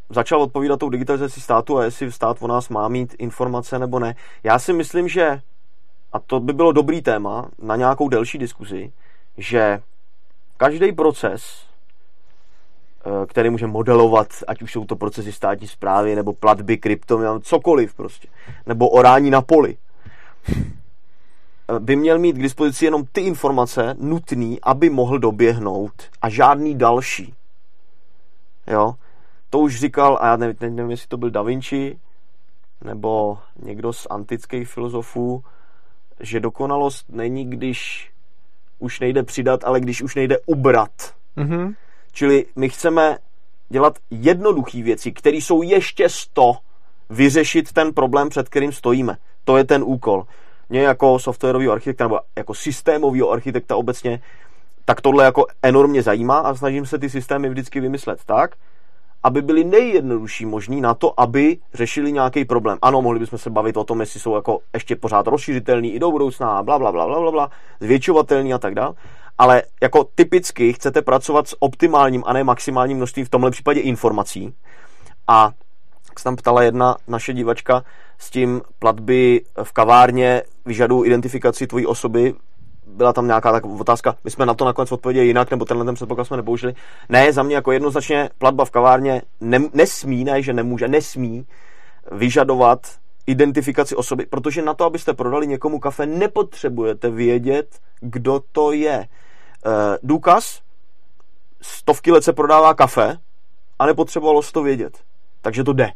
[SPEAKER 3] začal odpovídat tou digitalizací státu a jestli stát o nás má mít informace nebo ne. Já si myslím, že, a to by bylo dobrý téma na nějakou delší diskuzi, že každý proces, Eh, který může modelovat, ať už jsou to procesy státní zprávy, nebo platby, krypto, cokoliv prostě. Nebo orání na poli. Eh, by měl mít k dispozici jenom ty informace nutné, aby mohl doběhnout a žádný další. Jo? To už říkal, a já nevím, nevím, jestli to byl Da Vinci, nebo někdo z antických filozofů, že dokonalost není, když už nejde přidat, ale když už nejde ubrat. Mm-hmm. Čili my chceme dělat jednoduché věci, které jsou ještě sto, vyřešit ten problém, před kterým stojíme. To je ten úkol. Mě jako softwarového architekta nebo jako systémového architekta obecně, tak tohle jako enormně zajímá a snažím se ty systémy vždycky vymyslet tak, aby byly nejjednodušší možný na to, aby řešili nějaký problém. Ano, mohli bychom se bavit o tom, jestli jsou jako ještě pořád rozšířitelný i do budoucna, bla, bla, bla, bla, bla, bla zvětšovatelný a tak dále ale jako typicky chcete pracovat s optimálním a ne maximálním množstvím v tomhle případě informací. A jak se tam ptala jedna naše divačka, s tím platby v kavárně vyžadují identifikaci tvojí osoby, byla tam nějaká taková otázka, my jsme na to nakonec odpověděli jinak, nebo tenhle ten předpoklad jsme nepoužili. Ne, za mě jako jednoznačně platba v kavárně ne, nesmí, ne, že nemůže, nesmí vyžadovat identifikaci osoby, protože na to, abyste prodali někomu kafe, nepotřebujete vědět, kdo to je. Eh, důkaz, stovky let se prodává kafe a nepotřebovalo se to vědět. Takže to jde.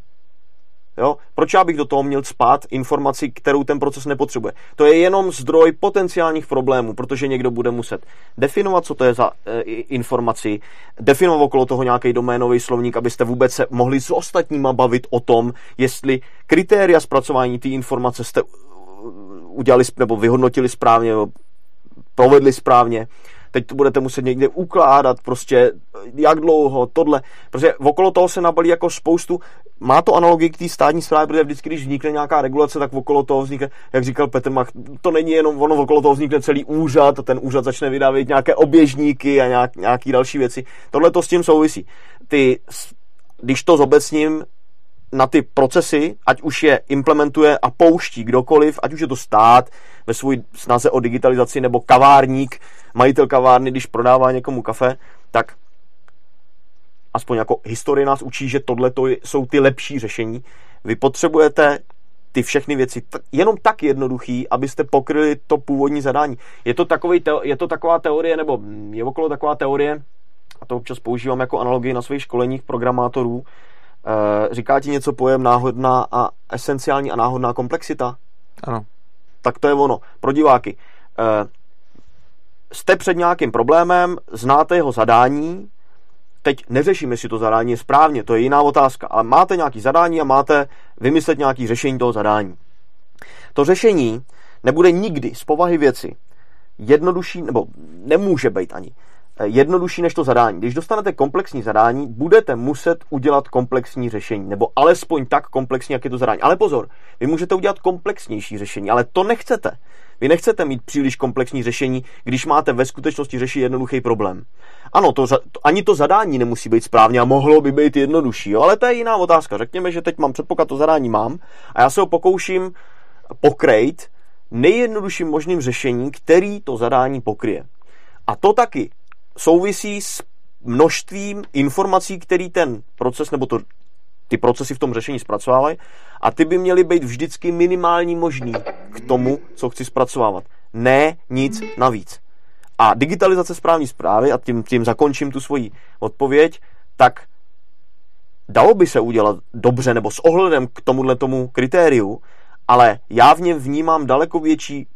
[SPEAKER 3] Jo? Proč já bych do toho měl spát informaci, kterou ten proces nepotřebuje? To je jenom zdroj potenciálních problémů, protože někdo bude muset definovat, co to je za e, informaci, definovat okolo toho nějaký doménový slovník, abyste vůbec se mohli s ostatníma bavit o tom, jestli kritéria zpracování té informace jste udělali nebo vyhodnotili správně, provedli správně. Teď to budete muset někde ukládat, prostě jak dlouho, tohle. Protože okolo toho se nabalí jako spoustu, má to analogii k té státní správě, protože vždycky, když vznikne nějaká regulace, tak okolo toho vznikne, jak říkal Petr Mach, to není jenom ono, okolo toho vznikne celý úřad a ten úřad začne vydávat nějaké oběžníky a nějak, nějaký další věci. Tohle to s tím souvisí. Ty, když to zobecním, na ty procesy, ať už je implementuje a pouští kdokoliv, ať už je to stát ve svůj snaze o digitalizaci nebo kavárník, majitel kavárny, když prodává někomu kafe, tak aspoň jako historie nás učí, že tohle jsou ty lepší řešení. Vy potřebujete ty všechny věci t- jenom tak jednoduchý, abyste pokryli to původní zadání. Je to, takový te- je to taková teorie, nebo je okolo taková teorie, a to občas používám jako analogii na svých školeních programátorů, říká ti něco pojem náhodná a esenciální a náhodná komplexita?
[SPEAKER 2] Ano.
[SPEAKER 3] Tak to je ono. Pro diváky. E, jste před nějakým problémem, znáte jeho zadání, teď neřeším, jestli to zadání je správně, to je jiná otázka, ale máte nějaký zadání a máte vymyslet nějaký řešení toho zadání. To řešení nebude nikdy z povahy věci jednodušší, nebo nemůže být ani eh, jednodušší než to zadání. Když dostanete komplexní zadání, budete muset udělat komplexní řešení, nebo alespoň tak komplexní, jak je to zadání. Ale pozor, vy můžete udělat komplexnější řešení, ale to nechcete. Vy nechcete mít příliš komplexní řešení, když máte ve skutečnosti řešit jednoduchý problém. Ano, to, ani to zadání nemusí být správně a mohlo by být jednodušší, jo? ale to je jiná otázka. Řekněme, že teď mám předpoklad, to zadání mám a já se ho pokouším pokrejt nejjednodušším možným řešením, který to zadání pokryje. A to taky souvisí s množstvím informací, který ten proces nebo to, ty procesy v tom řešení zpracovávají a ty by měly být vždycky minimální možný k tomu, co chci zpracovávat. Ne nic navíc. A digitalizace správní zprávy, a tím, tím zakončím tu svoji odpověď, tak dalo by se udělat dobře nebo s ohledem k tomuhle tomu kritériu, ale já v něm vnímám daleko větší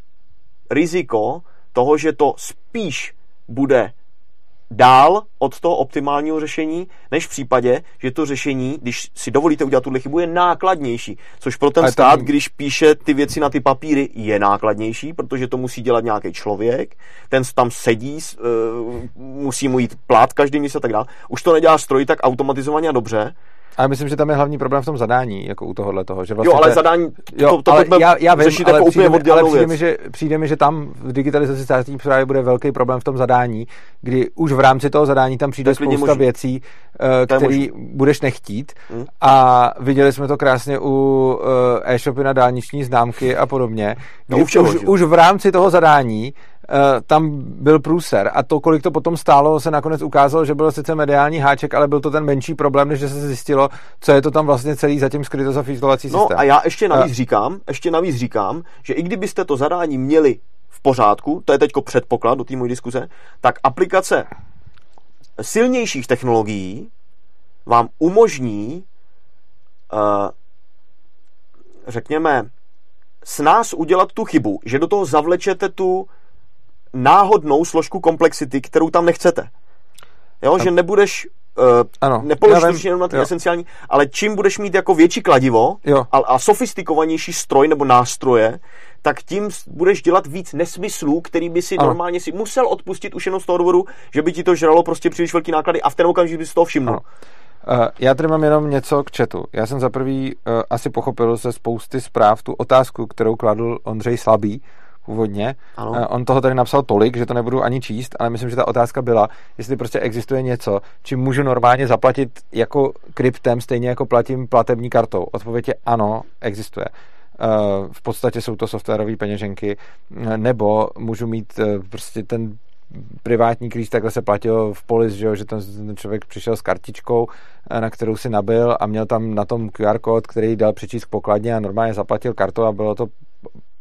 [SPEAKER 3] riziko toho, že to spíš bude dál od toho optimálního řešení, než v případě, že to řešení, když si dovolíte udělat tuhle chybu, je nákladnější. Což pro ten Ale stát, když píše ty věci na ty papíry, je nákladnější, protože to musí dělat nějaký člověk, ten tam sedí, uh, musí mu jít plát každý měsíc a tak dále. Už to nedělá stroj tak automatizovaně a dobře,
[SPEAKER 2] ale myslím, že tam je hlavní problém v tom zadání, jako u tohohle toho. Že vlastně
[SPEAKER 3] jo, ale te... zadání,
[SPEAKER 2] jo, to, to ale já, já vím, ale
[SPEAKER 3] jako
[SPEAKER 2] přijde,
[SPEAKER 3] mi,
[SPEAKER 2] ale přijde mi, že, přijde mi, že tam v digitalizaci státní zprávy bude velký problém v tom zadání, kdy už v rámci toho zadání tam přijde spousta možný. věcí, uh, který budeš nechtít. Hmm. A viděli jsme to krásně u uh, e-shopy na dálniční známky a podobně.
[SPEAKER 3] No, už,
[SPEAKER 2] už v rámci toho zadání tam byl průser a to, kolik to potom stálo, se nakonec ukázalo, že byl sice mediální háček, ale byl to ten menší problém, než že se zjistilo, co je to tam vlastně celý zatím skryto za filovací
[SPEAKER 3] no, systém. No a já ještě navíc uh, říkám, ještě navíc říkám, že i kdybyste to zadání měli v pořádku, to je teď předpoklad do té mojí diskuze, tak aplikace silnějších technologií vám umožní, uh, řekněme, s nás udělat tu chybu, že do toho zavlečete tu náhodnou složku komplexity, kterou tam nechcete. Jo, že nebudeš Uh, ano, nepoložíš jenom na ty jo. esenciální, ale čím budeš mít jako větší kladivo
[SPEAKER 2] jo.
[SPEAKER 3] A, a sofistikovanější stroj nebo nástroje, tak tím budeš dělat víc nesmyslů, který by si ano. normálně si musel odpustit už jenom z toho důvodu, že by ti to žralo prostě příliš velký náklady a v ten okamžik bys toho všimnul.
[SPEAKER 2] Uh, já tady mám jenom něco k chatu. Já jsem za prvý uh, asi pochopil ze spousty zpráv tu otázku, kterou kladl Ondřej Slabý, původně. Ano. Eh, on toho tady napsal tolik, že to nebudu ani číst, ale myslím, že ta otázka byla, jestli prostě existuje něco, čím můžu normálně zaplatit jako kryptem, stejně jako platím platební kartou. Odpověď je ano, existuje. Eh, v podstatě jsou to softwarové peněženky, eh, nebo můžu mít prostě ten privátní klíč, takhle se platil v polis, že, že ten člověk přišel s kartičkou, na kterou si nabil a měl tam na tom QR kód, který dal přečíst k pokladně a normálně zaplatil kartou a bylo to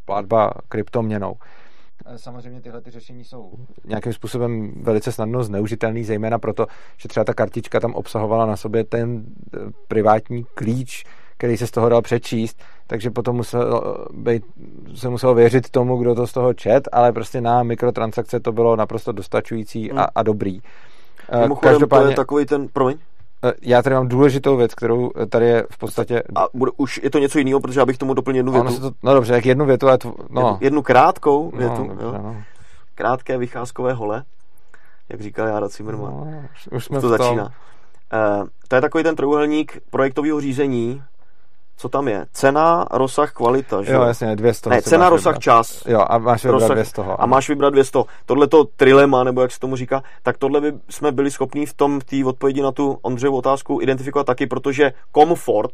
[SPEAKER 2] platba kryptoměnou. Samozřejmě tyhle ty řešení jsou nějakým způsobem velice snadno zneužitelný, zejména proto, že třeba ta kartička tam obsahovala na sobě ten eh, privátní klíč, který se z toho dal přečíst, takže potom musel být, se muselo věřit tomu, kdo to z toho čet, ale prostě na mikrotransakce to bylo naprosto dostačující a, a dobrý.
[SPEAKER 3] Mimochodem, Každopádně... to je takový ten, promiň,
[SPEAKER 2] Eh, já tady mám důležitou věc, kterou eh, tady je v podstatě...
[SPEAKER 3] A bude, už je to něco jiného, protože já bych tomu doplnil jednu větu.
[SPEAKER 2] To, no dobře, jak jednu větu, ale to, no.
[SPEAKER 3] Jednu, jednu krátkou no, větu, no, dobře, jo. No. krátké vycházkové hole, jak říkal Jára Cimrman.
[SPEAKER 2] No, už, už jsme
[SPEAKER 3] to
[SPEAKER 2] v tom.
[SPEAKER 3] začíná. Uh, to je takový ten trojuhelník projektového řízení, co tam je? Cena, rozsah, kvalita, že
[SPEAKER 2] Jo, jasně, dvě z toho
[SPEAKER 3] Ne,
[SPEAKER 2] si
[SPEAKER 3] cena, rozsah,
[SPEAKER 2] vybrat.
[SPEAKER 3] čas.
[SPEAKER 2] Jo, a máš vybrat
[SPEAKER 3] Rozsah-
[SPEAKER 2] dvě z toho.
[SPEAKER 3] A máš vybrat 200. Tohle to trilema, nebo jak se tomu říká, tak tohle by jsme byli schopní v tom, té odpovědi na tu Ondřejovu otázku identifikovat taky, protože komfort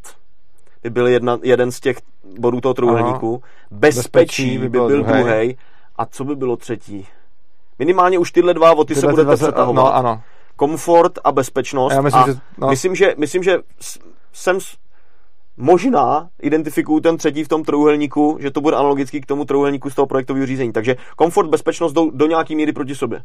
[SPEAKER 3] by byl jedna, jeden z těch bodů toho trojuhelníku, bezpečí,
[SPEAKER 2] Bezpečí by
[SPEAKER 3] by
[SPEAKER 2] byl
[SPEAKER 3] druhý. A co by bylo třetí? Minimálně už tyhle dva, o ty se budete
[SPEAKER 2] se-
[SPEAKER 3] přetahovat.
[SPEAKER 2] No, ano.
[SPEAKER 3] Komfort a bezpečnost.
[SPEAKER 2] A já myslím,
[SPEAKER 3] a
[SPEAKER 2] že- no.
[SPEAKER 3] myslím, že, myslím, že jsem možná identifikuju ten třetí v tom trojuhelníku, že to bude analogický k tomu trojuhelníku z toho projektového řízení. Takže komfort, bezpečnost jdou do nějaký míry proti sobě.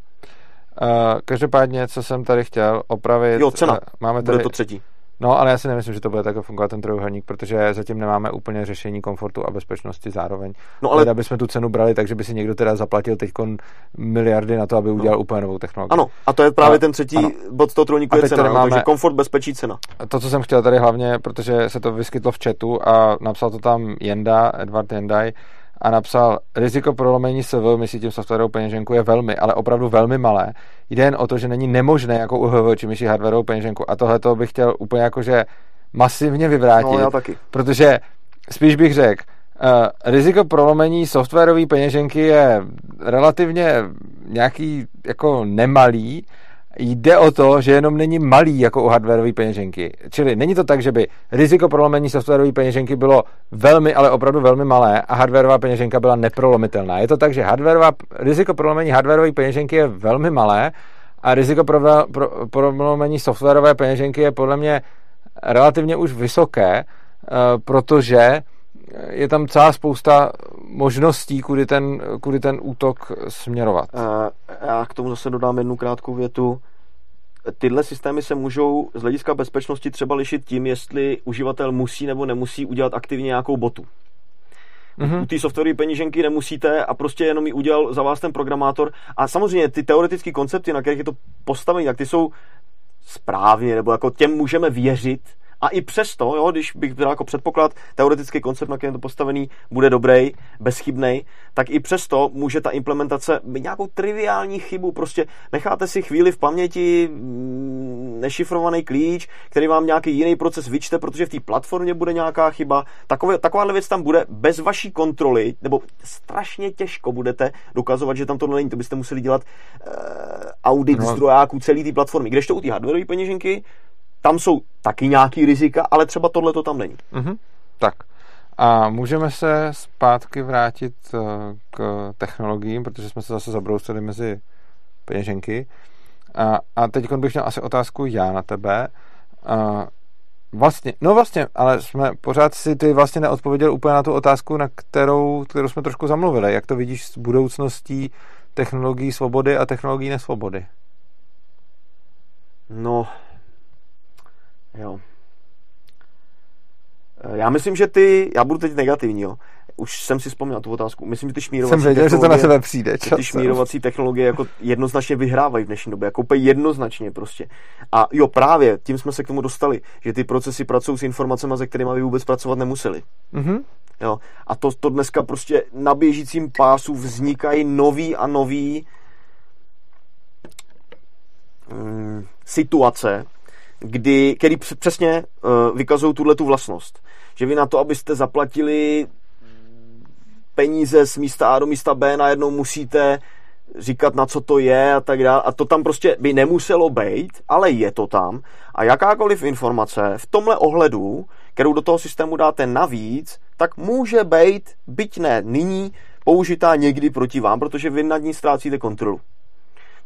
[SPEAKER 2] Uh, každopádně, co jsem tady chtěl opravit.
[SPEAKER 3] Jo, cena.
[SPEAKER 2] eh, Máme
[SPEAKER 3] Bude
[SPEAKER 2] tady,
[SPEAKER 3] to třetí.
[SPEAKER 2] No, ale já si nemyslím, že to bude takhle fungovat ten trojuhelník, protože zatím nemáme úplně řešení komfortu a bezpečnosti zároveň.
[SPEAKER 3] No
[SPEAKER 2] Ale teda bychom tu cenu brali, takže by si někdo teda zaplatil teď miliardy na to, aby udělal úplně novou technologii.
[SPEAKER 3] ano, a to je právě
[SPEAKER 2] Ale-
[SPEAKER 3] ten třetí
[SPEAKER 2] ano.
[SPEAKER 3] bod toho trojuhelníku
[SPEAKER 2] A
[SPEAKER 3] je cena. no,
[SPEAKER 2] máme-
[SPEAKER 3] Takže komfort, bezpečí, cena.
[SPEAKER 2] To, co jsem chtěl tady hlavně, protože se to vyskytlo v chatu a napsal to tam Jenda, Edward Jendaj, a napsal, riziko prolomení SV, myslí tím softwarovou peněženku, je velmi, ale opravdu velmi malé. Jde jen o to, že není nemožné jako u HV, či myší hardwareovou peněženku. A tohle to bych chtěl úplně jakože masivně vyvrátit,
[SPEAKER 3] No já taky.
[SPEAKER 2] protože spíš bych řekl, Uh, riziko prolomení softwarové peněženky je relativně nějaký jako nemalý, Jde o to, že jenom není malý jako u hardwareové peněženky. Čili není to tak, že by riziko prolomení softwarové peněženky bylo velmi, ale opravdu velmi malé a hardwareová peněženka byla neprolomitelná. Je to tak, že hardwareová, riziko prolomení hardwareové peněženky je velmi malé a riziko pro, pro, prolomení softwarové peněženky je podle mě relativně už vysoké, uh, protože je tam celá spousta možností, kudy ten, kudy ten útok směrovat.
[SPEAKER 3] Já k tomu zase dodám jednu krátkou větu. Tyhle systémy se můžou z hlediska bezpečnosti třeba lišit tím, jestli uživatel musí nebo nemusí udělat aktivně nějakou botu. Mm-hmm. U té softwarové peníženky nemusíte a prostě jenom ji udělal za vás ten programátor. A samozřejmě ty teoretické koncepty, na kterých je to postavené, tak ty jsou správně, nebo jako těm můžeme věřit, a i přesto, jo, když bych byl jako předpoklad, teoretický koncept, na kterém to postavený, bude dobrý, bezchybný, tak i přesto může ta implementace být nějakou triviální chybu. Prostě necháte si chvíli v paměti mm, nešifrovaný klíč, který vám nějaký jiný proces vyčte, protože v té platformě bude nějaká chyba. Takové, takováhle věc tam bude bez vaší kontroly, nebo strašně těžko budete dokazovat, že tam to není. To byste museli dělat uh, audit no. zdrojáků celé té platformy. Kdežto u té hardwareové peněženky tam jsou taky nějaký rizika, ale třeba tohle to tam není.
[SPEAKER 2] Mm-hmm. Tak. A můžeme se zpátky vrátit uh, k technologiím, protože jsme se zase zabrousili mezi peněženky. A, a teď bych měl asi otázku já na tebe. Uh, vlastně, no vlastně, ale jsme pořád si ty vlastně neodpověděl úplně na tu otázku, na kterou, kterou jsme trošku zamluvili. Jak to vidíš s budoucností technologií svobody a technologií nesvobody?
[SPEAKER 3] No, Jo. Já myslím, že ty, já budu teď negativní, jo. Už jsem si vzpomněl tu otázku. Myslím, že ty šmírovací
[SPEAKER 2] Jsem věděl, že to na sebe přijde.
[SPEAKER 3] Ty šmírovací technologie jako jednoznačně vyhrávají v dnešní době, jako úplně jednoznačně prostě. A jo, právě tím jsme se k tomu dostali, že ty procesy pracují s informacemi, se kterými by vůbec pracovat nemuseli.
[SPEAKER 2] Mm-hmm.
[SPEAKER 3] Jo. A to, to dneska prostě na běžícím pásu vznikají nový a nový mm, situace, kdy, který přesně uh, vykazují tuhle tu vlastnost. Že vy na to, abyste zaplatili peníze z místa A do místa B, najednou musíte říkat, na co to je a tak dále. A to tam prostě by nemuselo být, ale je to tam. A jakákoliv informace v tomhle ohledu, kterou do toho systému dáte navíc, tak může být, byť ne nyní, použitá někdy proti vám, protože vy nad ní ztrácíte kontrolu.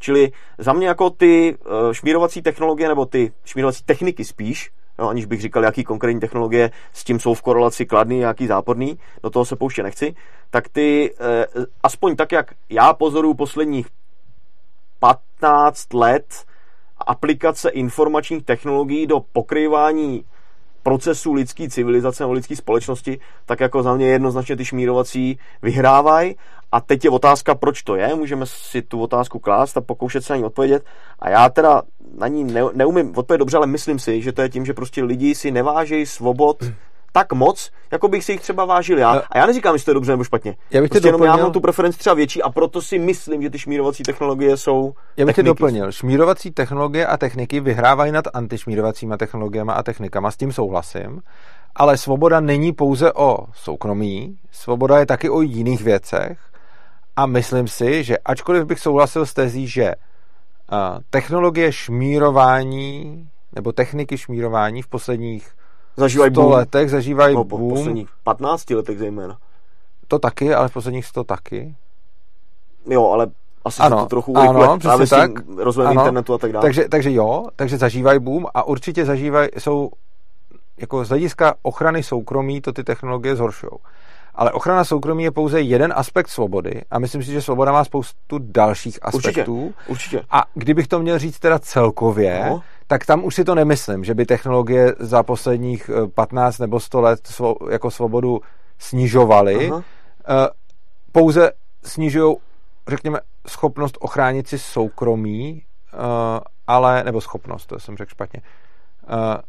[SPEAKER 3] Čili za mě jako ty uh, šmírovací technologie, nebo ty šmírovací techniky spíš, no, aniž bych říkal, jaký konkrétní technologie s tím jsou v korelaci kladný, jaký záporný, do toho se pouště nechci, tak ty, uh, aspoň tak, jak já pozoruju posledních 15 let aplikace informačních technologií do pokrývání procesů lidské civilizace nebo lidské společnosti, tak jako za mě jednoznačně ty šmírovací vyhrávají. A teď je otázka, proč to je. Můžeme si tu otázku klást a pokoušet se na ní odpovědět. A já teda na ní ne, neumím odpovědět dobře, ale myslím si, že to je tím, že prostě lidi si nevážejí svobod tak moc, jako bych si jich třeba vážil já.
[SPEAKER 2] No.
[SPEAKER 3] A já neříkám, jestli to je dobře nebo špatně.
[SPEAKER 2] Já bych tě
[SPEAKER 3] prostě jenom já
[SPEAKER 2] doplnil-
[SPEAKER 3] mám tu preferenci třeba větší a proto si myslím, že ty šmírovací technologie jsou
[SPEAKER 2] Já bych
[SPEAKER 3] techniky.
[SPEAKER 2] doplnil. Šmírovací technologie a techniky vyhrávají nad antišmírovacíma technologiemi a technikama, s tím souhlasím. Ale svoboda není pouze o soukromí, svoboda je taky o jiných věcech. A myslím si, že ačkoliv bych souhlasil s tezí, že a, technologie šmírování nebo techniky šmírování v posledních
[SPEAKER 3] Zažívají
[SPEAKER 2] 100
[SPEAKER 3] boom.
[SPEAKER 2] letech zažívají
[SPEAKER 3] No, po
[SPEAKER 2] boom,
[SPEAKER 3] posledních 15 letech zejména.
[SPEAKER 2] to taky, ale v posledních 100 taky.
[SPEAKER 3] Jo, ale asi
[SPEAKER 2] Ano,
[SPEAKER 3] to trochu
[SPEAKER 2] ano,
[SPEAKER 3] urychluje
[SPEAKER 2] přesně
[SPEAKER 3] právě
[SPEAKER 2] tak.
[SPEAKER 3] rozvojem
[SPEAKER 2] Ano.
[SPEAKER 3] internetu a tak dále.
[SPEAKER 2] Takže, takže jo, takže zažívají boom a určitě zažívají, jsou jako z hlediska ochrany soukromí to ty technologie zhoršují. Ale ochrana soukromí je pouze jeden aspekt svobody a myslím si, že svoboda má spoustu dalších aspektů.
[SPEAKER 3] Určitě.
[SPEAKER 2] A kdybych to měl říct teda celkově,
[SPEAKER 3] No.
[SPEAKER 2] Tak tam už si to nemyslím, že by technologie za posledních eh, 15 nebo 100 let svo, jako svobodu snižovaly.
[SPEAKER 3] Aha.
[SPEAKER 2] Eh, Pouze snižují, řekněme, schopnost ochránit si soukromí, eh, ale, nebo schopnost, to jsem řekl špatně. Eh,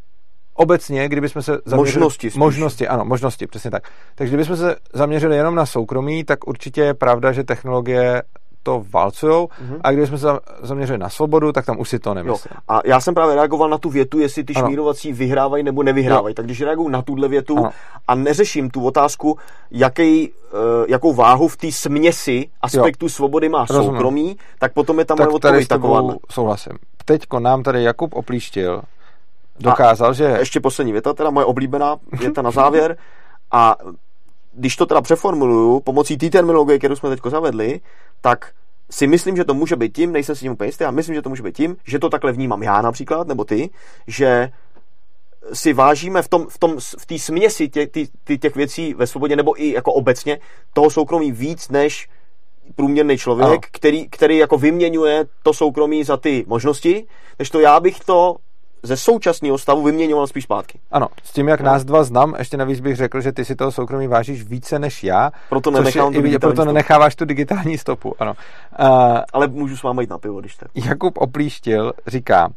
[SPEAKER 2] Obecně, kdybychom se zaměřili...
[SPEAKER 3] Možnosti spíš.
[SPEAKER 2] Možnosti, ano, možnosti, přesně tak. Takže kdybychom se zaměřili jenom na soukromí, tak určitě je pravda, že technologie to válcujou
[SPEAKER 3] Mhm.
[SPEAKER 2] a kdybychom se zaměřili na svobodu, tak tam už si to
[SPEAKER 3] Jo.
[SPEAKER 2] nemyslím.
[SPEAKER 3] A já jsem právě reagoval na tu větu, jestli ty
[SPEAKER 2] Ano.
[SPEAKER 3] šmírovací vyhrávají nebo nevyhrávají. Tak když reaguju na tuhle větu
[SPEAKER 2] Ano.
[SPEAKER 3] a neřeším tu otázku, jaký, uh, jakou váhu v té směsi aspektu svobody má
[SPEAKER 2] Rozumím.
[SPEAKER 3] soukromí, tak potom je tam
[SPEAKER 2] tak
[SPEAKER 3] moje
[SPEAKER 2] tady
[SPEAKER 3] odpověď
[SPEAKER 2] s
[SPEAKER 3] taková.
[SPEAKER 2] souhlasím. Teďko nám tady Jakub Oplíštil dokázal, že...
[SPEAKER 3] Ještě poslední věta, teda moje oblíbená věta na závěr. A když to teda přeformuluju pomocí té terminologie, kterou jsme teď zavedli, tak si myslím, že to může být tím, nejsem si tím úplně jistý, a myslím, že to může být tím, že to takhle vnímám já například, nebo ty, že si vážíme v tom, v tom, v té směsi tě, ty, ty, těch věcí ve svobodě, nebo i jako obecně, toho soukromí víc než průměrný člověk,
[SPEAKER 2] Ano.
[SPEAKER 3] který, který jako vyměňuje to soukromí za ty možnosti, než to já bych to ze současného stavu vyměňoval spíš zpátky.
[SPEAKER 2] Ano, s tím, jak
[SPEAKER 3] No.
[SPEAKER 2] nás dva znám, ještě navíc bych řekl, že ty si toho soukromí vážíš více než já.
[SPEAKER 3] Proto nenechám
[SPEAKER 2] je,
[SPEAKER 3] tu
[SPEAKER 2] proto
[SPEAKER 3] stopu.
[SPEAKER 2] nenecháváš tu digitální stopu, ano. Uh,
[SPEAKER 3] Ale můžu s váma jít na pivo, když tak.
[SPEAKER 2] Jakub Oplíštil říká,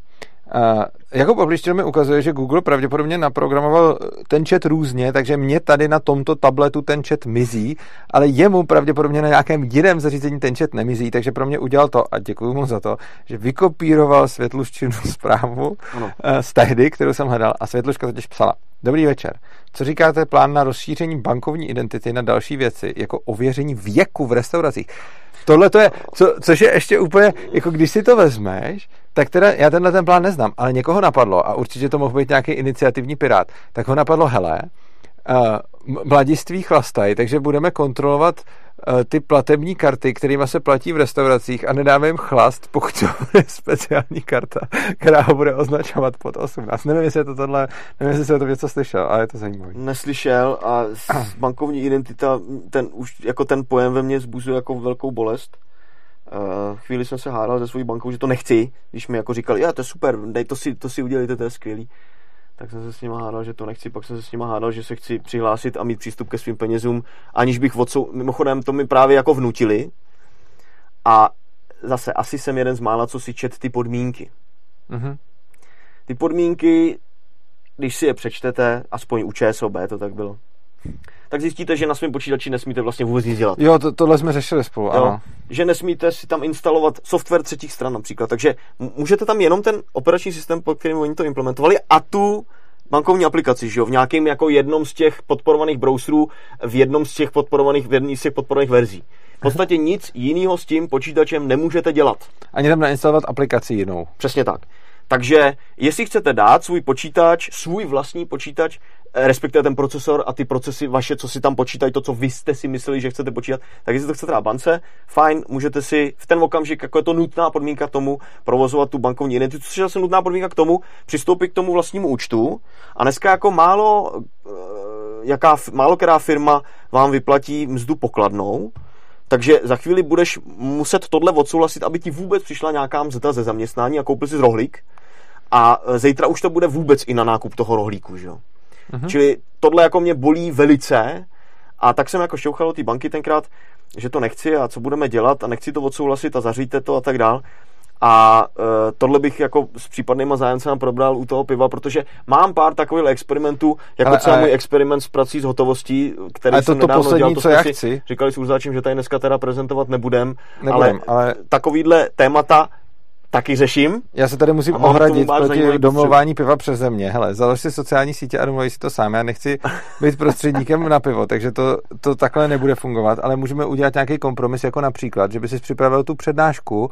[SPEAKER 2] Uh, Jakub Oplíštil mi ukazuje, že Google pravděpodobně naprogramoval ten chat různě, takže mě tady na tomto tabletu ten chat mizí, ale jemu pravděpodobně na nějakém jiném zařízení ten chat nemizí, takže pro mě udělal to, a děkuji mu za to, že vykopíroval Světluščinu zprávu
[SPEAKER 3] Ano.
[SPEAKER 2] uh, z tehdy, kterou jsem hledal, a Světluška totiž psala. Dobrý večer. Co říkáte plán na rozšíření bankovní identity na další věci, jako ověření věku v restauracích? Tohle to je, co, což je ještě úplně, jako když si to vezmeš, tak teda já tenhle ten plán neznám, ale někoho napadlo, a určitě to mohl být nějaký iniciativní pirát, tak ho napadlo, hele, uh, mladiství chlastají, takže budeme kontrolovat ty platební karty, kterými se platí v restauracích a nedáme jim chlast, pokud to bude speciální karta, která ho bude označovat pod 18. Nevím, jestli je to tohle, nevím, jestli jsem to něco slyšel, ale je to zajímavé.
[SPEAKER 3] Neslyšel a bankovní identita, ten už jako ten pojem ve mně zbuzuje jako velkou bolest. Uh, chvíli jsem se hádal se svojí bankou, že to nechci, když mi jako říkali, já to je super, dej to si, to si udělejte, to je skvělý. Tak jsem se s nima hádal, že to nechci, pak jsem se s nima hádal, že se chci přihlásit a mít přístup ke svým penězům, aniž bych odsou... Mimochodem, to mi právě jako vnutili. A zase, asi jsem jeden z mála, co si čet ty podmínky.
[SPEAKER 2] Mhm.
[SPEAKER 3] Ty podmínky, když si je přečtete, aspoň u ČSOB to tak bylo, tak zjistíte, že na svém počítači nesmíte vlastně vůbec nic dělat.
[SPEAKER 2] Jo, to, tohle jsme řešili spolu,
[SPEAKER 3] Jo,
[SPEAKER 2] ano.
[SPEAKER 3] že nesmíte si tam instalovat software třetích stran například. Takže můžete tam jenom ten operační systém, pod kterým oni to implementovali, a tu bankovní aplikaci, že jo, v nějakém jako jednom z těch podporovaných browserů, v jednom z těch podporovaných, v jedný z těch podporovaných verzí. V podstatě nic jiného s tím počítačem nemůžete dělat.
[SPEAKER 2] Ani tam nainstalovat aplikaci jinou.
[SPEAKER 3] Přesně tak. Takže jestli chcete dát svůj počítač, svůj vlastní počítač, respektive ten procesor a ty procesy vaše, co si tam počítají, to, co vy jste si mysleli, že chcete počítat, tak jestli to chcete dát bance, fajn, můžete si v ten okamžik, jako je to nutná podmínka tomu, provozovat tu bankovní identitu, což je zase nutná podmínka k tomu, přistoupit k tomu vlastnímu účtu. A dneska jako málo, eh, jaká, málo která firma vám vyplatí mzdu pokladnou, takže za chvíli budeš muset tohle odsouhlasit, aby ti vůbec přišla nějaká mzda ze zaměstnání a koupil si rohlík. A e, zítra už to bude vůbec i na nákup toho rohlíku, že jo.
[SPEAKER 2] Mhm.
[SPEAKER 3] Čili tohle jako mě bolí velice a tak jsem jako šťouchal od té banky tenkrát, že to nechci a co budeme dělat a nechci to odsouhlasit a zaříďte to a tak dál. A uh, tohle bych jako s případnýma zájemcema probral u toho piva, protože mám pár takových experimentů, jako
[SPEAKER 2] Ale-
[SPEAKER 3] třeba
[SPEAKER 2] ale-
[SPEAKER 3] můj experiment s prací s hotovostí, který
[SPEAKER 2] Ale to
[SPEAKER 3] jsem
[SPEAKER 2] to
[SPEAKER 3] nedávno
[SPEAKER 2] poslední,
[SPEAKER 3] dělal, to
[SPEAKER 2] co já
[SPEAKER 3] si
[SPEAKER 2] chci.
[SPEAKER 3] Říkali s Urzáčem, že tady dneska teda prezentovat nebudem,
[SPEAKER 2] Nebudem,
[SPEAKER 3] ale,
[SPEAKER 2] ale
[SPEAKER 3] takovýhle témata taky řeším.
[SPEAKER 2] Já se tady musím ohradit proti domluvání piva přes země. Hele, založ si sociální sítě a domluví si to sám. Já nechci být prostředníkem na pivo, takže to, to takhle nebude fungovat, ale můžeme udělat nějaký kompromis, jako například, že by si připravil tu přednášku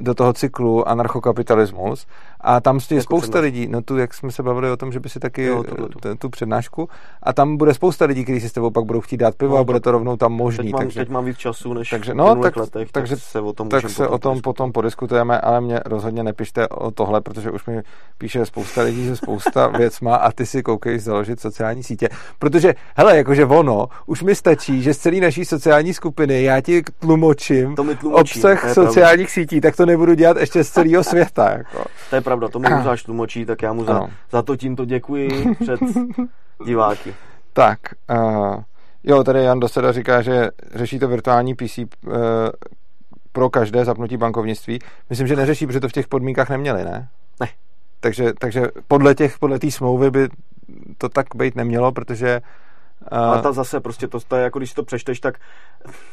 [SPEAKER 2] do toho cyklu anarchokapitalismus a tam je
[SPEAKER 3] Jakou
[SPEAKER 2] spousta lidí, no tu, jak jsme se bavili o tom, že by si taky
[SPEAKER 3] Jo,
[SPEAKER 2] eh,
[SPEAKER 3] tuhletu.
[SPEAKER 2] t- tu přednášku a tam bude spousta lidí, kteří si s tebou pak budou chtít dát pivo
[SPEAKER 3] No,
[SPEAKER 2] a bude to rovnou tam možný.
[SPEAKER 3] Teď mám,
[SPEAKER 2] takže...
[SPEAKER 3] teď mám víc času než
[SPEAKER 2] Takže no, tak,
[SPEAKER 3] letech,
[SPEAKER 2] takže
[SPEAKER 3] tak se o tom
[SPEAKER 2] tak se o tom potom podiskutujeme, ale mě rozhodně nepište o tohle, protože už mi píše spousta lidí se spousta věcma a ty si koukej založit sociální sítě. Protože, hele, jakože ono, už mi stačí, že z celé naší sociální skupiny já ti tlumočím
[SPEAKER 3] To mi tlumočí,
[SPEAKER 2] obsah
[SPEAKER 3] je
[SPEAKER 2] sociálních sítí, tak to nebudu dělat ještě z celého světa. Jako.
[SPEAKER 3] To je pravda, to mi Urzáč tlumočí, tak já mu za,
[SPEAKER 2] Ano.
[SPEAKER 3] za to tímto děkuji před diváky.
[SPEAKER 2] Tak, uh, jo, tady Jan Doseda říká, že řeší to virtuální PC uh, pro každé zapnutí bankovnictví. Myslím, že neřeší, protože to v těch podmínkách neměli, ne?
[SPEAKER 3] Ne.
[SPEAKER 2] Takže, takže podle těch, podle té smlouvy by to tak být nemělo, protože uh,
[SPEAKER 3] Ale ta zase prostě to, to je jako když si to přečteš, tak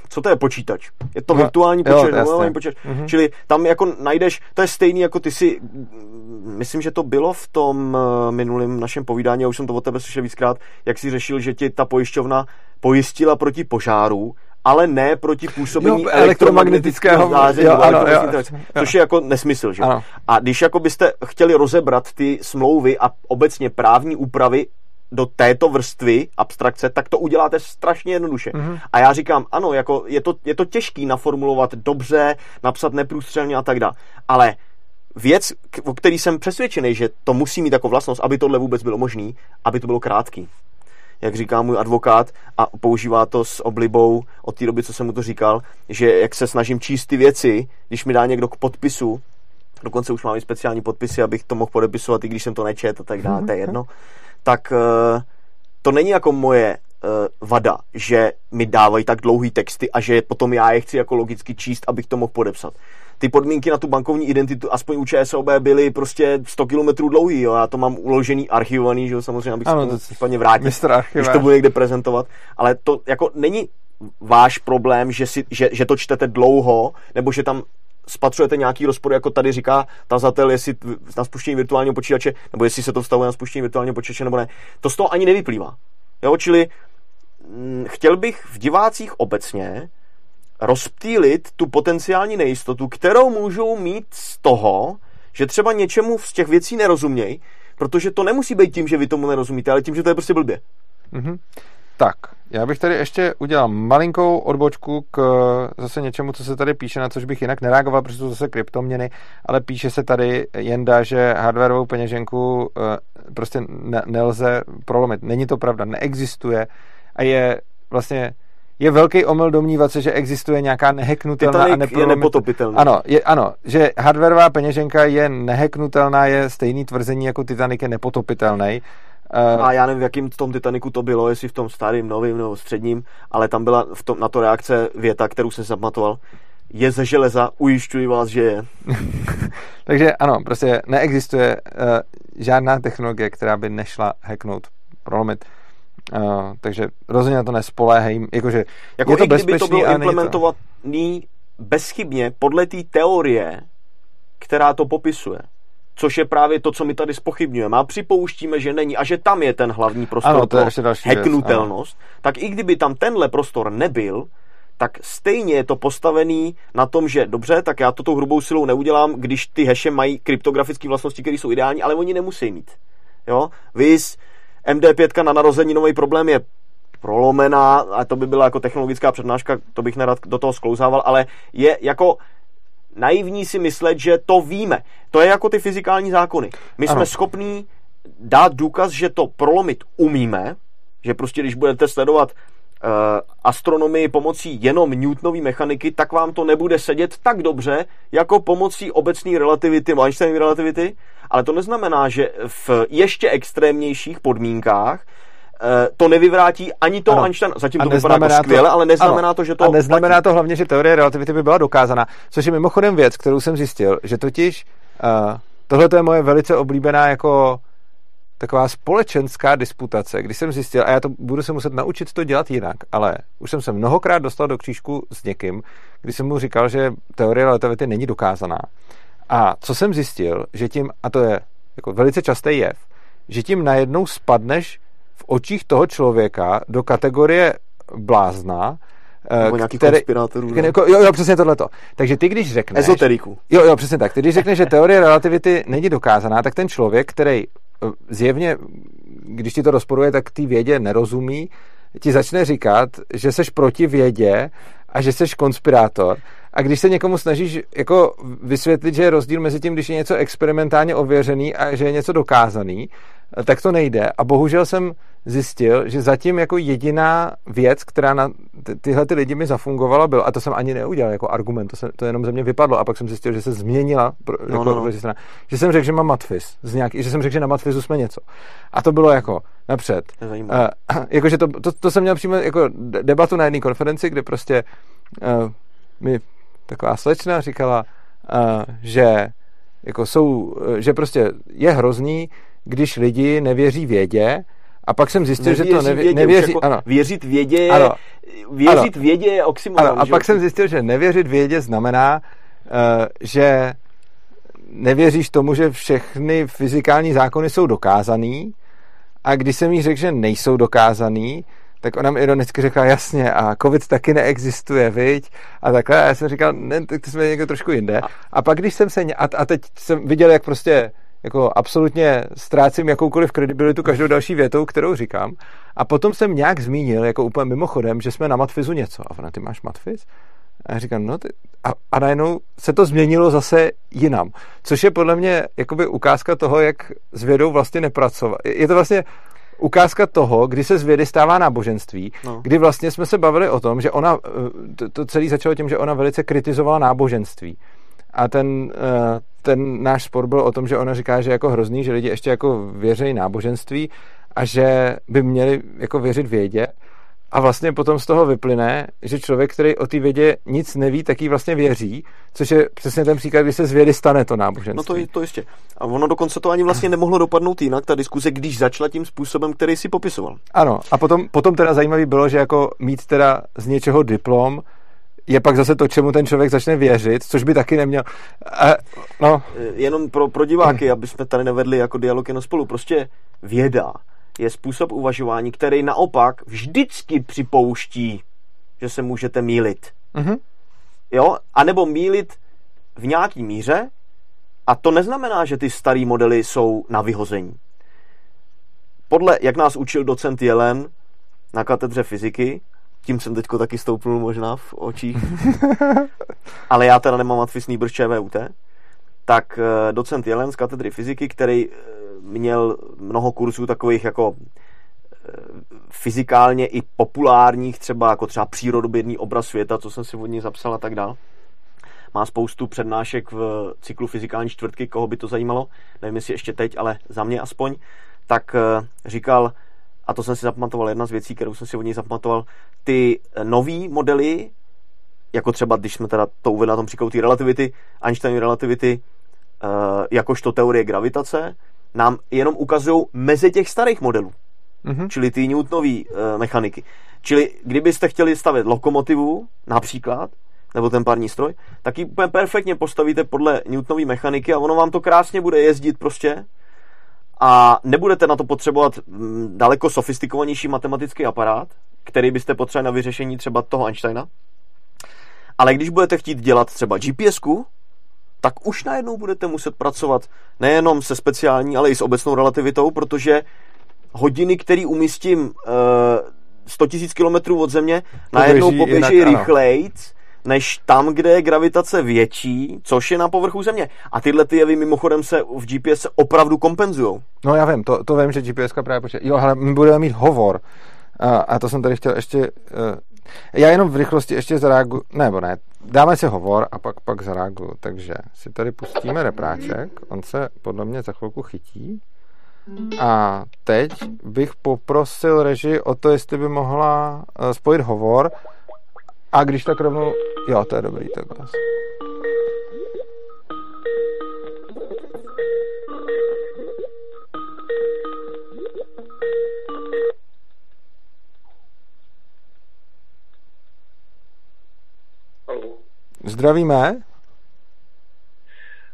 [SPEAKER 3] co to je počítač? Je to
[SPEAKER 2] No,
[SPEAKER 3] virtuální
[SPEAKER 2] jo,
[SPEAKER 3] počítač, virtuální počítač.
[SPEAKER 2] Mhm.
[SPEAKER 3] Čili tam jako najdeš, to je stejný jako ty si, myslím, že to bylo v tom eh, minulém našem povídání, já už jsem to od tebe slyšel víckrát, jak si řešil, že ti ta pojišťovna pojistila proti požáru, ale ne proti působení
[SPEAKER 2] Jo,
[SPEAKER 3] elektromagnetického záření,
[SPEAKER 2] jo, ano, jo,
[SPEAKER 3] což je jako nesmysl, že?
[SPEAKER 2] Ano.
[SPEAKER 3] A když jako byste chtěli rozebrat ty smlouvy a obecně právní úpravy do této vrstvy abstrakce, tak to uděláte strašně jednoduše.
[SPEAKER 2] Mhm.
[SPEAKER 3] A já říkám, ano, jako je, to, je to těžký naformulovat dobře, napsat neprůstřelně a tak dále. Ale věc, o který jsem přesvědčený, že to musí mít jako vlastnost, aby tohle vůbec bylo možné, aby to bylo krátký. Jak říká můj advokát a používá to s oblibou od té doby, co jsem mu to říkal, že jak se snažím číst ty věci, když mi dá někdo k podpisu, dokonce už mám i speciální podpisy, abych to mohl podepisovat, i když jsem to nečet a tak dále, to je jedno, tak eh, to není jako moje eh, vada, že mi dávají tak dlouhý texty a že potom já je chci jako logicky číst, abych to mohl podepsat. Ty podmínky na tu bankovní identitu, aspoň u ČSOB, byly prostě 100 km dlouhý, jo. já to mám uložený, archivovaný, že jo, samozřejmě, abych
[SPEAKER 2] Ano,
[SPEAKER 3] se
[SPEAKER 2] to-
[SPEAKER 3] případně vrátil, když to bude někde prezentovat, ale to jako není váš problém, že, si, že, že to čtete dlouho, nebo že tam spatřujete nějaký rozpor, jako tady říká tazatel, jestli na spuštění virtuálního počítače, nebo jestli se to vztahuje na spuštění virtuálního počítače, nebo ne. To z toho ani nevyplývá. Jo, čili mm, chtěl bych v divácích obecně rozptýlit tu potenciální nejistotu, kterou můžou mít z toho, že třeba něčemu z těch věcí nerozumějí, protože to nemusí být tím, že vy tomu nerozumíte, ale tím, že to je prostě blbě.
[SPEAKER 2] Mhm. Tak, já bych tady ještě udělal malinkou odbočku k zase něčemu, co se tady píše, na což bych jinak nereagoval, protože to zase kryptoměny, ale píše se tady jenda, že hardwareovou peněženku eh, prostě ne, nelze prolomit. Není to pravda, neexistuje a je vlastně je velký omyl domnívat se, že existuje nějaká neheknutelná a
[SPEAKER 3] je
[SPEAKER 2] neprolomitelná...
[SPEAKER 3] nepotopitelný.
[SPEAKER 2] Ano, je, ano, že hardwareová peněženka je neheknutelná, je stejný tvrzení jako Titanic je nepotopitelný. Eh,
[SPEAKER 3] A já nevím, v jakým tom Titaniku to bylo, jestli v tom starým, novým nebo středním, ale tam byla v tom, na to reakce věta, kterou jsem zapamatoval. Je ze železa, ujišťuji vás, že je.
[SPEAKER 2] Takže ano, prostě neexistuje uh, žádná technologie, která by nešla hacknout, prolomit. Uh, takže rozhodně na to nespoléhej. Jakože
[SPEAKER 3] Jako
[SPEAKER 2] je to
[SPEAKER 3] i kdyby to bylo
[SPEAKER 2] není to-
[SPEAKER 3] implementovaný bezchybně podle té teorie, která to popisuje. Což je právě to, co my tady spochybňujeme. A připouštíme, že není a že tam je ten hlavní prostor
[SPEAKER 2] Ano, to je
[SPEAKER 3] pro
[SPEAKER 2] další věc,
[SPEAKER 3] hacknutelnost, tak i kdyby tam tenhle prostor nebyl, tak stejně je to postavený na tom, že dobře, tak já to tou hrubou silou neudělám, když ty hashe mají kryptografické vlastnosti, které jsou ideální, ale oni nemusí mít. Jo? Vys MD5 na narozeninový problém je prolomená, a to by byla jako technologická přednáška, to bych nerad do toho sklouzával, ale je jako naivní si myslet, že to víme. To je jako ty fyzikální zákony. My
[SPEAKER 2] Ano.
[SPEAKER 3] jsme schopní dát důkaz, že to prolomit umíme, že prostě když budete sledovat uh, astronomii pomocí jenom Newtonovy mechaniky, tak vám to nebude sedět tak dobře, jako pomocí obecné relativity, Einsteinovy relativity, ale to neznamená, že v ještě extrémnějších podmínkách to nevyvrátí ani to
[SPEAKER 2] Ano.
[SPEAKER 3] Einstein, zatím to vypadá jako
[SPEAKER 2] neznamená to-
[SPEAKER 3] skvěle, ale neznamená
[SPEAKER 2] ano.
[SPEAKER 3] to, že to
[SPEAKER 2] A neznamená
[SPEAKER 3] platí.
[SPEAKER 2] to hlavně, že teorie relativity by byla dokázaná, což je mimochodem věc, kterou jsem zjistil, že totiž uh, tohle je moje velice oblíbená jako taková společenská disputace, když jsem zjistil, a já to budu se muset naučit to dělat jinak, ale už jsem se mnohokrát dostal do křížku s někým, když jsem mu říkal, že teorie relativity není dokázaná. A co jsem zjistil, že tím, a to je jako velice častý jev, že tím najednou spadneš očích toho člověka do kategorie blázna, eh,
[SPEAKER 3] Nebo nějaký
[SPEAKER 2] který,
[SPEAKER 3] konspirátorů. ne?
[SPEAKER 2] jako, jo, jo, přesně tohleto. Takže ty, když řekneš...
[SPEAKER 3] Ezoteriku.
[SPEAKER 2] Jo, jo, přesně tak. Ty, když řekneš, že teorie relativity není dokázaná, tak ten člověk, který eh, zjevně, když ti to rozporuje, tak ty vědě nerozumí, ti začne říkat, že seš proti vědě a že seš konspirátor. A když se někomu snažíš jako vysvětlit, že je rozdíl mezi tím, když je něco experimentálně ověřený a že je něco dokázaný, tak to nejde. A bohužel jsem zjistil, že zatím jako jediná věc, která na ty, tyhle ty lidi mi zafungovala, byl, a to jsem ani neudělal jako argument, to, se, to jenom ze mě vypadlo, a pak jsem zjistil, že se změnila, pro,
[SPEAKER 3] No,
[SPEAKER 2] jako,
[SPEAKER 3] no, no.
[SPEAKER 2] protistrana. že jsem řekl, že mám matfiz, z nějaký, že jsem řekl, že na matfizu jsme něco. A to bylo jako napřed.
[SPEAKER 3] To je zajímavé.
[SPEAKER 2] Uh, jakože to, to, to, jsem měl přímo jako de- debatu na jedné konferenci, kde prostě uh, mi taková slečna říkala, uh, že jako jsou, uh, že prostě je hrozný, když lidi nevěří vědě, a pak jsem zjistil, že to nevě,
[SPEAKER 3] vědě,
[SPEAKER 2] nevěří,
[SPEAKER 3] jako
[SPEAKER 2] ano,
[SPEAKER 3] Věřit vědě je,
[SPEAKER 2] Ano.
[SPEAKER 3] věřit vědě je oxymoron.
[SPEAKER 2] ano, a pak jsem zjistil, že nevěřit vědě znamená, uh, že nevěříš tomu, že všechny fyzikální zákony jsou dokázaný a když jsem jí řekl, že nejsou dokázaný, tak ona mi ironicky řekla, jasně, a covid taky neexistuje, viď? A takhle, a já jsem říkal, ne, tak to jsme někdo trošku jinde. A pak, když jsem se, a, a teď jsem viděl, jak prostě jako absolutně ztrácím jakoukoliv kredibilitu každou další větou, kterou říkám. A potom jsem nějak zmínil, jako úplně mimochodem, že jsme na matfizu něco. A ona, ty máš matfiz? A já říkám, no ty... A, a najednou se to změnilo zase jinam. Což je podle mě jakoby ukázka toho, jak s vědou vlastně nepracovat. Je to vlastně ukázka toho, kdy se z vědy stává náboženství,
[SPEAKER 3] No.
[SPEAKER 2] kdy vlastně jsme se bavili o tom, že ona, eh, to, to celé začalo tím, že ona velice kritizovala náboženství. A ten, eh, ten náš spor byl o tom, že ona říká, že je jako hrozný, že lidi ještě jako věří náboženství a že by měli jako věřit vědě. A vlastně potom z toho vyplyne, že člověk, který o té vědě nic neví, tak jí vlastně věří, což je přesně ten příklad, kdy se z vědy stane to náboženství.
[SPEAKER 3] No to, to jistě. A ono dokonce to ani vlastně nemohlo dopadnout jinak, ta diskuze, když začala tím způsobem, který si popisoval.
[SPEAKER 2] Ano, a potom, potom teda zajímavý bylo, že jako mít teda z něčeho diplom je pak zase to, čemu ten člověk začne věřit, což by taky neměl. A, no,
[SPEAKER 3] Eh, Jenom pro, pro diváky, aby jsme tady nevedli jako dialog jenom spolu. Prostě věda je způsob uvažování, který naopak vždycky připouští, že se můžete mílit.
[SPEAKER 2] mhm.
[SPEAKER 3] Jo? A nebo mílit v nějaký míře a to neznamená, že ty staré modely jsou na vyhození. Podle, jak nás učil docent Jelen na katedře fyziky, tím jsem teďko taky stoupnul možná v očích, ale já teda nemám matfis nýbrž ČVUT, tak eh, docent Jelen z katedry fyziky, který eh, měl mnoho kurzů takových jako eh, fyzikálně i populárních, třeba jako třeba přírodobědný obraz světa, co jsem si od něj zapsal a tak dál. Má spoustu přednášek v cyklu fyzikální čtvrtky, koho by to zajímalo, nevím jestli ještě teď, ale za mě aspoň, tak říkal, a to jsem si zapamatoval, jedna z věcí, kterou jsem si od něj zapamatoval, ty nové modely, jako třeba, když jsme teda to uvedli na tom příkladu té relativity, Einsteinovy relativity, eh, jakožto teorie gravitace, nám jenom ukazují mezi těch starých modelů
[SPEAKER 2] Mhm.
[SPEAKER 3] čili ty Newtonové e, mechaniky. Čili kdybyste chtěli stavět lokomotivu, například, nebo ten parní stroj, tak ji úplně perfektně postavíte podle Newtonové mechaniky a ono vám to krásně bude jezdit prostě a nebudete na to potřebovat mm, daleko sofistikovanější matematický aparát, který byste potřebovali na vyřešení třeba toho Einsteina. Ale když budete chtít dělat třeba GPSku, tak už najednou budete muset pracovat nejenom se speciální, ale i s obecnou relativitou, protože hodiny, který umístím uh, 100 000 km od Země, najednou
[SPEAKER 2] Poběží
[SPEAKER 3] rychlejc, než tam, kde je gravitace větší, což je na povrchu Země. A tyhle ty jevy mimochodem se v GPS opravdu kompenzují.
[SPEAKER 2] No já vím, to, to vím, že GPS právě počítá. Jo, ale my budeme mít hovor. A, a to jsem tady chtěl ještě... Uh, já jenom v rychlosti ještě zareaguju, nebo ne, dáme si hovor a pak, pak zareaguju. Takže si tady pustíme repráček, on se podle mě za chvilku chytí. A teď bych poprosil reži o to, jestli by mohla eh, spojit hovor. A když tak rovnou... Jo, to je dobrý, tak asi. Zdravíme.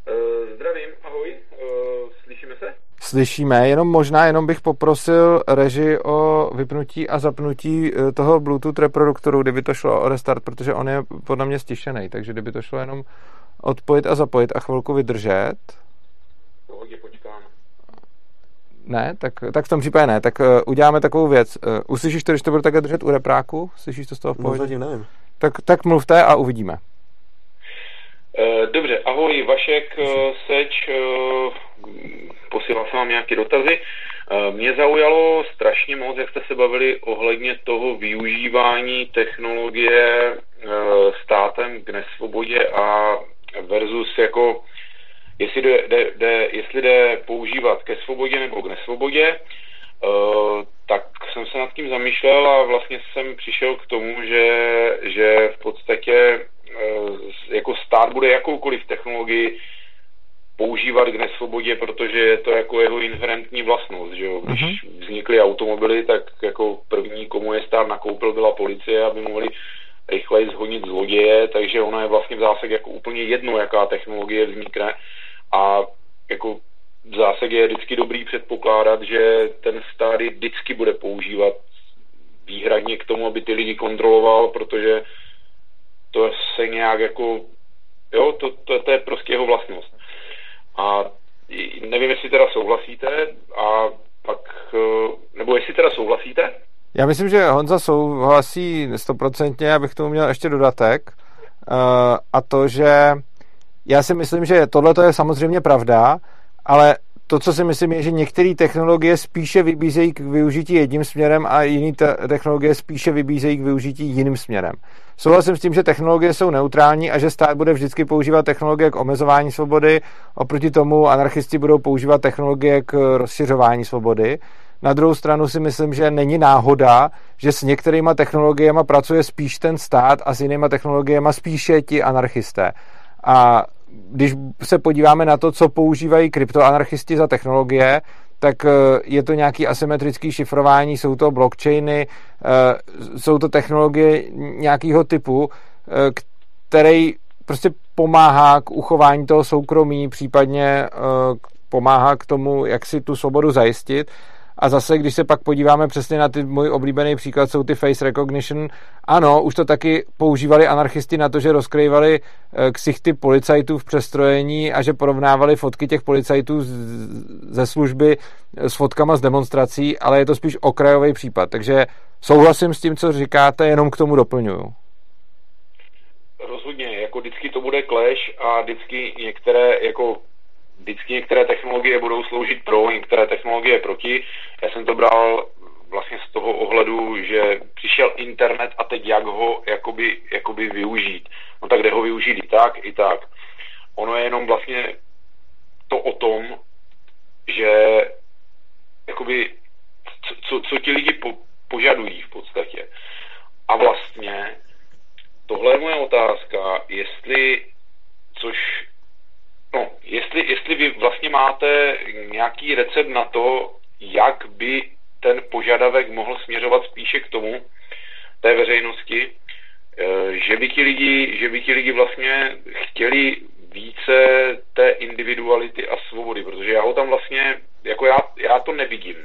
[SPEAKER 4] Uh, zdravím, ahoj, uh, slyšíme se?
[SPEAKER 2] Slyšíme, jenom možná, jenom bych poprosil reži o vypnutí a zapnutí eh, toho Bluetooth reproduktoru, kdyby to šlo o restart, protože on je podle mě stišený, takže kdyby to šlo jenom odpojit a zapojit a chvilku vydržet.
[SPEAKER 4] Pohodě, počkám.
[SPEAKER 2] Ne, tak, tak v tom případě ne. Tak uh, uděláme takovou věc. Uh, uslyšíš to, když to bude takhle držet u repráku? Slyšíš to z toho v
[SPEAKER 3] No
[SPEAKER 2] pohodě?
[SPEAKER 3] zatím nevím.
[SPEAKER 2] Tak, tak mluvte a uvidíme.
[SPEAKER 4] Uh, dobře, ahoj, Vašek, uh, Seč, uh, posílal jsem vám nějaké dotazy. Uh, mě zaujalo strašně moc, jak jste se bavili ohledně toho využívání technologie uh, státem k nesvobodě a versus jako jestli jde, jde, jde, jestli jde používat ke svobodě nebo k nesvobodě, uh, tak jsem se nad tím zamýšlel a vlastně jsem přišel k tomu, že, že v podstatě jako stát bude jakoukoliv technologii používat k nesvobodě, protože je to jako jeho inherentní vlastnost, že jo? Když
[SPEAKER 2] Mhm.
[SPEAKER 4] vznikly automobily, tak jako první, komu je stát nakoupil, byla policie, aby mohli rychleji zhonit zloděje, takže ona je vlastně v zásadě jako úplně jedno, jaká technologie vznikne a jako v zásadě je vždycky dobrý předpokládat, že ten stát vždycky bude používat výhradně k tomu, aby ty lidi kontroloval, protože to se nějak jako, jo, to, to, to je prostě jeho vlastnost. A nevím, jestli teda souhlasíte a pak, eh, nebo jestli teda souhlasíte,
[SPEAKER 2] Já myslím, že Honza souhlasí stoprocentně, abych tomu měl ještě dodatek. Uh, a to, že já si myslím, že tohle je samozřejmě pravda, ale to, co si myslím, je, že některé technologie spíše vybízejí k využití jedním směrem a jiné te- technologie spíše vybízejí k využití jiným směrem. Souhlasím s tím, že technologie jsou neutrální a že stát bude vždycky používat technologie k omezování svobody, oproti tomu anarchisti budou používat technologie k rozšiřování svobody. Na druhou stranu si myslím, že není náhoda, že s některýma technologiemi pracuje spíš ten stát a s jinýma technologiemi spíše ti anarchisté. A když se podíváme na to, co používají kryptoanarchisti za technologie, tak eh, je to nějaký asymetrický šifrování, jsou to blockchainy, eh, jsou to technologie nějakého typu, eh, který prostě pomáhá k uchování toho soukromí, případně pomáhá k tomu, jak si tu svobodu zajistit. A zase, když se pak podíváme přesně na ty můj oblíbený příklad, jsou ty face recognition. Ano, už to taky používali anarchisti na to, že rozkrývali eh, ksichty policajtů v přestrojení a že porovnávali fotky těch policajtů ze služby s fotkama z demonstrací, ale je to spíš okrajový případ. Takže souhlasím s tím, co říkáte, jenom k tomu doplňuju.
[SPEAKER 4] rozhodně, jako vždycky to bude clash a vždycky některé, jako vždycky některé technologie budou sloužit pro, některé technologie proti. Já jsem to bral vlastně z toho ohledu, že přišel internet a teď jak ho jakoby, jakoby využít. No tak jde ho využít i tak, i tak. Ono je jenom vlastně to o tom, že jakoby, co, co, co ti lidi po, požadují v podstatě. A vlastně tohle je moje otázka, jestli, což, no, jestli, jestli vy vlastně máte nějaký recept na to, jak by ten požadavek mohl směřovat spíše k tomu, té veřejnosti, eh, že by ti lidi, že by ti lidi vlastně chtěli více té individuality a svobody, protože já ho tam vlastně, jako já, já to nevidím.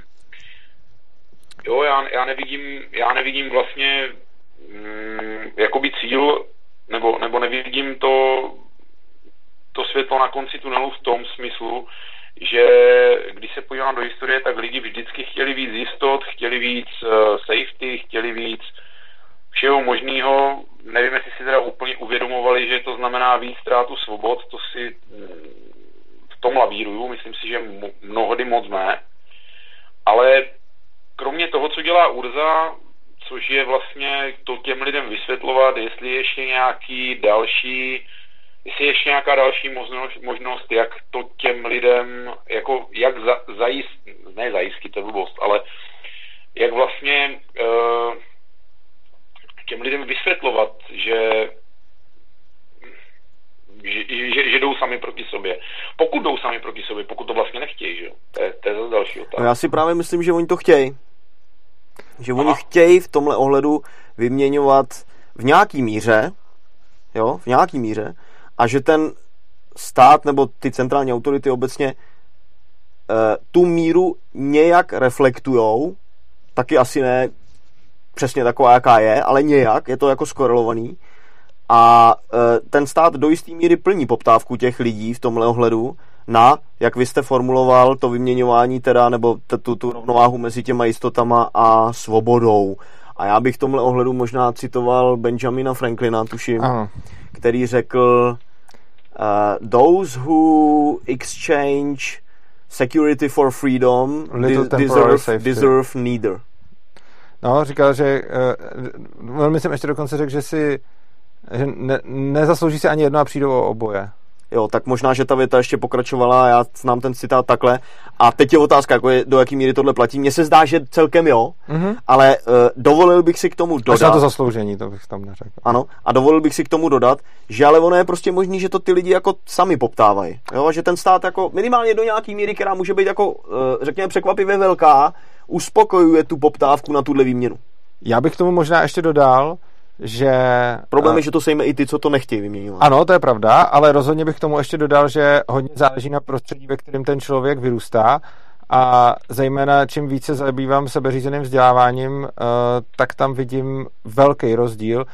[SPEAKER 4] Jo, já, já nevidím, já nevidím vlastně mm, jakoby cíl, nebo, nebo nevidím to, to světlo na konci tunelu v tom smyslu, že když se podívám do historie, tak lidi vždycky chtěli víc jistot, chtěli víc uh, safety, chtěli víc všeho možného. Nevím, jestli si teda úplně uvědomovali, že to znamená víc ztrátu svobod, to si mm, v tom lavíruju, myslím si, že mnohdy moc ne. Ale kromě toho, co dělá Urza, což je vlastně to těm lidem vysvětlovat, jestli ještě nějaký další jestli je ještě nějaká další možnost, možnost, jak to těm lidem, jako jak za, zajist, ne zajistit, to je blbost, ale jak vlastně uh, těm lidem vysvětlovat, že že, že, že jdou sami proti sobě. Pokud jdou sami proti sobě, pokud to vlastně nechtějí, že jo? To je, to je zase další otázka.
[SPEAKER 3] No já si právě myslím, že oni to chtějí. Že Aha. oni chtějí v tomhle ohledu vyměňovat v nějaký míře, jo, v nějaký míře, a že ten stát nebo ty centrální autority obecně e, tu míru nějak reflektujou, taky asi ne přesně taková, jaká je, ale nějak, je to jako skorelovaný. A e, ten stát do jisté míry plní poptávku těch lidí v tomhle ohledu na, jak vy jste formuloval, to vyměňování teda, nebo tu, tu rovnováhu mezi těma jistotama a svobodou. A já bych v tomhle ohledu možná citoval Benjamina Franklina, tuším, Aha. který řekl uh, those who exchange security for freedom deserve, deserve neither.
[SPEAKER 2] No, říkal, že uh, velmi jsem ještě dokonce řekl, že si že ne, nezaslouží si ani jedno a přijdou o oboje.
[SPEAKER 3] Jo, tak možná, že ta věta ještě pokračovala, já znám ten citát takhle. A teď je otázka, jako je, do jaký míry tohle platí. Mně se zdá, že celkem jo, mm-hmm. ale uh, dovolil bych si k tomu dodat. Až
[SPEAKER 2] na to zasloužení, to bych tam neřekl.
[SPEAKER 3] Ano, a dovolil bych si k tomu dodat, že ale ono je prostě možný, že to ty lidi jako sami poptávají. Jo, že ten stát jako minimálně do nějaký míry, která může být jako, uh, řekněme, překvapivě velká, uspokojuje tu poptávku na tuhle výměnu.
[SPEAKER 2] Já bych k tomu možná ještě dodal, že...
[SPEAKER 3] Problém je, že to sejme i ty, co to nechtějí vyměňovat.
[SPEAKER 2] Ano, to je pravda, ale rozhodně bych k tomu ještě dodal, že hodně záleží na prostředí, ve kterém ten člověk vyrůstá a zejména čím více zabývám sebeřízeným vzděláváním, uh, tak tam vidím velký rozdíl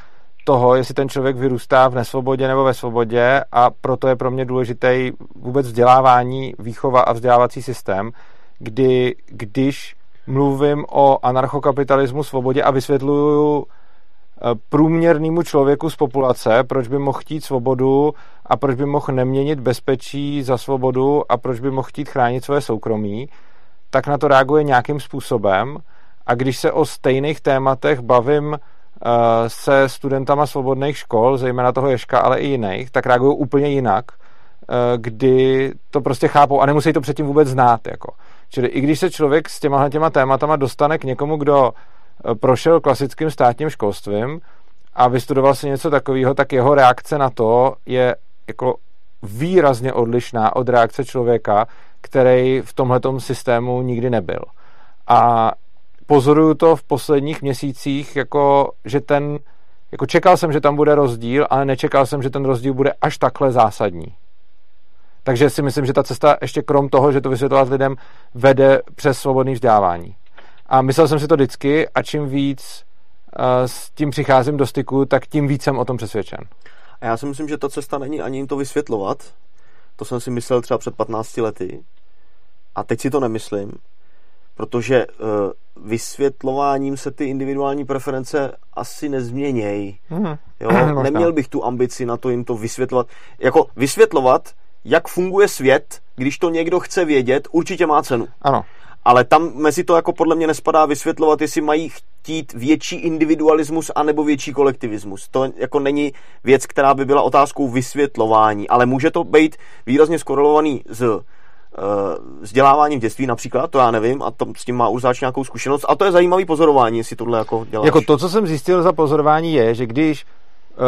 [SPEAKER 2] toho, jestli ten člověk vyrůstá v nesvobodě nebo ve svobodě a proto je pro mě důležitý vůbec vzdělávání, výchova a vzdělávací systém, kdy když mluvím o anarchokapitalismu, svobodě a vysvětluju průměrnému člověku z populace, proč by mohl chtít svobodu a proč by mohl neměnit bezpečí za svobodu a proč by mohl chtít chránit svoje soukromí, tak na to reaguje nějakým způsobem. A když se o stejných tématech bavím uh, se studentama svobodných škol, zejména toho Ješka, ale i jiných, tak reagují úplně jinak, uh, kdy to prostě chápou a nemusí to předtím vůbec znát. Jako. Čili i když se člověk s těma těma tématama dostane k někomu, kdo prošel klasickým státním školstvím a vystudoval si něco takového, tak jeho reakce na to je jako výrazně odlišná od reakce člověka, který v tomhletom systému nikdy nebyl. A pozoruju to v posledních měsících, jako, že ten, jako čekal jsem, že tam bude rozdíl, ale nečekal jsem, že ten rozdíl bude až takhle zásadní. Takže si myslím, že ta cesta ještě krom toho, že to vysvětlovat lidem, vede přes svobodné vzdělávání. A myslel jsem si to vždycky a čím víc uh, s tím přicházím do styku, tak tím víc jsem o tom přesvědčen.
[SPEAKER 3] A já si myslím, že ta cesta není ani jim to vysvětlovat. To jsem si myslel třeba před 15 lety. A teď si to nemyslím, protože uh, vysvětlováním se ty individuální preference asi nezměnějí. Hmm. Jo? Neměl bych tu ambici na to jim to vysvětlovat. Jako vysvětlovat, jak funguje svět, když to někdo chce vědět, určitě má cenu.
[SPEAKER 2] Ano
[SPEAKER 3] ale tam mezi to jako podle mě nespadá vysvětlovat, jestli mají chtít větší individualismus anebo větší kolektivismus. To jako není věc, která by byla otázkou vysvětlování, ale může to být výrazně skorelovaný s uh, vzděláváním v dětství například, to já nevím, a to, s tím má Urzáč nějakou zkušenost. A to je zajímavý pozorování, jestli tohle jako děláš.
[SPEAKER 2] Jako to, co jsem zjistil za pozorování, je, že když uh,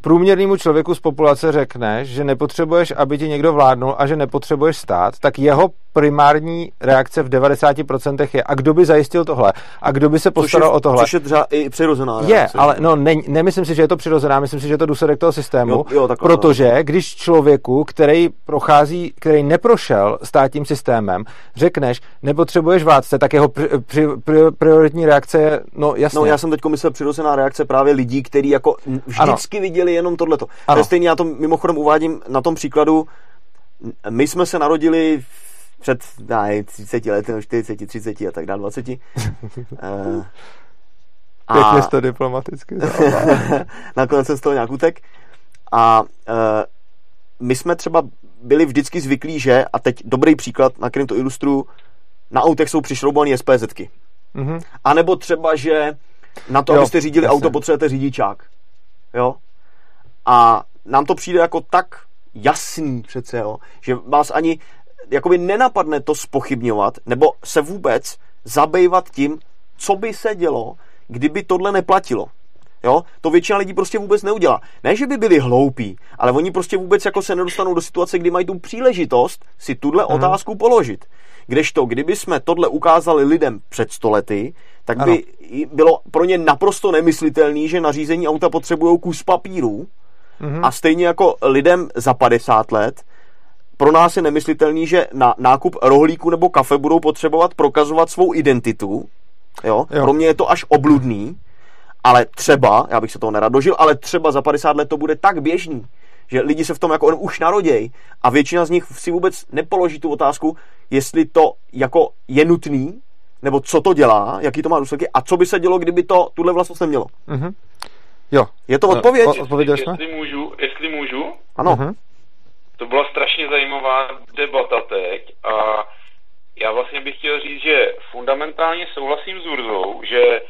[SPEAKER 2] průměrnému člověku z populace řekneš, že nepotřebuješ, aby ti někdo vládnul a že nepotřebuješ stát, tak jeho primární reakce v 90% je, a kdo by zajistil tohle? A kdo by se postaral
[SPEAKER 3] je,
[SPEAKER 2] o tohle?
[SPEAKER 3] Což je třeba i přirozená
[SPEAKER 2] reakce. Je, ale no, ne, nemyslím si, že je to přirozená, myslím si, že je to důsledek toho systému, jo, jo, takhle, protože no. když člověku, který prochází, který neprošel státním systémem, řekneš, nepotřebuješ vládce, tak jeho pri, pri, pri, prioritní reakce je, no jasně.
[SPEAKER 3] No já jsem teď myslel přirozená reakce právě lidí, kteří jako vždycky ano. viděli jenom tohleto. Ano. To je stejně, já to mimochodem uvádím na tom příkladu, my jsme se narodili před ne, 30 lety, 40, 30 a tak dále, 20. uh,
[SPEAKER 2] a Pěkně to diplomaticky
[SPEAKER 3] Nakonec jsem z toho nějak utek. A uh, my jsme třeba byli vždycky zvyklí, že, a teď dobrý příklad, na kterým to ilustruju, na autech jsou přišroubované SPZky. Mm-hmm. A nebo třeba, že na to, jo, abyste řídili jasně. auto, potřebujete řidičák. Jo? A nám to přijde jako tak jasný přece, jo, že vás ani jakoby nenapadne to spochybňovat, nebo se vůbec zabývat tím, co by se dělo, kdyby tohle neplatilo. Jo? To většina lidí prostě vůbec neudělá. Ne, že by byli hloupí, ale oni prostě vůbec jako se nedostanou do situace, kdy mají tu příležitost si tuhle hmm. otázku položit. Kdežto, kdyby jsme tohle ukázali lidem před stolety, tak by ano. bylo pro ně naprosto nemyslitelný, že na řízení auta potřebují kus papíru hmm. a stejně jako lidem za 50 let, pro nás je nemyslitelný, že na nákup rohlíku nebo kafe budou potřebovat prokazovat svou identitu. Jo? jo. Pro mě je to až obludný ale třeba, já bych se toho nerad dožil, ale třeba za 50 let to bude tak běžný, že lidi se v tom jako on už narodějí a většina z nich si vůbec nepoloží tu otázku, jestli to jako je nutný, nebo co to dělá, jaký to má důsledky a co by se dělo, kdyby to tuhle vlastnost nemělo. Mm-hmm.
[SPEAKER 2] Jo.
[SPEAKER 3] Je to odpověď? O,
[SPEAKER 4] odpověděl jsme? Jestli můžu, jestli můžu.
[SPEAKER 3] Ano. Mm-hmm.
[SPEAKER 4] To byla strašně zajímavá debata teď a já vlastně bych chtěl říct, že fundamentálně souhlasím s Urzou, že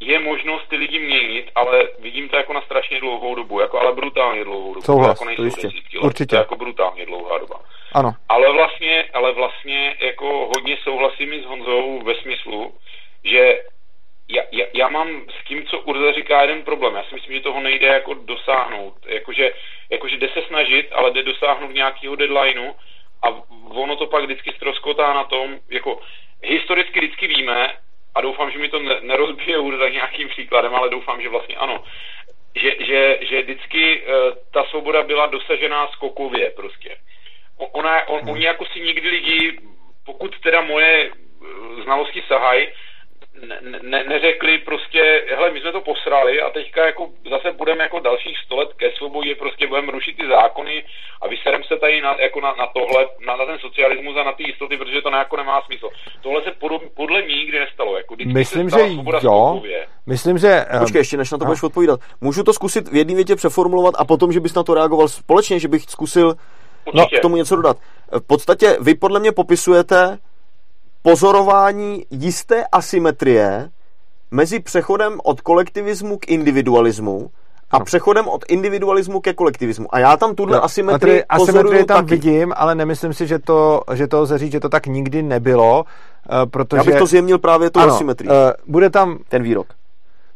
[SPEAKER 4] je možnost ty lidi měnit, ale vidím to jako na strašně dlouhou dobu, jako ale brutálně dlouhou dobu.
[SPEAKER 2] Souhlas,
[SPEAKER 4] jako
[SPEAKER 2] to jistě.
[SPEAKER 4] Let, Určitě. To jako brutálně dlouhá doba.
[SPEAKER 2] Ano.
[SPEAKER 4] Ale vlastně, ale vlastně jako hodně souhlasím i s Honzou ve smyslu, že já, já, já mám s tím, co Urza říká, jeden problém. Já si myslím, že toho nejde jako dosáhnout. Jakože, jakože jde se snažit, ale jde dosáhnout nějakého deadlineu a ono to pak vždycky ztroskotá na tom, jako historicky vždycky víme, a doufám, že mi to nerozbije za nějakým příkladem, ale doufám, že vlastně ano, že, že, že vždycky uh, ta svoboda byla dosažená skokově prostě. Ona, on. Oni jako si nikdy lidi, pokud teda moje uh, znalosti sahají, ne, ne, neřekli prostě, hele, my jsme to posrali a teďka jako zase budeme jako dalších sto let ke svobodě, prostě budeme rušit ty zákony a vyserem se tady na, jako na, na tohle, na, na ten socialismus a na ty jistoty, protože to jako nemá smysl. Tohle se pod, podle mě nikdy nestalo. Jako
[SPEAKER 2] Myslím, že jo. Myslím, že...
[SPEAKER 3] Um, Počkej, ještě než na to budeš odpovídat. Můžu to zkusit v jedné větě přeformulovat a potom, že bys na to reagoval společně, že bych zkusil no, k tomu něco dodat. V podstatě vy podle mě popisujete pozorování jisté asymetrie mezi přechodem od kolektivismu k individualismu a no. přechodem od individualismu ke kolektivismu. A já tam tuhle no, asymetrii
[SPEAKER 2] Asymetrii tam
[SPEAKER 3] taky.
[SPEAKER 2] vidím, ale nemyslím si, že to, že to lze říct, že to tak nikdy nebylo, uh, protože...
[SPEAKER 3] Já bych to zjemnil právě tu ano, asymetrii. Uh,
[SPEAKER 2] bude tam...
[SPEAKER 3] Ten výrok.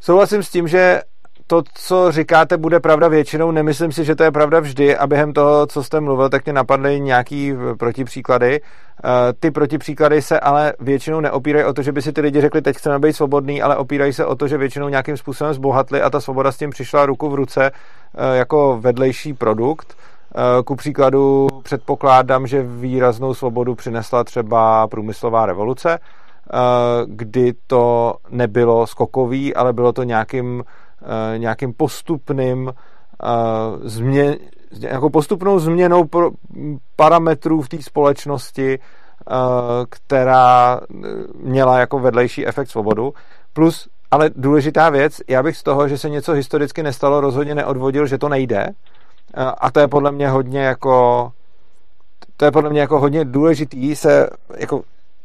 [SPEAKER 2] Souhlasím s tím, že to, co říkáte, bude pravda většinou. Nemyslím si, že to je pravda vždy a během toho, co jste mluvil, tak mě napadly nějaký protipříklady. Eh, ty protipříklady se ale většinou neopírají o to, že by si ty lidi řekli, teď chceme být svobodný, ale opírají se o to, že většinou nějakým způsobem zbohatli a ta svoboda s tím přišla ruku v ruce eh, jako vedlejší produkt. Eh, ku příkladu předpokládám, že výraznou svobodu přinesla třeba průmyslová revoluce, kdy to nebylo skokový, ale bylo to nějakým Eh, nějakým postupným eh, změn, jako postupnou změnou parametrů v té společnosti, eh, která měla jako vedlejší efekt svobodu. Plus, ale důležitá věc, já bych z toho, že se něco historicky nestalo, rozhodně neodvodil, že to nejde. A to je podle mě hodně jako to je podle mě jako hodně důležitý se jako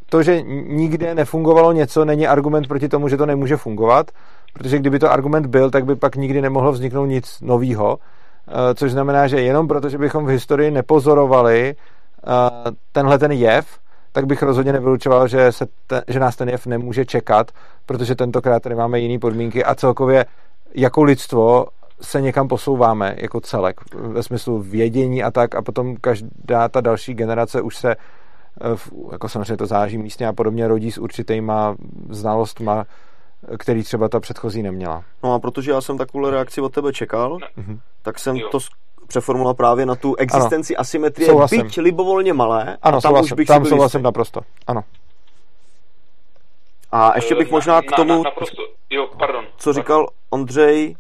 [SPEAKER 2] to, že nikde nefungovalo něco, není argument proti tomu, že to nemůže fungovat protože kdyby to argument byl, tak by pak nikdy nemohlo vzniknout nic novýho, eh, což znamená, že jenom proto, že bychom v historii nepozorovali eh, tenhle ten jev, tak bych rozhodně nevylučoval, že, se te, že nás ten jev nemůže čekat, protože tentokrát tady máme jiné podmínky a celkově jako lidstvo se někam posouváme jako celek, ve smyslu vědění a tak a potom každá ta další generace už se eh, jako samozřejmě to záží místně a podobně rodí s určitýma znalostma, který třeba ta předchozí neměla.
[SPEAKER 3] No a protože já jsem takovou reakci od tebe čekal, mm-hmm. tak jsem jo. to přeformuloval právě na tu existenci ano. asymetrie, souhlasím. byť libovolně malé.
[SPEAKER 2] Ano, tam souhlasím, už bych tam souhlasím jistý. naprosto. Ano.
[SPEAKER 3] A ještě bych možná k tomu, na,
[SPEAKER 4] na, naprosto. Jo, pardon.
[SPEAKER 3] co pardon. říkal Ondřej...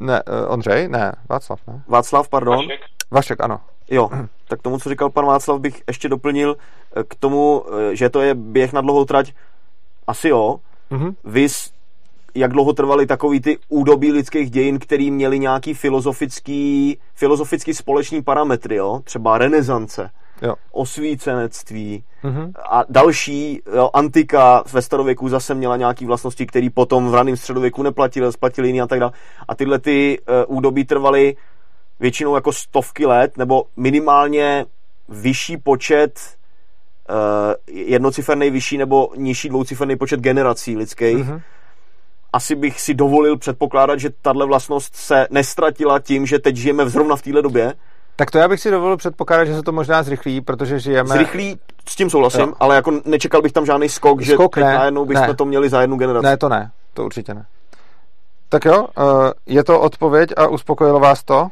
[SPEAKER 2] Ne, uh, Ondřej? Ne, Václav, ne?
[SPEAKER 3] Václav, pardon.
[SPEAKER 4] Vašek,
[SPEAKER 2] Vašek ano.
[SPEAKER 3] Jo, tak tomu, co říkal pan Václav, bych ještě doplnil eh, k tomu, eh, že to je běh na dlouhou trať. Asi jo, Mm-hmm. Vys, jak dlouho trvaly takový ty údobí lidských dějin, který měli nějaký filozofický, filozofický společný parametry, jo? třeba renesance, jo. osvícenectví mm-hmm. a další, jo, antika ve starověku zase měla nějaké vlastnosti, které potom v raném středověku neplatily, splatily jiný a tak dále. A tyhle ty uh, údobí trvaly většinou jako stovky let, nebo minimálně vyšší počet jednociferný vyšší nebo nižší dvouciferný počet generací lidských. Mm-hmm. Asi bych si dovolil předpokládat, že tahle vlastnost se nestratila tím, že teď žijeme zrovna v téhle době.
[SPEAKER 2] Tak to já bych si dovolil předpokládat, že se to možná zrychlí, protože žijeme...
[SPEAKER 3] Zrychlí, s tím souhlasím, jo. ale jako nečekal bych tam žádný skok, skok že ne, najednou bychom ne. to měli za jednu generaci.
[SPEAKER 2] Ne, to ne, to určitě ne. Tak jo, eh, je to odpověď a uspokojilo vás to?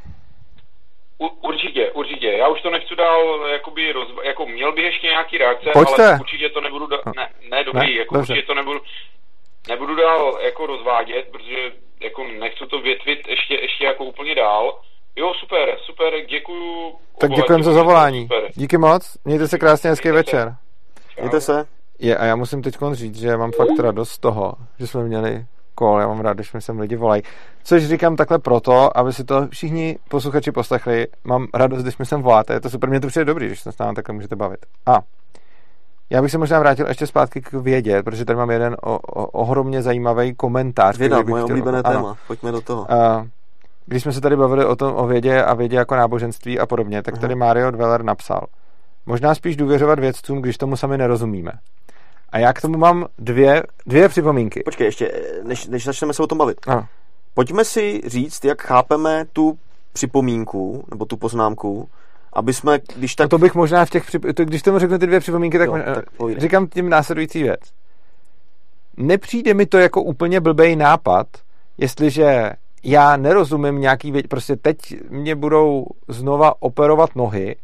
[SPEAKER 4] U, určitě, určitě. Já už to nechci dál, jakoby rozba- jako měl bych ještě nějaký reakce,
[SPEAKER 2] Pojďte.
[SPEAKER 4] ale určitě to nebudu, da- ne, ne, dobrý, ne? jako Dobře. určitě to nebudu, nebudu dál jako rozvádět, protože jako nechci to větvit ještě, ještě jako úplně dál. Jo, super, super, děkuju.
[SPEAKER 2] Tak děkujeme za zavolání. Super. Díky moc, mějte se krásně, hezký
[SPEAKER 3] mějte
[SPEAKER 2] večer.
[SPEAKER 3] Se. Mějte se.
[SPEAKER 2] Je, a já musím teď říct, že mám fakt radost z toho, že jsme měli kol, já mám rád, když mi sem lidi volají. Což říkám takhle proto, aby si to všichni posluchači poslechli. Mám radost, když mi sem voláte, je to super, mě to přijde dobrý, když se s námi takhle můžete bavit. A já bych se možná vrátil ještě zpátky k vědě, protože tady mám jeden o, o, ohromně zajímavý komentář.
[SPEAKER 3] Věda, moje chtěl, oblíbené ano. téma, pojďme do toho.
[SPEAKER 2] A, když jsme se tady bavili o tom o vědě a vědě jako náboženství a podobně, tak tady Mario Dweller napsal. Možná spíš důvěřovat vědcům, když tomu sami nerozumíme. A já k tomu mám dvě, dvě připomínky.
[SPEAKER 3] Počkej, ještě, než, než začneme se o tom bavit.
[SPEAKER 2] Ano.
[SPEAKER 3] Pojďme si říct, jak chápeme tu připomínku, nebo tu poznámku, aby jsme, když tak...
[SPEAKER 2] No to bych možná v těch, přip... když tomu řeknu ty dvě připomínky, tak, jo, možná... tak říkám tím následující věc. Nepřijde mi to jako úplně blbej nápad, jestliže já nerozumím nějaký věc, prostě teď mě budou znova operovat nohy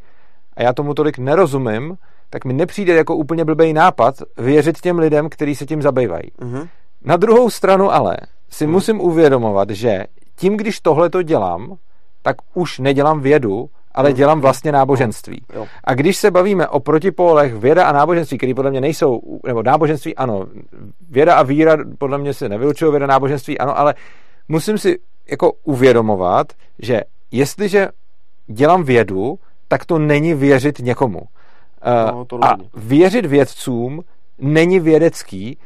[SPEAKER 2] a já tomu tolik nerozumím, tak mi nepřijde jako úplně blbý nápad věřit těm lidem, kteří se tím zabývají. Mm-hmm. Na druhou stranu ale si mm. musím uvědomovat, že tím, když tohle to dělám, tak už nedělám vědu, ale mm. dělám vlastně náboženství.
[SPEAKER 3] Jo.
[SPEAKER 2] A když se bavíme o protipólech věda a náboženství, které podle mě nejsou, nebo náboženství ano, věda a víra podle mě se nevylučují, věda a náboženství ano, ale musím si jako uvědomovat, že jestliže dělám vědu, tak to není věřit někomu.
[SPEAKER 3] Eh, no,
[SPEAKER 2] a věřit vědcům není vědecký.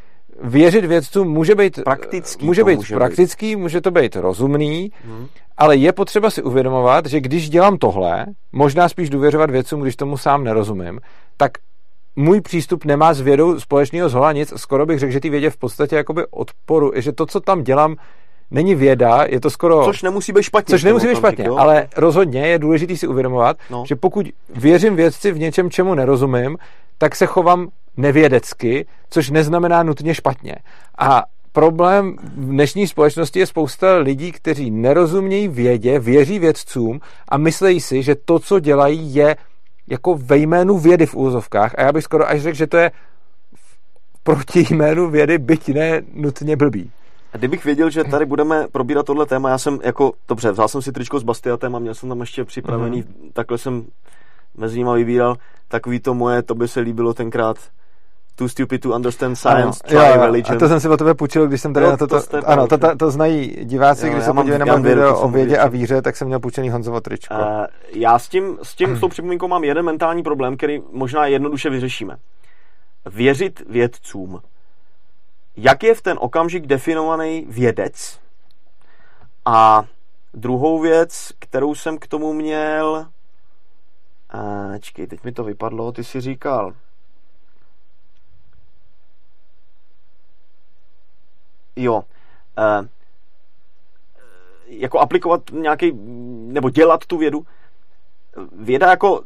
[SPEAKER 2] Věřit vědcům může být
[SPEAKER 3] praktický.
[SPEAKER 2] Může být může praktický, být. může to být rozumný, hmm. ale je potřeba si uvědomovat, že když dělám tohle, možná spíš důvěřovat vědcům, když tomu sám nerozumím, tak můj přístup nemá s vědou společného zhola nic. Skoro bych řekl, že ty vědě v podstatě jakoby odporu, že to, co tam dělám, není věda, je to skoro...
[SPEAKER 3] Což nemusí být špatně.
[SPEAKER 2] Což nemusí být špatně, jo? ale rozhodně je důležité si uvědomovat, no. že pokud věřím vědci v něčem, čemu nerozumím, tak se chovám nevědecky, což neznamená nutně špatně. A problém v dnešní společnosti je spousta lidí, kteří nerozumějí vědě, věří vědcům a myslejí si, že to, co dělají, je jako ve jménu vědy v úzovkách. A já bych skoro až řekl, že to je proti jménu vědy, byť ne nutně blbý.
[SPEAKER 3] Kdybych věděl, že tady budeme probírat tohle téma, já jsem jako, dobře, vzal jsem si tričko s Bastiatem a měl jsem tam ještě připravený, mm-hmm. takhle jsem mezi nimi vybíral, takový to moje, to by se líbilo tenkrát, Too stupid to understand science, ano, try jo, religion.
[SPEAKER 2] A to jsem si o tebe půjčil, když jsem tady jo, na to, to, to ano, to, to, to, znají diváci, jo, když se podívají na video o vědě a víře, tak jsem měl půjčený Honzovo tričko. Uh,
[SPEAKER 3] já s tím, s tím, s tou připomínkou mám jeden mentální problém, který možná jednoduše vyřešíme. Věřit vědcům jak je v ten okamžik definovaný vědec. A druhou věc, kterou jsem k tomu měl, a, čekej, teď mi to vypadlo, ty si říkal, jo, jako aplikovat nějaký, nebo dělat tu vědu. Věda jako,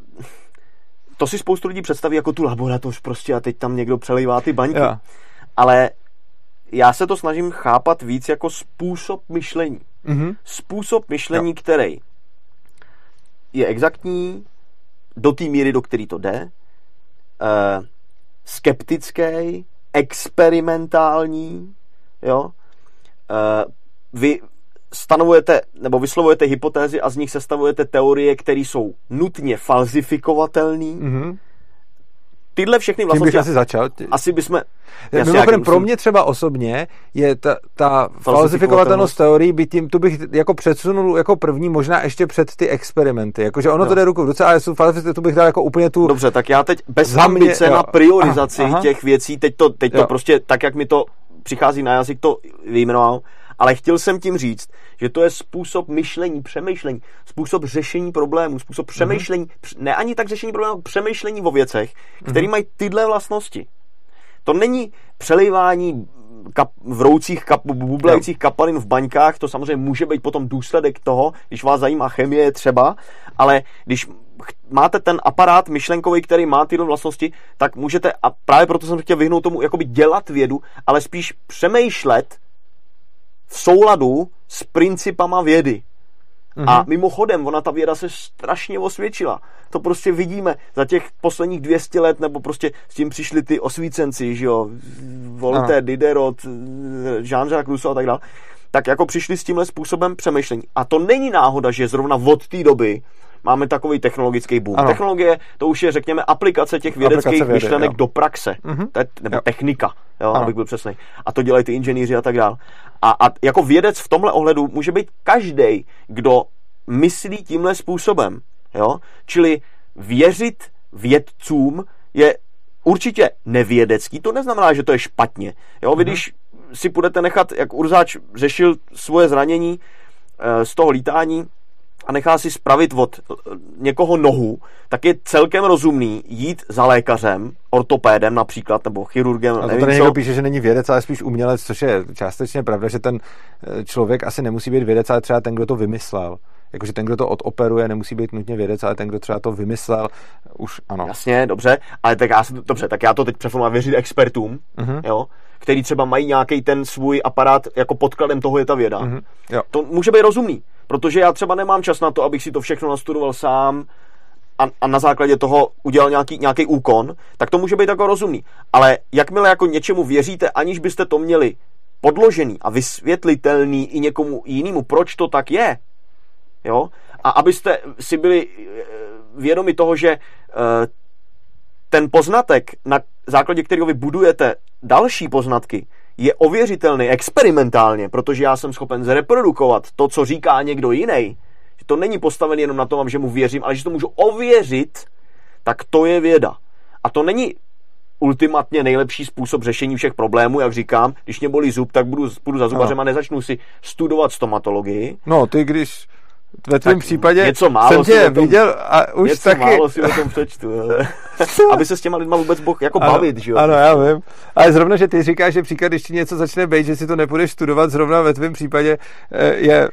[SPEAKER 3] to si spoustu lidí představí jako tu laboratoř prostě a teď tam někdo přelejvá ty baňky. Ja. Ale já se to snažím chápat víc jako způsob myšlení. Mm-hmm. Způsob myšlení, jo. který je exaktní do té míry, do který to jde, uh, skeptický, experimentální, jo. Uh, vy stanovujete nebo vyslovujete hypotézy a z nich sestavujete teorie, které jsou nutně falzifikovatelné. Mm-hmm tyhle všechny vlastnosti...
[SPEAKER 2] Tím bych asi začal.
[SPEAKER 3] Asi bychom...
[SPEAKER 2] Mimochodem, pro mě třeba osobně je ta, ta falsifikovatelnost teorií, by tím, tu bych jako předsunul jako první, možná ještě před ty experimenty. Jakože ono no. to jde ruku v ruce, ale tu bych dal jako úplně tu...
[SPEAKER 3] Dobře, tak já teď bez ambice mě, na priorizaci aha, aha. těch věcí, teď to, teď to prostě tak, jak mi to přichází na jazyk, to vyjmenoval, Ale chtěl jsem tím říct, že to je způsob myšlení, přemýšlení, způsob řešení problémů, způsob přemýšlení, mm-hmm. ne ani tak řešení problémů, přemýšlení o věcech, které mm-hmm. mají tyhle vlastnosti. To není přelejvání kap, vroucích, kap, bublajících no. kapalin v baňkách, to samozřejmě může být potom důsledek toho, když vás zajímá chemie třeba, ale když máte ten aparát myšlenkový, který má tyhle vlastnosti, tak můžete, a právě proto jsem chtěl vyhnout tomu, jakoby dělat vědu, ale spíš přemýšlet v souladu s principama vědy. Mm-hmm. A mimochodem, ona ta věda se strašně osvědčila. To prostě vidíme za těch posledních 200 let, nebo prostě s tím přišli ty osvícenci, že jo, Voltaire, Diderot, Jean-Jacques Rousseau a tak dále. Tak jako přišli s tímhle způsobem přemýšlení. A to není náhoda, že zrovna od té doby máme takový technologický boom. Ano. Technologie, to už je, řekněme, aplikace těch vědeckých aplikace vědy, myšlenek jo. do praxe. Mm-hmm. To je, nebo jo. technika, jo, abych byl přesný. A to dělají ty inženýři a tak dále. A, a jako vědec v tomhle ohledu může být každý, kdo myslí tímhle způsobem. Jo? Čili věřit vědcům je určitě nevědecký, to neznamená, že to je špatně. Jo? Vy mm-hmm. když si budete nechat, jak Urzáč řešil svoje zranění e, z toho lítání, a nechá si spravit od eh, někoho nohu, tak je celkem rozumný jít za lékařem, ortopédem například, nebo chirurgem.
[SPEAKER 2] A to nevím, tady někdo píše, že není vědec, ale spíš umělec, což je částečně pravda, že ten eh, člověk asi nemusí být vědec, ale třeba ten, kdo to vymyslel. Jakože ten, kdo to odoperuje, nemusí být nutně vědec, ale ten, kdo třeba to vymyslel, už ano.
[SPEAKER 3] Jasně, dobře, ale tak já, dobře, tak já to teď přeformuji věřit expertům, uh-huh. jo, který třeba mají nějaký ten svůj aparát, jako podkladem toho je ta věda. Uh-huh. Jo. To může být rozumný. Protože já třeba nemám čas na to, abych si to všechno nastudoval sám a, a na základě toho udělal nějaký, nějaký úkon, tak to může být jako rozumný. Ale jakmile jako něčemu věříte, aniž byste to měli podložený a vysvětlitelný i někomu jinému, proč to tak je, jo, a abyste si byli eh, vědomi toho, že eh, ten poznatek, na základě kterého vy budujete další poznatky, je ověřitelný experimentálně, protože já jsem schopen zreprodukovat to, co říká někdo jiný, že to není postavené jenom na tom, že mu věřím, ale že to můžu ověřit, tak to je věda. A to není ultimatně nejlepší způsob řešení všech problémů, jak říkám, když mě bolí zub, tak budu, budu za zubařem no. a nezačnu si studovat stomatologii.
[SPEAKER 2] No, ty když ve tvém případě
[SPEAKER 3] něco málo
[SPEAKER 2] jsem tě tom, viděl a už
[SPEAKER 3] něco
[SPEAKER 2] taky...
[SPEAKER 3] málo si o tom přečtu. Aby se s těma lidma vůbec mohl jako ano, bavit, že jo?
[SPEAKER 2] Ano, já vím. Ale zrovna, že ty říkáš, že příklad, když ti něco začne být, že si to nepůjdeš studovat, zrovna ve tvém případě eh, je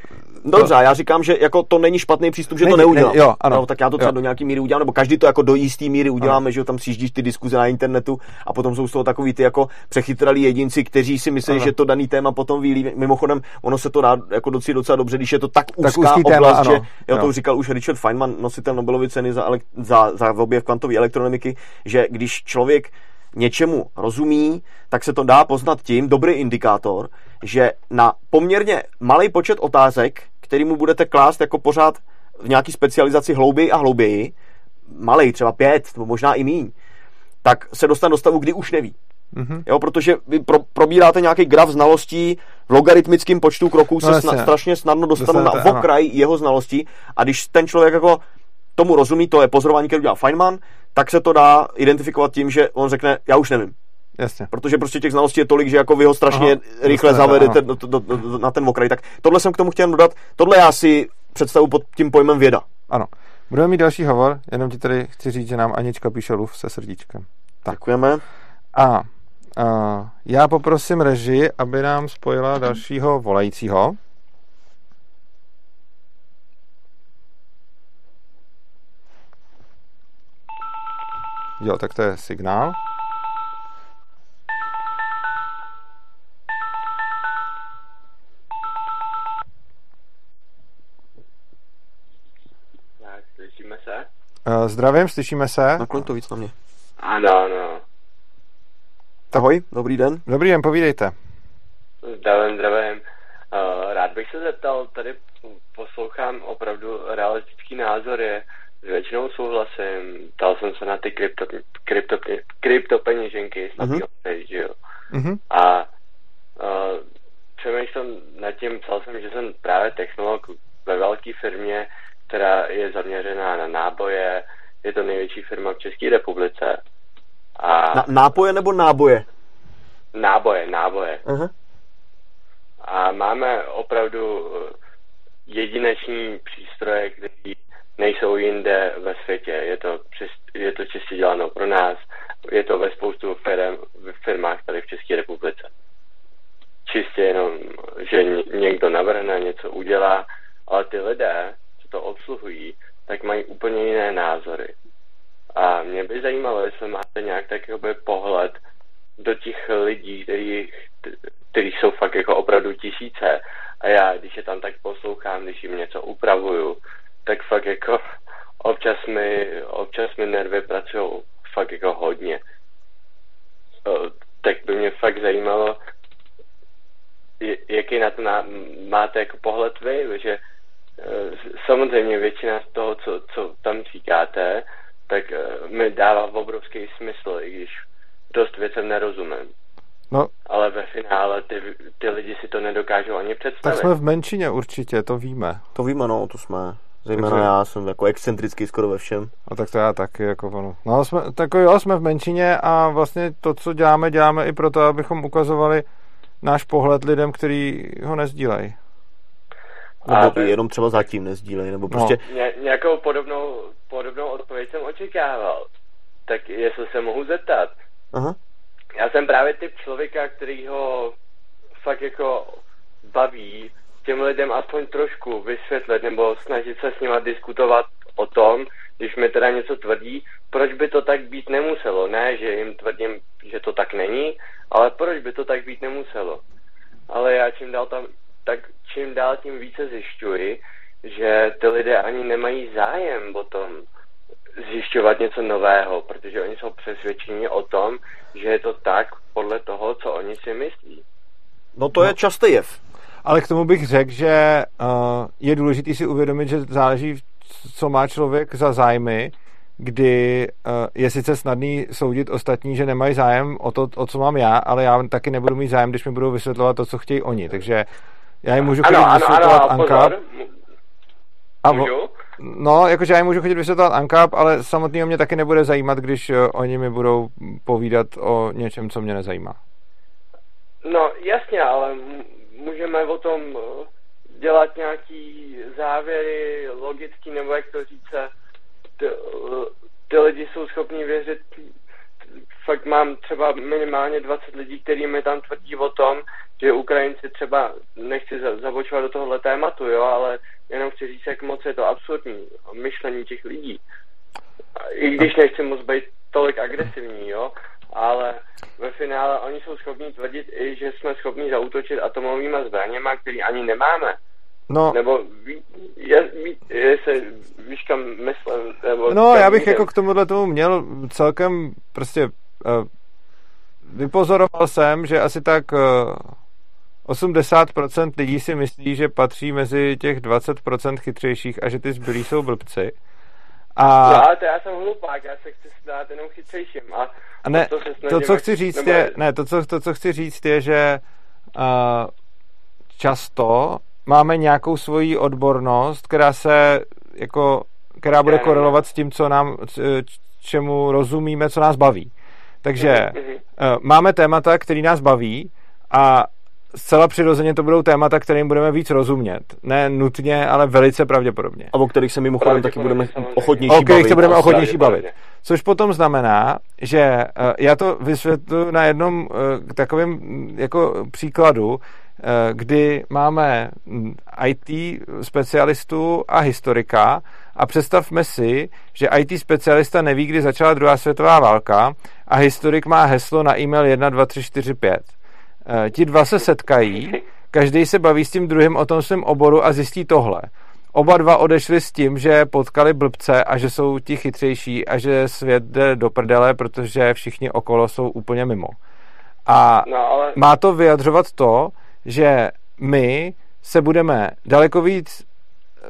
[SPEAKER 3] Dobře, já říkám, že jako to není špatný přístup, že není, to neudělám.
[SPEAKER 2] Ne, jo, ano.
[SPEAKER 3] No, tak já to třeba jo. do nějaké míry udělám, nebo každý to jako do jisté míry uděláme, ano. že jo, tam sjíždíš ty diskuze na internetu a potom jsou z toho takový ty jako přechytralí jedinci, kteří si myslí, ano. že to daný téma potom ví. Mimochodem, ono se to dá jako docela docela dobře, když je to tak úzká tak oblast, téma, že jo, jo, to říkal už Richard Feynman, nositel Nobelovy ceny za, za, za objev kvantové elektronimiky, že když člověk něčemu rozumí, tak se to dá poznat tím, dobrý indikátor, že na poměrně malý počet otázek, který mu budete klást jako pořád v nějaký specializaci hlouběji a hlouběji, malej, třeba pět, nebo možná i míň, tak se dostane do stavu, kdy už neví. Mm-hmm. Jo, protože vy pro, probíráte nějaký graf znalostí v logaritmickém počtu kroků no, se sna, strašně snadno dostanu na okraj jeho znalostí a když ten člověk jako tomu rozumí, to je pozorování, které udělal Feynman, tak se to dá identifikovat tím, že on řekne, já už nevím.
[SPEAKER 2] Jasně.
[SPEAKER 3] Protože prostě těch znalostí je tolik, že jako vy ho strašně aha, rychle jasně, zavedete do, do, do, do, na ten okraj. Tak tohle jsem k tomu chtěl dodat. Tohle já si představu pod tím pojmem věda.
[SPEAKER 2] Ano. Budeme mít další hovor, jenom ti tady chci říct, že nám Anička píše luv se srdíčkem.
[SPEAKER 3] Tak. Děkujeme.
[SPEAKER 2] A, a já poprosím režii, aby nám spojila dalšího volajícího. Jo, tak to je signál. Zdravím, slyšíme se.
[SPEAKER 3] Nakloň to víc na mě.
[SPEAKER 5] Ano, ano.
[SPEAKER 3] Ahoj, dobrý den.
[SPEAKER 2] Dobrý den, povídejte.
[SPEAKER 5] Zdravím, zdravím. Uh, rád bych se zeptal, tady poslouchám opravdu realistický názor, je s většinou souhlasím. Ptal jsem se na ty krypto, krypto, kryptopeněženky s uh-huh. že jo. Uh-huh. A uh, přemýšlím nad tím, psal jsem, že jsem právě technolog ve velké firmě, která je zaměřená na náboje. Je to největší firma v České republice.
[SPEAKER 3] A... Na, nápoje nebo náboje?
[SPEAKER 5] Náboje, náboje.
[SPEAKER 3] Uh-huh.
[SPEAKER 5] A máme opravdu eh, jedinečný přístroje, které nejsou jinde ve světě. Je to, je to čistě děláno pro nás. Je to ve spoustu firm, v firmách tady v České republice. Čistě jenom, že někdo navrhne, něco udělá, ale ty lidé, to obsluhují, tak mají úplně jiné názory. A mě by zajímalo, jestli máte nějak takový pohled do těch lidí, který, který jsou fakt jako opravdu tisíce. A já, když je tam tak poslouchám, když jim něco upravuju, tak fakt jako občas mi, občas mi nervy pracují fakt jako hodně. Tak by mě fakt zajímalo, jaký na to máte jako pohled vy, že samozřejmě většina z toho, co, co tam říkáte, tak eh, mi dává obrovský smysl, i když dost věcem nerozumím. No. Ale ve finále ty, ty lidi si to nedokážou ani představit.
[SPEAKER 2] Tak jsme v menšině určitě, to víme.
[SPEAKER 3] To víme, no, to jsme. Zejména Takže... já jsem jako excentrický skoro ve všem.
[SPEAKER 2] A tak to já taky, jako ono. No, jsme, tak jo, jsme v menšině a vlastně to, co děláme, děláme i proto, abychom ukazovali náš pohled lidem, kteří ho nezdílejí.
[SPEAKER 3] Nebo by... jenom třeba zatím nezdílej, nebo no. prostě...
[SPEAKER 5] No. Ně, nějakou podobnou, podobnou odpověď jsem očekával. Tak jestli se mohu zeptat. Aha. Já jsem právě typ člověka, který ho fakt jako baví těm lidem aspoň trošku vysvětlit nebo snažit se s nima diskutovat o tom, když mi teda něco tvrdí, proč by to tak být nemuselo. Ne, že jim tvrdím, že to tak není, ale proč by to tak být nemuselo. Ale já čím dál tam tak čím dál tím více zjišťuji, že ty lidé ani nemají zájem o tom zjišťovat něco nového, protože oni jsou přesvědčeni o tom, že je to tak podle toho, co oni si myslí.
[SPEAKER 3] No to no. je častý jev.
[SPEAKER 2] Ale k tomu bych řekl, že uh, je důležité si uvědomit, že záleží, co má člověk za zájmy, kdy uh, je sice snadný soudit ostatní, že nemají zájem o to, o co mám já, ale já taky nebudu mít zájem, když mi budou vysvětlovat to, co chtějí oni. Takže já jim můžu chodit ano, vysvětlovat ano. A můžu? No, jakože já jim můžu chodit vysvětlovat ANCAP, ale samotného mě taky nebude zajímat, když uh, oni mi budou povídat o něčem, co mě nezajímá.
[SPEAKER 5] No, jasně, ale můžeme o tom eh, dělat nějaký závěry logický, nebo jak to říct, ty, eh, ty lidi jsou schopni věřit fakt mám třeba minimálně 20 lidí, kteří mi tam tvrdí o tom, že Ukrajinci třeba, nechci zabočovat do tohohle tématu, jo, ale jenom chci říct, jak moc je to absurdní myšlení těch lidí. I když nechci moc být tolik agresivní, jo, ale ve finále oni jsou schopni tvrdit i, že jsme schopni zautočit atomovými zbraněma, který ani nemáme. No. Nebo je, je se, víš kam myslím, nebo
[SPEAKER 2] No, já bych jako k tomuhle tomu měl celkem prostě vypozoroval jsem, že asi tak uh, 80% lidí si myslí, že patří mezi těch 20% chytřejších a že ty zbylí jsou blbci.
[SPEAKER 5] A... No, ale to já jsem hlupák, já se chci stát jenom chytřejším. A,
[SPEAKER 2] a ne, to, to, co chci říct nebo... je, ne, to, co, to, co chci říct je, že uh, často máme nějakou svoji odbornost, která se jako, která bude korelovat s tím, co nám, čemu rozumíme, co nás baví. Takže mm-hmm. máme témata, které nás baví a zcela přirozeně to budou témata, kterým budeme víc rozumět. Ne nutně, ale velice pravděpodobně.
[SPEAKER 3] A o kterých se mimochodem taky budeme ochotnější
[SPEAKER 2] bavit. O kterých se budeme ochotnější bavit. Což potom znamená, že uh, já to vysvětlu na jednom uh, takovém jako příkladu, kdy máme mm, IT specialistu a historika a představme si, že IT specialista neví, kdy začala druhá světová válka a historik má heslo na e-mail 12345 Eh, ti dva se setkají, každý se baví s tím druhým o tom svém oboru a zjistí tohle. Oba dva odešli s tím, že potkali blbce a že jsou ti chytřejší a že svět jde do prdele, protože všichni okolo jsou úplně mimo. A no, ale... má to vyjadřovat to, že my se budeme daleko víc,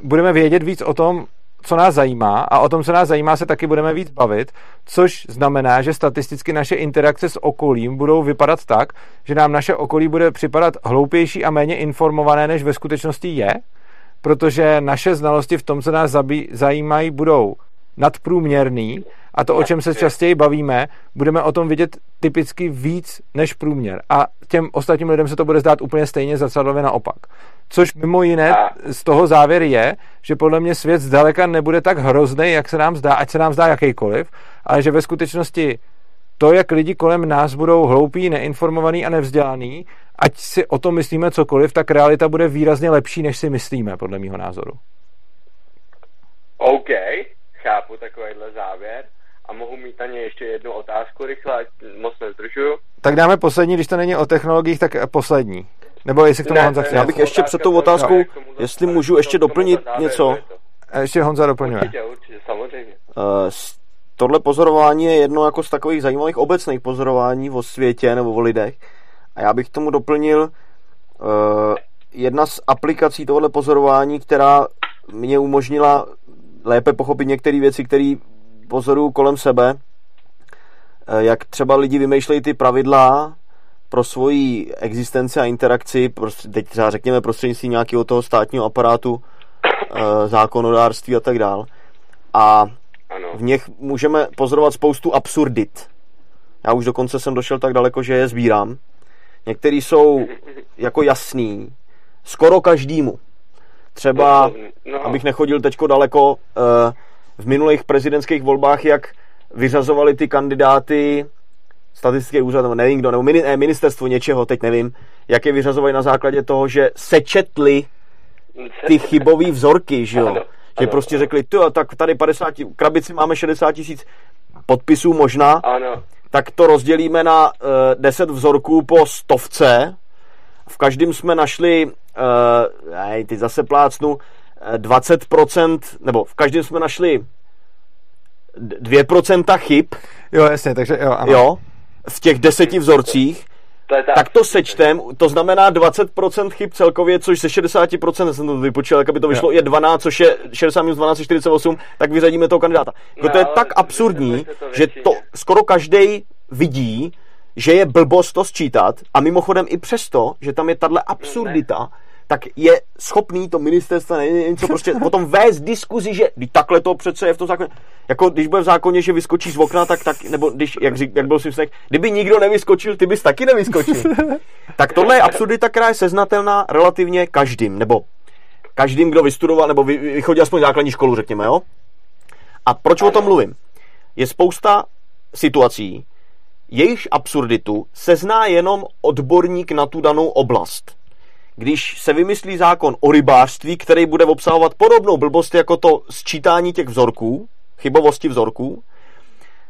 [SPEAKER 2] budeme vědět víc o tom, co nás zajímá a o tom, co nás zajímá, se taky budeme víc bavit, což znamená, že statisticky naše interakce s okolím budou vypadat tak, že nám naše okolí bude připadat hloupější a méně informované, než ve skutečnosti je, protože naše znalosti v tom, co nás zabí, zajímají, budou nadprůměrný a to, o čem se častěji bavíme, budeme o tom vidět typicky víc než průměr. A těm ostatním lidem se to bude zdát úplně stejně zrcadlově naopak. Což mimo jiné z toho závěr je, že podle mě svět zdaleka nebude tak hrozný, jak se nám zdá, ať se nám zdá jakýkoliv, ale že ve skutečnosti to, jak lidi kolem nás budou hloupí, neinformovaní a nevzdělaní, ať si o tom myslíme cokoliv, tak realita bude výrazně lepší, než si myslíme, podle mého názoru.
[SPEAKER 5] OK, chápu takovýhle závěr. A mohu mít ani ještě jednu otázku rychle, ať moc nezdržuju.
[SPEAKER 2] Tak dáme poslední, když to není o technologiích, tak poslední. Nebo jestli k tomu
[SPEAKER 5] Ne,
[SPEAKER 2] Honza chce.
[SPEAKER 3] Já bych ještě před tou otázkou, jestli můžu ještě doplnit něco.
[SPEAKER 2] A Ještě Honza doplňuje.
[SPEAKER 5] Určitě, určitě, samozřejmě.
[SPEAKER 3] Eh, Tohle pozorování je jedno jako z takových zajímavých obecných pozorování o světě nebo o lidech. A já bych k tomu doplnil eh, jedna z aplikací tohle pozorování, která mě umožnila lépe pochopit některé věci, které pozoruju kolem sebe. Eh, Jak třeba lidi vymýšlejí ty pravidla pro svoji existenci a interakci, prostě teď třeba řekněme prostřednictvím nějakého toho státního aparátu, eh, zákonodárství a tak dál. A v nich můžeme pozorovat spoustu absurdit. Já už dokonce jsem došel tak daleko, že je sbírám. Některý jsou jako jasný, skoro každému. Třeba,
[SPEAKER 5] no,
[SPEAKER 3] abych nechodil teďko daleko, eh, v minulých prezidentských volbách, jak vyřazovali ty kandidáty statistický úřad, nebo nevím kdo, nebo ne, ministerstvo něčeho, teď nevím, jak je vyřazovali na základě toho, že sečetli ty chybové vzorky, že jo?
[SPEAKER 5] Ano,
[SPEAKER 3] že
[SPEAKER 5] ano,
[SPEAKER 3] prostě
[SPEAKER 5] ano.
[SPEAKER 3] řekli, ty, tak tady 50, krabici máme 60 tisíc podpisů možná,
[SPEAKER 5] Ano,
[SPEAKER 3] tak to rozdělíme na uh, 10 vzorků po stovce. V každém jsme našli, uh, nej, teď zase plácnu, eh, 20%, nebo v každém jsme našli d- 2% chyb,
[SPEAKER 2] Jo, jasně, takže jo, ano.
[SPEAKER 3] jo, v těch deseti vzorcích,
[SPEAKER 5] to je tak.
[SPEAKER 3] tak to sečtem, to znamená 20% chyb celkově, což ze 60% jsem to vypočítal, jak aby to vyšlo, je 12, což je 60 minus 12, je 48, tak vyřadíme toho kandidáta.
[SPEAKER 5] No,
[SPEAKER 3] to je
[SPEAKER 5] ale
[SPEAKER 3] tak absurdní,
[SPEAKER 5] to- to- to
[SPEAKER 3] že to skoro každý vidí, že je blbost to sčítat a mimochodem i přesto, že tam je tahle absurdita, tak je schopný to ministerstvo něco prostě potom vést diskuzi, že "Vždyť takhle to přece je v tom zákoně. Jako když bude v zákoně, že vyskočíš z okna, tak, tak nebo když, jak, řík, jak byl Simpsonek, kdyby nikdo nevyskočil, ty bys taky nevyskočil. tak tohle je absurdita, která je seznatelná relativně každým, nebo každým, kdo vystudoval, nebo vy, vychodil aspoň základní školu, řekněme, jo? A proč o tom mluvím? Je spousta situací, jejichž absurditu sezná jenom odborník na tu danou oblast. Když se vymyslí zákon o rybářství, který bude obsahovat podobnou blbost jako to sčítání těch vzorků, chybovosti vzorků,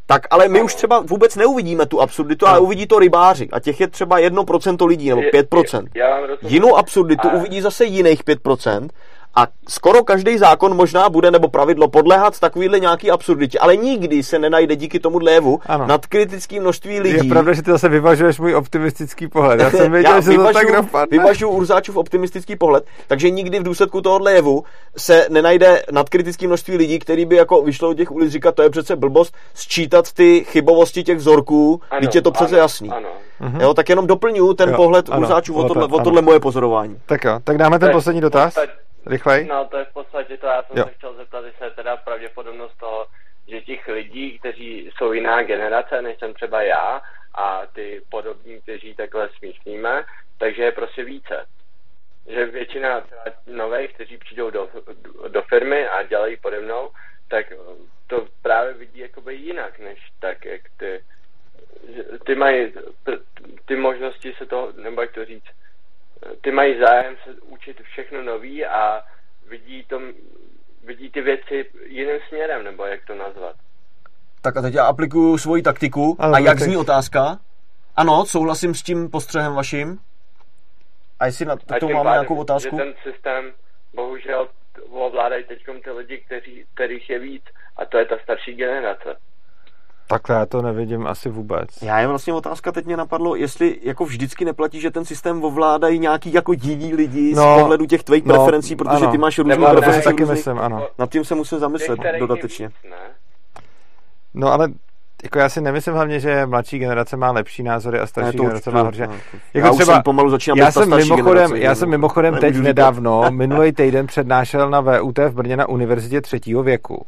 [SPEAKER 3] tak ale my už třeba vůbec neuvidíme tu absurditu, ale uvidí to rybáři. A těch je třeba 1% lidí, nebo 5%.
[SPEAKER 5] Já vám rozumím.
[SPEAKER 3] Jinou absurditu uvidí zase jiných 5%. A skoro každý zákon možná bude nebo pravidlo podléhat takovýhle nějaký absurditě, ale nikdy se nenajde díky tomu
[SPEAKER 2] Ano.
[SPEAKER 3] nad kritickým množství lidí.
[SPEAKER 2] Je pravda, že ty zase vyvažuješ můj optimistický pohled. Já jsem věděl,
[SPEAKER 3] Já
[SPEAKER 2] že to tak dopadne.
[SPEAKER 3] vyvažuji Urzáčův optimistický pohled, takže nikdy v důsledku tohohle jevu se nenajde nadkritické množství lidí, který by jako vyšlo od těch ulic říkat, to je přece blbost, sčítat ty chybovosti těch vzorků,
[SPEAKER 5] Ano,
[SPEAKER 3] teď je to přece
[SPEAKER 5] ano,
[SPEAKER 3] jasný.
[SPEAKER 5] Ano.
[SPEAKER 3] Jo, tak jenom doplňuju ten
[SPEAKER 2] Jo,
[SPEAKER 3] pohled
[SPEAKER 2] ano,
[SPEAKER 3] Urzáčův o
[SPEAKER 2] tohle-
[SPEAKER 3] o tohle moje pozorování.
[SPEAKER 2] Tak jo, tak dáme ten
[SPEAKER 5] Tak,
[SPEAKER 2] poslední dotaz.
[SPEAKER 5] tak-
[SPEAKER 2] Rychlej.
[SPEAKER 5] No, to je v podstatě to, já jsem
[SPEAKER 2] Jo.
[SPEAKER 5] se chtěl zeptat, jestli je teda pravděpodobnost toho, že těch lidí, kteří jsou jiná generace, než jsem třeba já, a ty podobní, kteří takhle smýšlíme, takže je prostě více. Že většina třeba nových, kteří přijdou do, do firmy a dělají pode mnou, tak to právě vidí jakoby jinak, než tak, jak ty, ty mají ty možnosti se to, nebo jak to říct, ty mají zájem se učit všechno nový a vidí, tom, vidí ty věci jiným směrem, nebo jak to nazvat.
[SPEAKER 3] Tak a teď já aplikuju svoji taktiku.
[SPEAKER 2] Ano,
[SPEAKER 3] a jak
[SPEAKER 2] tak-
[SPEAKER 3] zní otázka? Ano, souhlasím s tím postřehem vaším. A jestli na
[SPEAKER 5] tím
[SPEAKER 3] máme
[SPEAKER 5] pádem,
[SPEAKER 3] nějakou otázku?
[SPEAKER 5] Že ten systém, bohužel, ovládají teď ty lidi, kteří, kterých je víc, a to je ta starší generace.
[SPEAKER 2] Takhle já to nevidím asi vůbec.
[SPEAKER 3] Já je vlastně otázka, teď mě napadlo, jestli jako vždycky neplatí, že ten systém ovládají nějaký jako jiní lidi
[SPEAKER 2] No,
[SPEAKER 3] z pohledu těch tvých
[SPEAKER 2] no,
[SPEAKER 3] preferencí, protože
[SPEAKER 2] ano.
[SPEAKER 3] ty máš
[SPEAKER 2] si
[SPEAKER 3] preference.
[SPEAKER 2] taky
[SPEAKER 3] různý-
[SPEAKER 2] myslím, ano.
[SPEAKER 3] Nad tím se musím zamyslet dodatečně.
[SPEAKER 5] Víc, ne?
[SPEAKER 2] No ale jako já si nemyslím hlavně, že mladší generace má lepší názory a starší
[SPEAKER 3] Ne, to
[SPEAKER 2] generace má horší. Jako
[SPEAKER 3] já už
[SPEAKER 2] třeba-
[SPEAKER 3] jsem pomalu začínám
[SPEAKER 2] Já jsem, mimochodem,
[SPEAKER 3] generace,
[SPEAKER 2] já jsem mimochodem teď nedávno, minulý týden přednášel na VUT v Brně na Univerzitě třetího věku.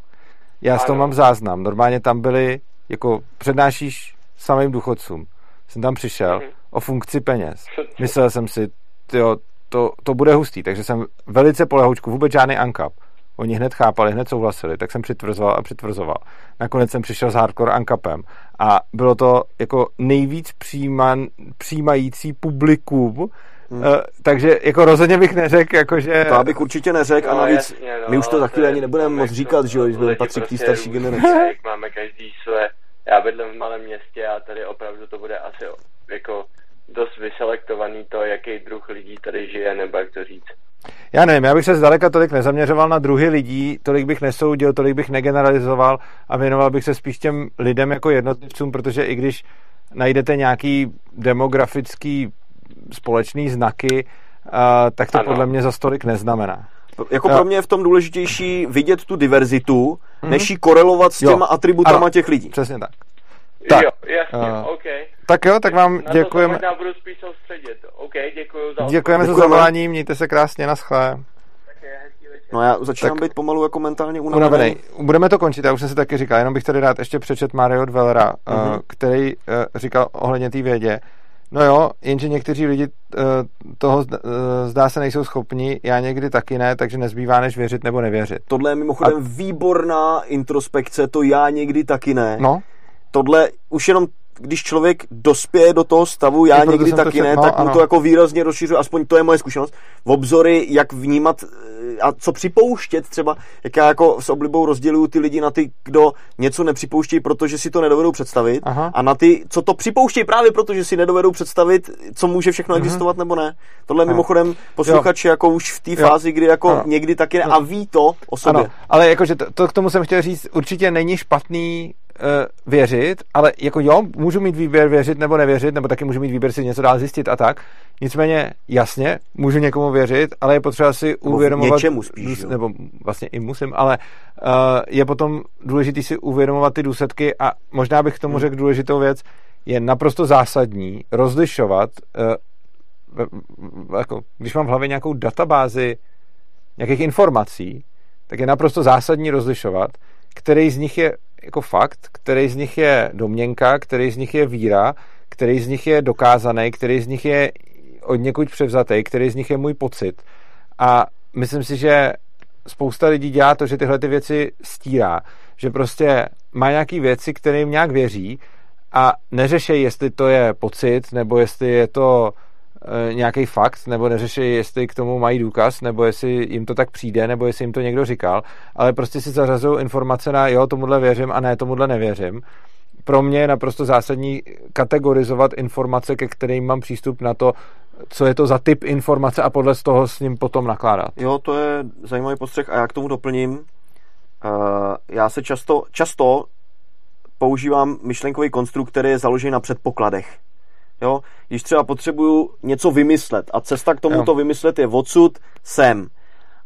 [SPEAKER 2] Já z toho
[SPEAKER 5] Ano.
[SPEAKER 2] mám záznam. Normálně tam byli, jako přednášíš samým důchodcům. Jsem tam přišel
[SPEAKER 5] Mhm.
[SPEAKER 2] o funkci peněz. Myslel jsem si, tyjo, to, to bude hustý, takže jsem velice polehoučku, vůbec žádný ankap. Oni hned chápali, hned souhlasili, tak jsem přitvrzoval a přitvrzoval. Nakonec jsem přišel s hardcore ankapem a bylo to jako nejvíc přijíman, přijímající publikum, hmm. takže jako rozhodně bych neřekl, jako že...
[SPEAKER 3] To já bych určitě neřekl a
[SPEAKER 5] No,
[SPEAKER 3] navíc
[SPEAKER 5] jasně, no,
[SPEAKER 3] my už to za chvíli ani nebudeme moc říkat, že jo, když budeme patřit k té
[SPEAKER 5] prostě
[SPEAKER 3] starší generaci.
[SPEAKER 5] jak máme každý své, já bydlím v malém městě a tady opravdu to bude asi jako dost vyselektovaný to, jaký druh lidí tady žije, nebo jak to říct.
[SPEAKER 2] Já nevím, já bych se zdaleka tolik nezaměřoval na druhy lidí, tolik bych nesoudil, tolik bych negeneralizoval a věnoval bych se spíš těm lidem jako jednotlivcům, protože i když najdete nějaký demografický společný znaky, uh, tak to
[SPEAKER 5] Ano.
[SPEAKER 2] podle mě za tolik neznamená.
[SPEAKER 3] Jako
[SPEAKER 2] Jo.
[SPEAKER 3] pro mě je v tom důležitější vidět tu diverzitu, než ji korelovat s
[SPEAKER 2] Jo.
[SPEAKER 3] těma atributama
[SPEAKER 2] Ano.
[SPEAKER 3] těch lidí.
[SPEAKER 2] Přesně tak. Tak,
[SPEAKER 5] jo, jasně,
[SPEAKER 2] eh,
[SPEAKER 5] OK.
[SPEAKER 2] Tak jo, tak vám
[SPEAKER 5] Na to
[SPEAKER 2] děkujeme.
[SPEAKER 5] možná budu spíš soustředit. OK, děkuji za
[SPEAKER 2] Děkujeme za zavolání, mějte se krásně, naschle.
[SPEAKER 3] No já začínám
[SPEAKER 2] Tak-
[SPEAKER 3] být pomalu jako mentálně
[SPEAKER 2] Unavený.
[SPEAKER 3] unavený.
[SPEAKER 2] Budeme to končit, já už jsem si taky říkal, jenom bych tady rád ještě přečet Mario Dwellera,
[SPEAKER 3] Mhm.
[SPEAKER 2] uh, který uh, říkal ohledně té vědě. No jo, jenže někteří lidi uh, toho uh, zdá se nejsou schopni, já někdy taky ne, takže nezbývá než věřit nebo nevěřit.
[SPEAKER 3] Tohle je mimochodem výborná introspekce, to já někdy taky ne.
[SPEAKER 2] No,
[SPEAKER 3] Tohle už jenom když člověk dospěje do toho stavu, já
[SPEAKER 2] I proto
[SPEAKER 3] někdy taky ne,
[SPEAKER 2] no,
[SPEAKER 3] tak mu
[SPEAKER 2] ano.
[SPEAKER 3] to jako výrazně rozšiřuje, aspoň to je moje zkušenost, v obzory, jak vnímat eh, a co připouštět třeba, jak já jako s oblibou rozděluju ty lidi na ty, kdo něco nepřipouštějí, protože si to nedovedou představit,
[SPEAKER 2] Aha.
[SPEAKER 3] a na ty, co to připouštějí právě protože si nedovedou představit, co může všechno existovat nebo ne. Tohle je
[SPEAKER 2] Mhm. Ano.
[SPEAKER 3] mimochodem posluchač jako už v té fázi, kdy jako
[SPEAKER 2] Ano.
[SPEAKER 3] někdy taky ne, a ví to o sobě.
[SPEAKER 2] ano, ale jakože to, to k tomu jsem chtěl říct, určitě není špatný uh, věřit, ale jako jo, můžu mít výběr věřit nebo nevěřit, nebo taky můžu mít výběr si něco dál zjistit a tak. Nicméně, jasně, můžu někomu věřit, ale je potřeba si uvědomovat...
[SPEAKER 3] něčemu spíš, jo.
[SPEAKER 2] Nebo vlastně i musím, ale uh, je potom důležitý si uvědomovat ty důsledky a možná bych k tomu
[SPEAKER 3] Hmm.
[SPEAKER 2] řekl důležitou věc, je naprosto zásadní rozlišovat, uh, jako, když mám v hlavě nějakou databázi nějakých informací, tak je naprosto zásadní rozlišovat, který z nich je jako fakt, který z nich je domněnka, který z nich je víra, který z nich je dokázaný, který z nich je od někud převzatý, který z nich je můj pocit. A myslím si, že spousta lidí dělá to, že tyhle ty věci stírá. Že prostě má nějaký věci, kterým nějak věří a neřeší, jestli to je pocit, nebo jestli je to nějaký fakt, nebo neřeší, jestli k tomu mají důkaz, nebo jestli jim to tak přijde, nebo jestli jim to někdo říkal, ale prostě si zařazují informace na jo, tomuhle věřím a ne, tomuhle nevěřím. Pro mě je naprosto zásadní kategorizovat informace, ke kterým mám přístup na to, co je to za typ informace a podle z toho s ním potom nakládat.
[SPEAKER 3] Jo, to je zajímavý postřeh a já k tomu doplním. Uh, já se často, často používám myšlenkový konstrukt, který je založený na předpokladech. Jo? Když třeba potřebuju něco vymyslet a cesta k tomu to vymyslet je odsud sem.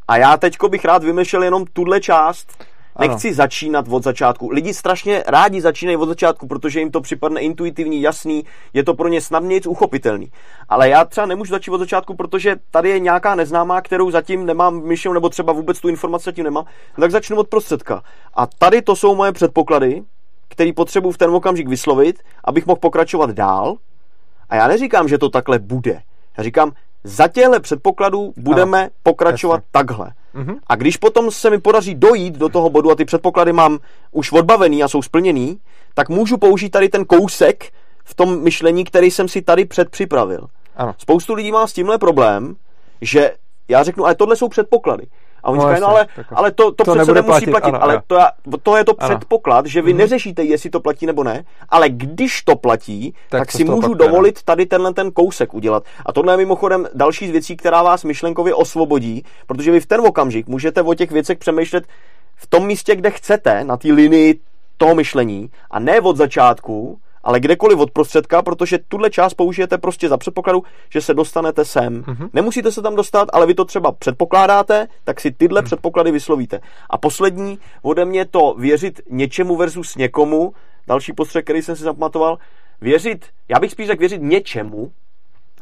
[SPEAKER 3] A já teďko bych rád vymýšlel jenom tuhle část.
[SPEAKER 2] Ano.
[SPEAKER 3] Nechci začínat od začátku. Lidi strašně rádi začínají od začátku, protože jim to připadne intuitivní, jasný, je to pro ně snadněji uchopitelný. Ale já třeba nemůžu začít od začátku, protože tady je nějaká neznámá, kterou zatím nemám myšlenou, nebo třeba vůbec tu informaci zatím nemám, tak začnu od prostředka. A tady to jsou moje předpoklady, který potřebuji v ten okamžik vyslovit, abych mohl pokračovat dál. A já neříkám, že to takhle bude. Já říkám, za těhle předpokladů budeme
[SPEAKER 2] Ano,
[SPEAKER 3] pokračovat
[SPEAKER 2] jasně.
[SPEAKER 3] takhle.
[SPEAKER 2] Mhm.
[SPEAKER 3] A když potom se mi podaří dojít do toho bodu a ty předpoklady mám už odbavený a jsou splněný, tak můžu použít tady ten kousek v tom myšlení, který jsem si tady předpřipravil.
[SPEAKER 2] Ano.
[SPEAKER 3] Spoustu lidí má s tímhle problém, že já řeknu, ale tohle jsou předpoklady. A oni
[SPEAKER 2] No,
[SPEAKER 3] říkají, no ale,
[SPEAKER 2] takhle.
[SPEAKER 3] ale to, to,
[SPEAKER 2] To
[SPEAKER 3] přece nemusí
[SPEAKER 2] platit,
[SPEAKER 3] platit.
[SPEAKER 2] ano,
[SPEAKER 3] ale to, já, to je to
[SPEAKER 2] Ano.
[SPEAKER 3] předpoklad, že vy
[SPEAKER 2] Mhm.
[SPEAKER 3] neřešíte, jestli to platí nebo ne, ale když to platí,
[SPEAKER 2] Tak
[SPEAKER 3] tak, si můžu dovolit tady tenhle ten kousek udělat. A tohle je mimochodem další z věcí, která vás myšlenkově osvobodí, protože vy v ten okamžik můžete o těch věcech přemýšlet v tom místě, kde chcete, na té linii toho myšlení a ne od začátku, ale kdekoliv od prostředka, protože tuhle část použijete prostě za předpokladu, že se dostanete sem.
[SPEAKER 2] Mhm.
[SPEAKER 3] Mm-hmm. Nemusíte se tam dostat, ale vy to třeba předpokládáte, tak si tyhle mm. předpoklady vyslovíte. A poslední, ode mě to věřit něčemu versus někomu, další postřeh, který jsem si zapamatoval, věřit, já bych spíš řekl věřit něčemu,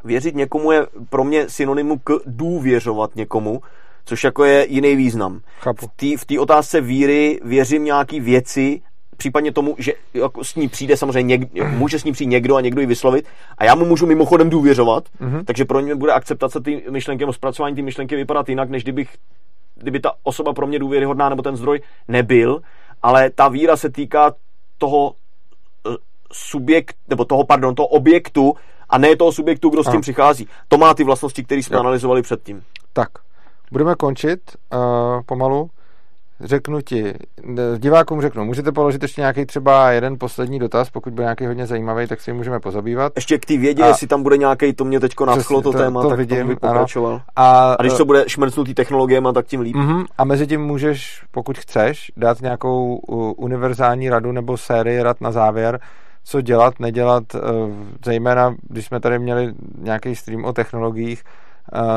[SPEAKER 3] věřit někomu je pro mě synonymum k důvěřovat někomu, což jako je jiný význam.
[SPEAKER 2] Chápu.
[SPEAKER 3] V té otázce víry věřím nějaký věci, případně tomu, že jako s ní přijde samozřejmě někdo, může s ní přijít někdo a někdo ji vyslovit a já mu můžu mimochodem důvěřovat, mm-hmm. takže pro mě bude akceptace ty myšlenky nebo zpracování ty myšlenky vypadat jinak, než kdybych, kdyby ta osoba pro mě důvěryhodná nebo ten zdroj nebyl, ale ta víra se týká toho eh, subjekt, nebo toho, pardon, toho objektu a ne toho subjektu, kdo s tím a. přichází. To má ty vlastnosti, které jsme jo. analyzovali předtím.
[SPEAKER 2] Tak, budeme končit uh, pomalu řeknu ti, divákům řeknu, můžete položit ještě nějaký třeba jeden poslední dotaz, pokud bude nějaký hodně zajímavý, tak si ji můžeme pozabývat.
[SPEAKER 3] Ještě k té vědě, a, jestli tam bude nějaký, to mě teďko nadchlo to, to téma, to tak vidím, bych pokračoval. A, a když to bude šmrcnutý technologiemi, tak tím líp. Uh-huh,
[SPEAKER 2] a mezi tím můžeš, pokud chceš, dát nějakou uh, univerzální radu nebo sérii rad na závěr, co dělat, nedělat, uh, zejména když jsme tady měli nějaký stream o technologiích,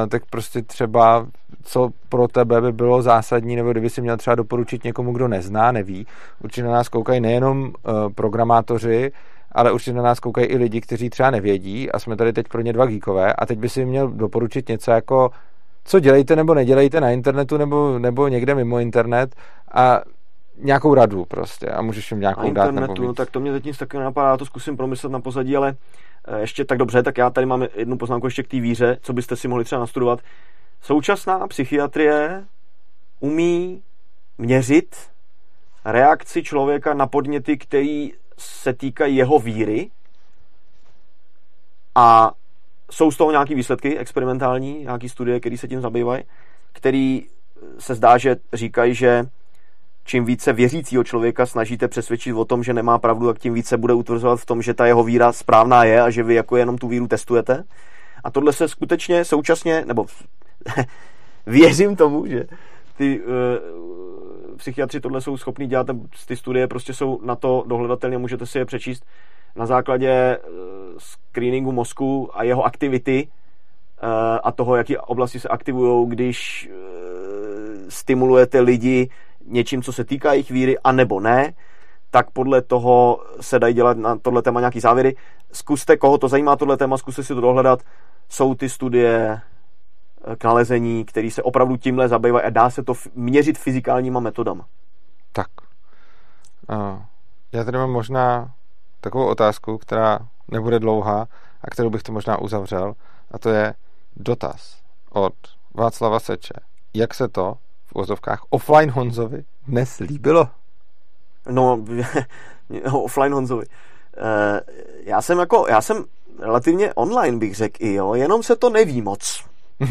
[SPEAKER 2] tak prostě třeba co pro tebe by bylo zásadní, nebo kdyby si měl třeba doporučit někomu, kdo nezná, neví. Určitě na nás koukají nejenom uh, programátoři, ale určitě na nás koukají i lidi, kteří třeba nevědí a jsme tady teď pro ně dva geekové a teď by si měl doporučit něco jako co dělejte nebo nedělejte na internetu nebo, nebo někde mimo internet a nějakou radu prostě a můžeš jim nějakou
[SPEAKER 3] na
[SPEAKER 2] dát
[SPEAKER 3] internetu, nebo víc. tak to mě teď nic takového napadá, to zkusím promyslet na pozadí, ale eh, ještě tak dobře, tak já tady mám jednu poznámku ještě k té víře, co byste si mohli třeba nastudovat. Současná psychiatrie umí měřit reakci člověka na podněty, který se týkají jeho víry a jsou z toho nějaké výsledky experimentální, nějaké studie, které se tím zabývají, který se zdá, že říkají, že čím více věřícího člověka snažíte přesvědčit o tom, že nemá pravdu, tak tím více bude utvrzovat v tom, že ta jeho víra správná je a že vy jako jenom tu víru testujete. A tohle se skutečně současně, nebo věřím tomu, že ty uh, psychiatři tohle jsou schopní dělat, ty studie prostě jsou na to dohledatelné, můžete si je přečíst na základě uh, screeningu mozku a jeho aktivity uh, a toho, jaký oblasti se aktivují, když uh, stimulujete lidi něčím, co se týká jejich víry, anebo ne, tak podle toho se dají dělat na tohle téma nějaký závěry. Zkuste, koho to zajímá tohle téma, zkuste si to dohledat. Jsou ty studie k nalezení, který se opravdu tímhle zabývají a dá se to měřit fyzikálníma metodama.
[SPEAKER 2] Tak. Uh, já tady mám možná takovou otázku, která nebude dlouhá a kterou bych to možná uzavřel a to je dotaz od Václava Seče. Jak se to v úzovkách offline Honzovi dnes líbilo?
[SPEAKER 3] No, offline Honzovi. Uh, já jsem jako, já jsem relativně online bych řekl i jo, jenom se to neví moc.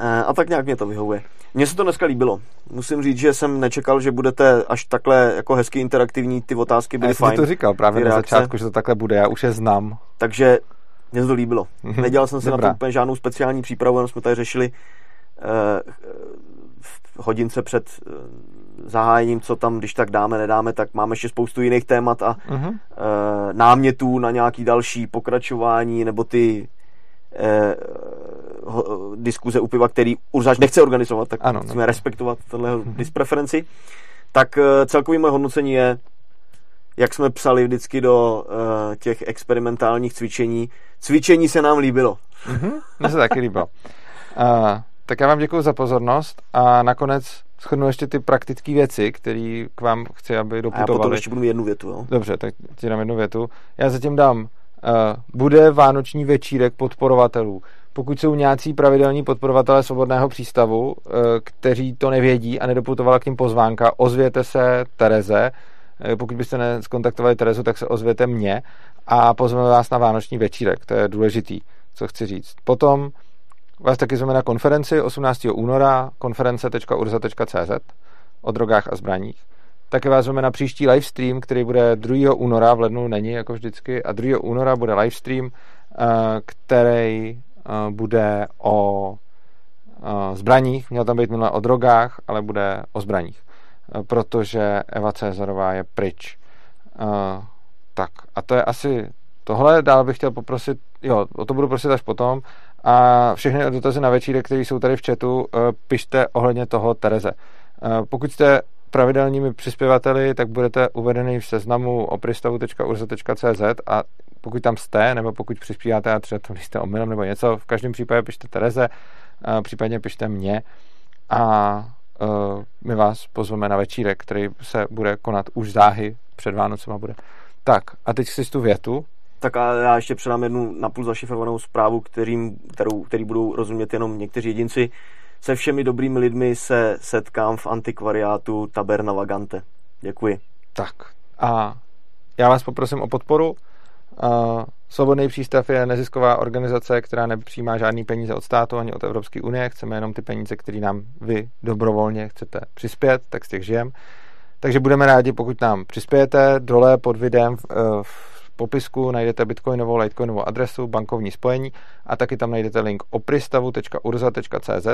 [SPEAKER 3] Eh, a tak nějak mě to vyhovuje. Mně se to dneska líbilo. Musím říct, že jsem nečekal, že budete až takhle jako hezky interaktivní, ty otázky byly já fajn.
[SPEAKER 2] Já to říkal právě na začátku, že to takhle bude, já už je znám.
[SPEAKER 3] Takže mě to líbilo. Mhm. Nedělal jsem si Dobrá. na to úplně žádnou speciální přípravu, jenom jsme tady řešili uh, hodince před uh, zahájením, co tam, když tak dáme, nedáme, tak máme ještě spoustu jiných témat a uh-huh. uh, námětů na nějaký další pokračování, nebo ty eh, diskuze u piva, který Urzáč nechce organizovat, tak ano, musíme no. respektovat tenhle mm-hmm. dispreferenci. Tak eh, celkový moje hodnocení je, jak jsme psali vždycky do uh, těch experimentálních cvičení, cvičení se nám líbilo.
[SPEAKER 2] Mm-hmm, mně se taky líbilo. Uh, tak já vám děkuji za pozornost a nakonec shrnu ještě ty praktické věci, které k vám chci, aby doputovaly. A já
[SPEAKER 3] potom ještě budu jednu větu, jo?
[SPEAKER 2] Dobře, tak ti dám jednu větu. Já zatím dám Eh, bude vánoční večírek podporovatelů. Pokud jsou nějací pravidelní podporovatelé svobodného přístavu, eh, kteří to nevědí a nedoputovala k ním pozvánka, ozvěte se Tereze. Eh, pokud byste neskontaktovali Terezu, tak se ozvěte mě a pozveme vás na vánoční večírek. To je důležitý, co chci říct. Potom vás taky zveme na konferenci 18. února konference.urza.cz o drogách a zbraních. Také vás zveme na příští livestream, který bude 2. února, v lednu není jako vždycky, a 2. února bude livestream, eh, který eh, bude o eh, zbraních, měl tam být minule o drogách, ale bude o zbraních, protože Eva Cezarová je pryč. Tak a to je asi tohle, dál bych chtěl poprosit, jo, o to budu prosit až potom, a všechny dotazy na večírek, které jsou tady v chatu, pište ohledně toho Tereze. Pokud jste pravidelními přispěvateli, tak budete uvedeni v seznamu opristavu.urza.cz a pokud tam jste, nebo pokud přispíváte a třeba to jste omylem nebo něco, v každém případě pište Tereze, případně pište mě a my vás pozveme na večírek, který se bude konat už záhy před Vánocema bude. Tak, a teď si tu větu.
[SPEAKER 3] Tak a já ještě předám jednu napůl zašifrovanou zprávu, kterým, kterou, který budou rozumět jenom někteří jedinci. Se všemi dobrými lidmi se setkám v antikvariátu Taberna Vagante. Děkuji.
[SPEAKER 2] Tak a já vás poprosím o podporu. Uh, Svobodný přístav je nezisková organizace, která nepřijímá žádný peníze od státu ani od Evropské unie. Chceme jenom ty peníze, které nám vy dobrovolně chcete přispět, tak z těch žijem. Takže budeme rádi, pokud nám přispějete. Dole pod videem v, v popisku najdete bitcoinovou, litecoinovou adresu, bankovní spojení a taky tam najdete link opristavu.urza.cz,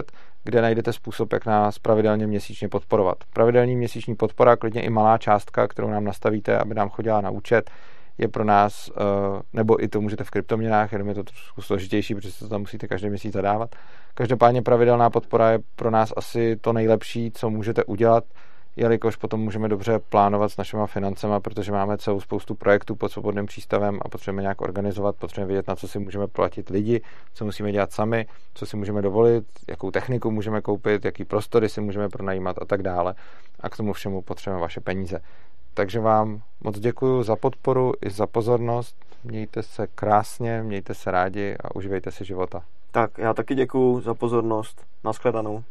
[SPEAKER 2] kde najdete způsob, jak nás pravidelně měsíčně podporovat. Pravidelní měsíční podpora, klidně i malá částka, kterou nám nastavíte, aby nám chodila na účet, je pro nás, eh, nebo i to můžete v kryptoměnách, jenom je to trošku složitější, protože se to tam musíte každý měsíc zadávat. Každopádně pravidelná podpora je pro nás asi to nejlepší, co můžete udělat, jelikož potom můžeme dobře plánovat s našimi financemi, protože máme celou spoustu projektů pod svobodným přístavem a potřebujeme nějak organizovat, potřebujeme vědět, na co si můžeme platit lidi, co musíme dělat sami, co si můžeme dovolit, jakou techniku můžeme koupit, jaký prostory si můžeme pronajímat a tak dále. A k tomu všemu potřebujeme vaše peníze. Takže vám moc děkuji za podporu i za pozornost. Mějte se krásně, mějte se rádi a užívejte si života.
[SPEAKER 3] Tak, já taky děkuji za pozornost. Naschledanou.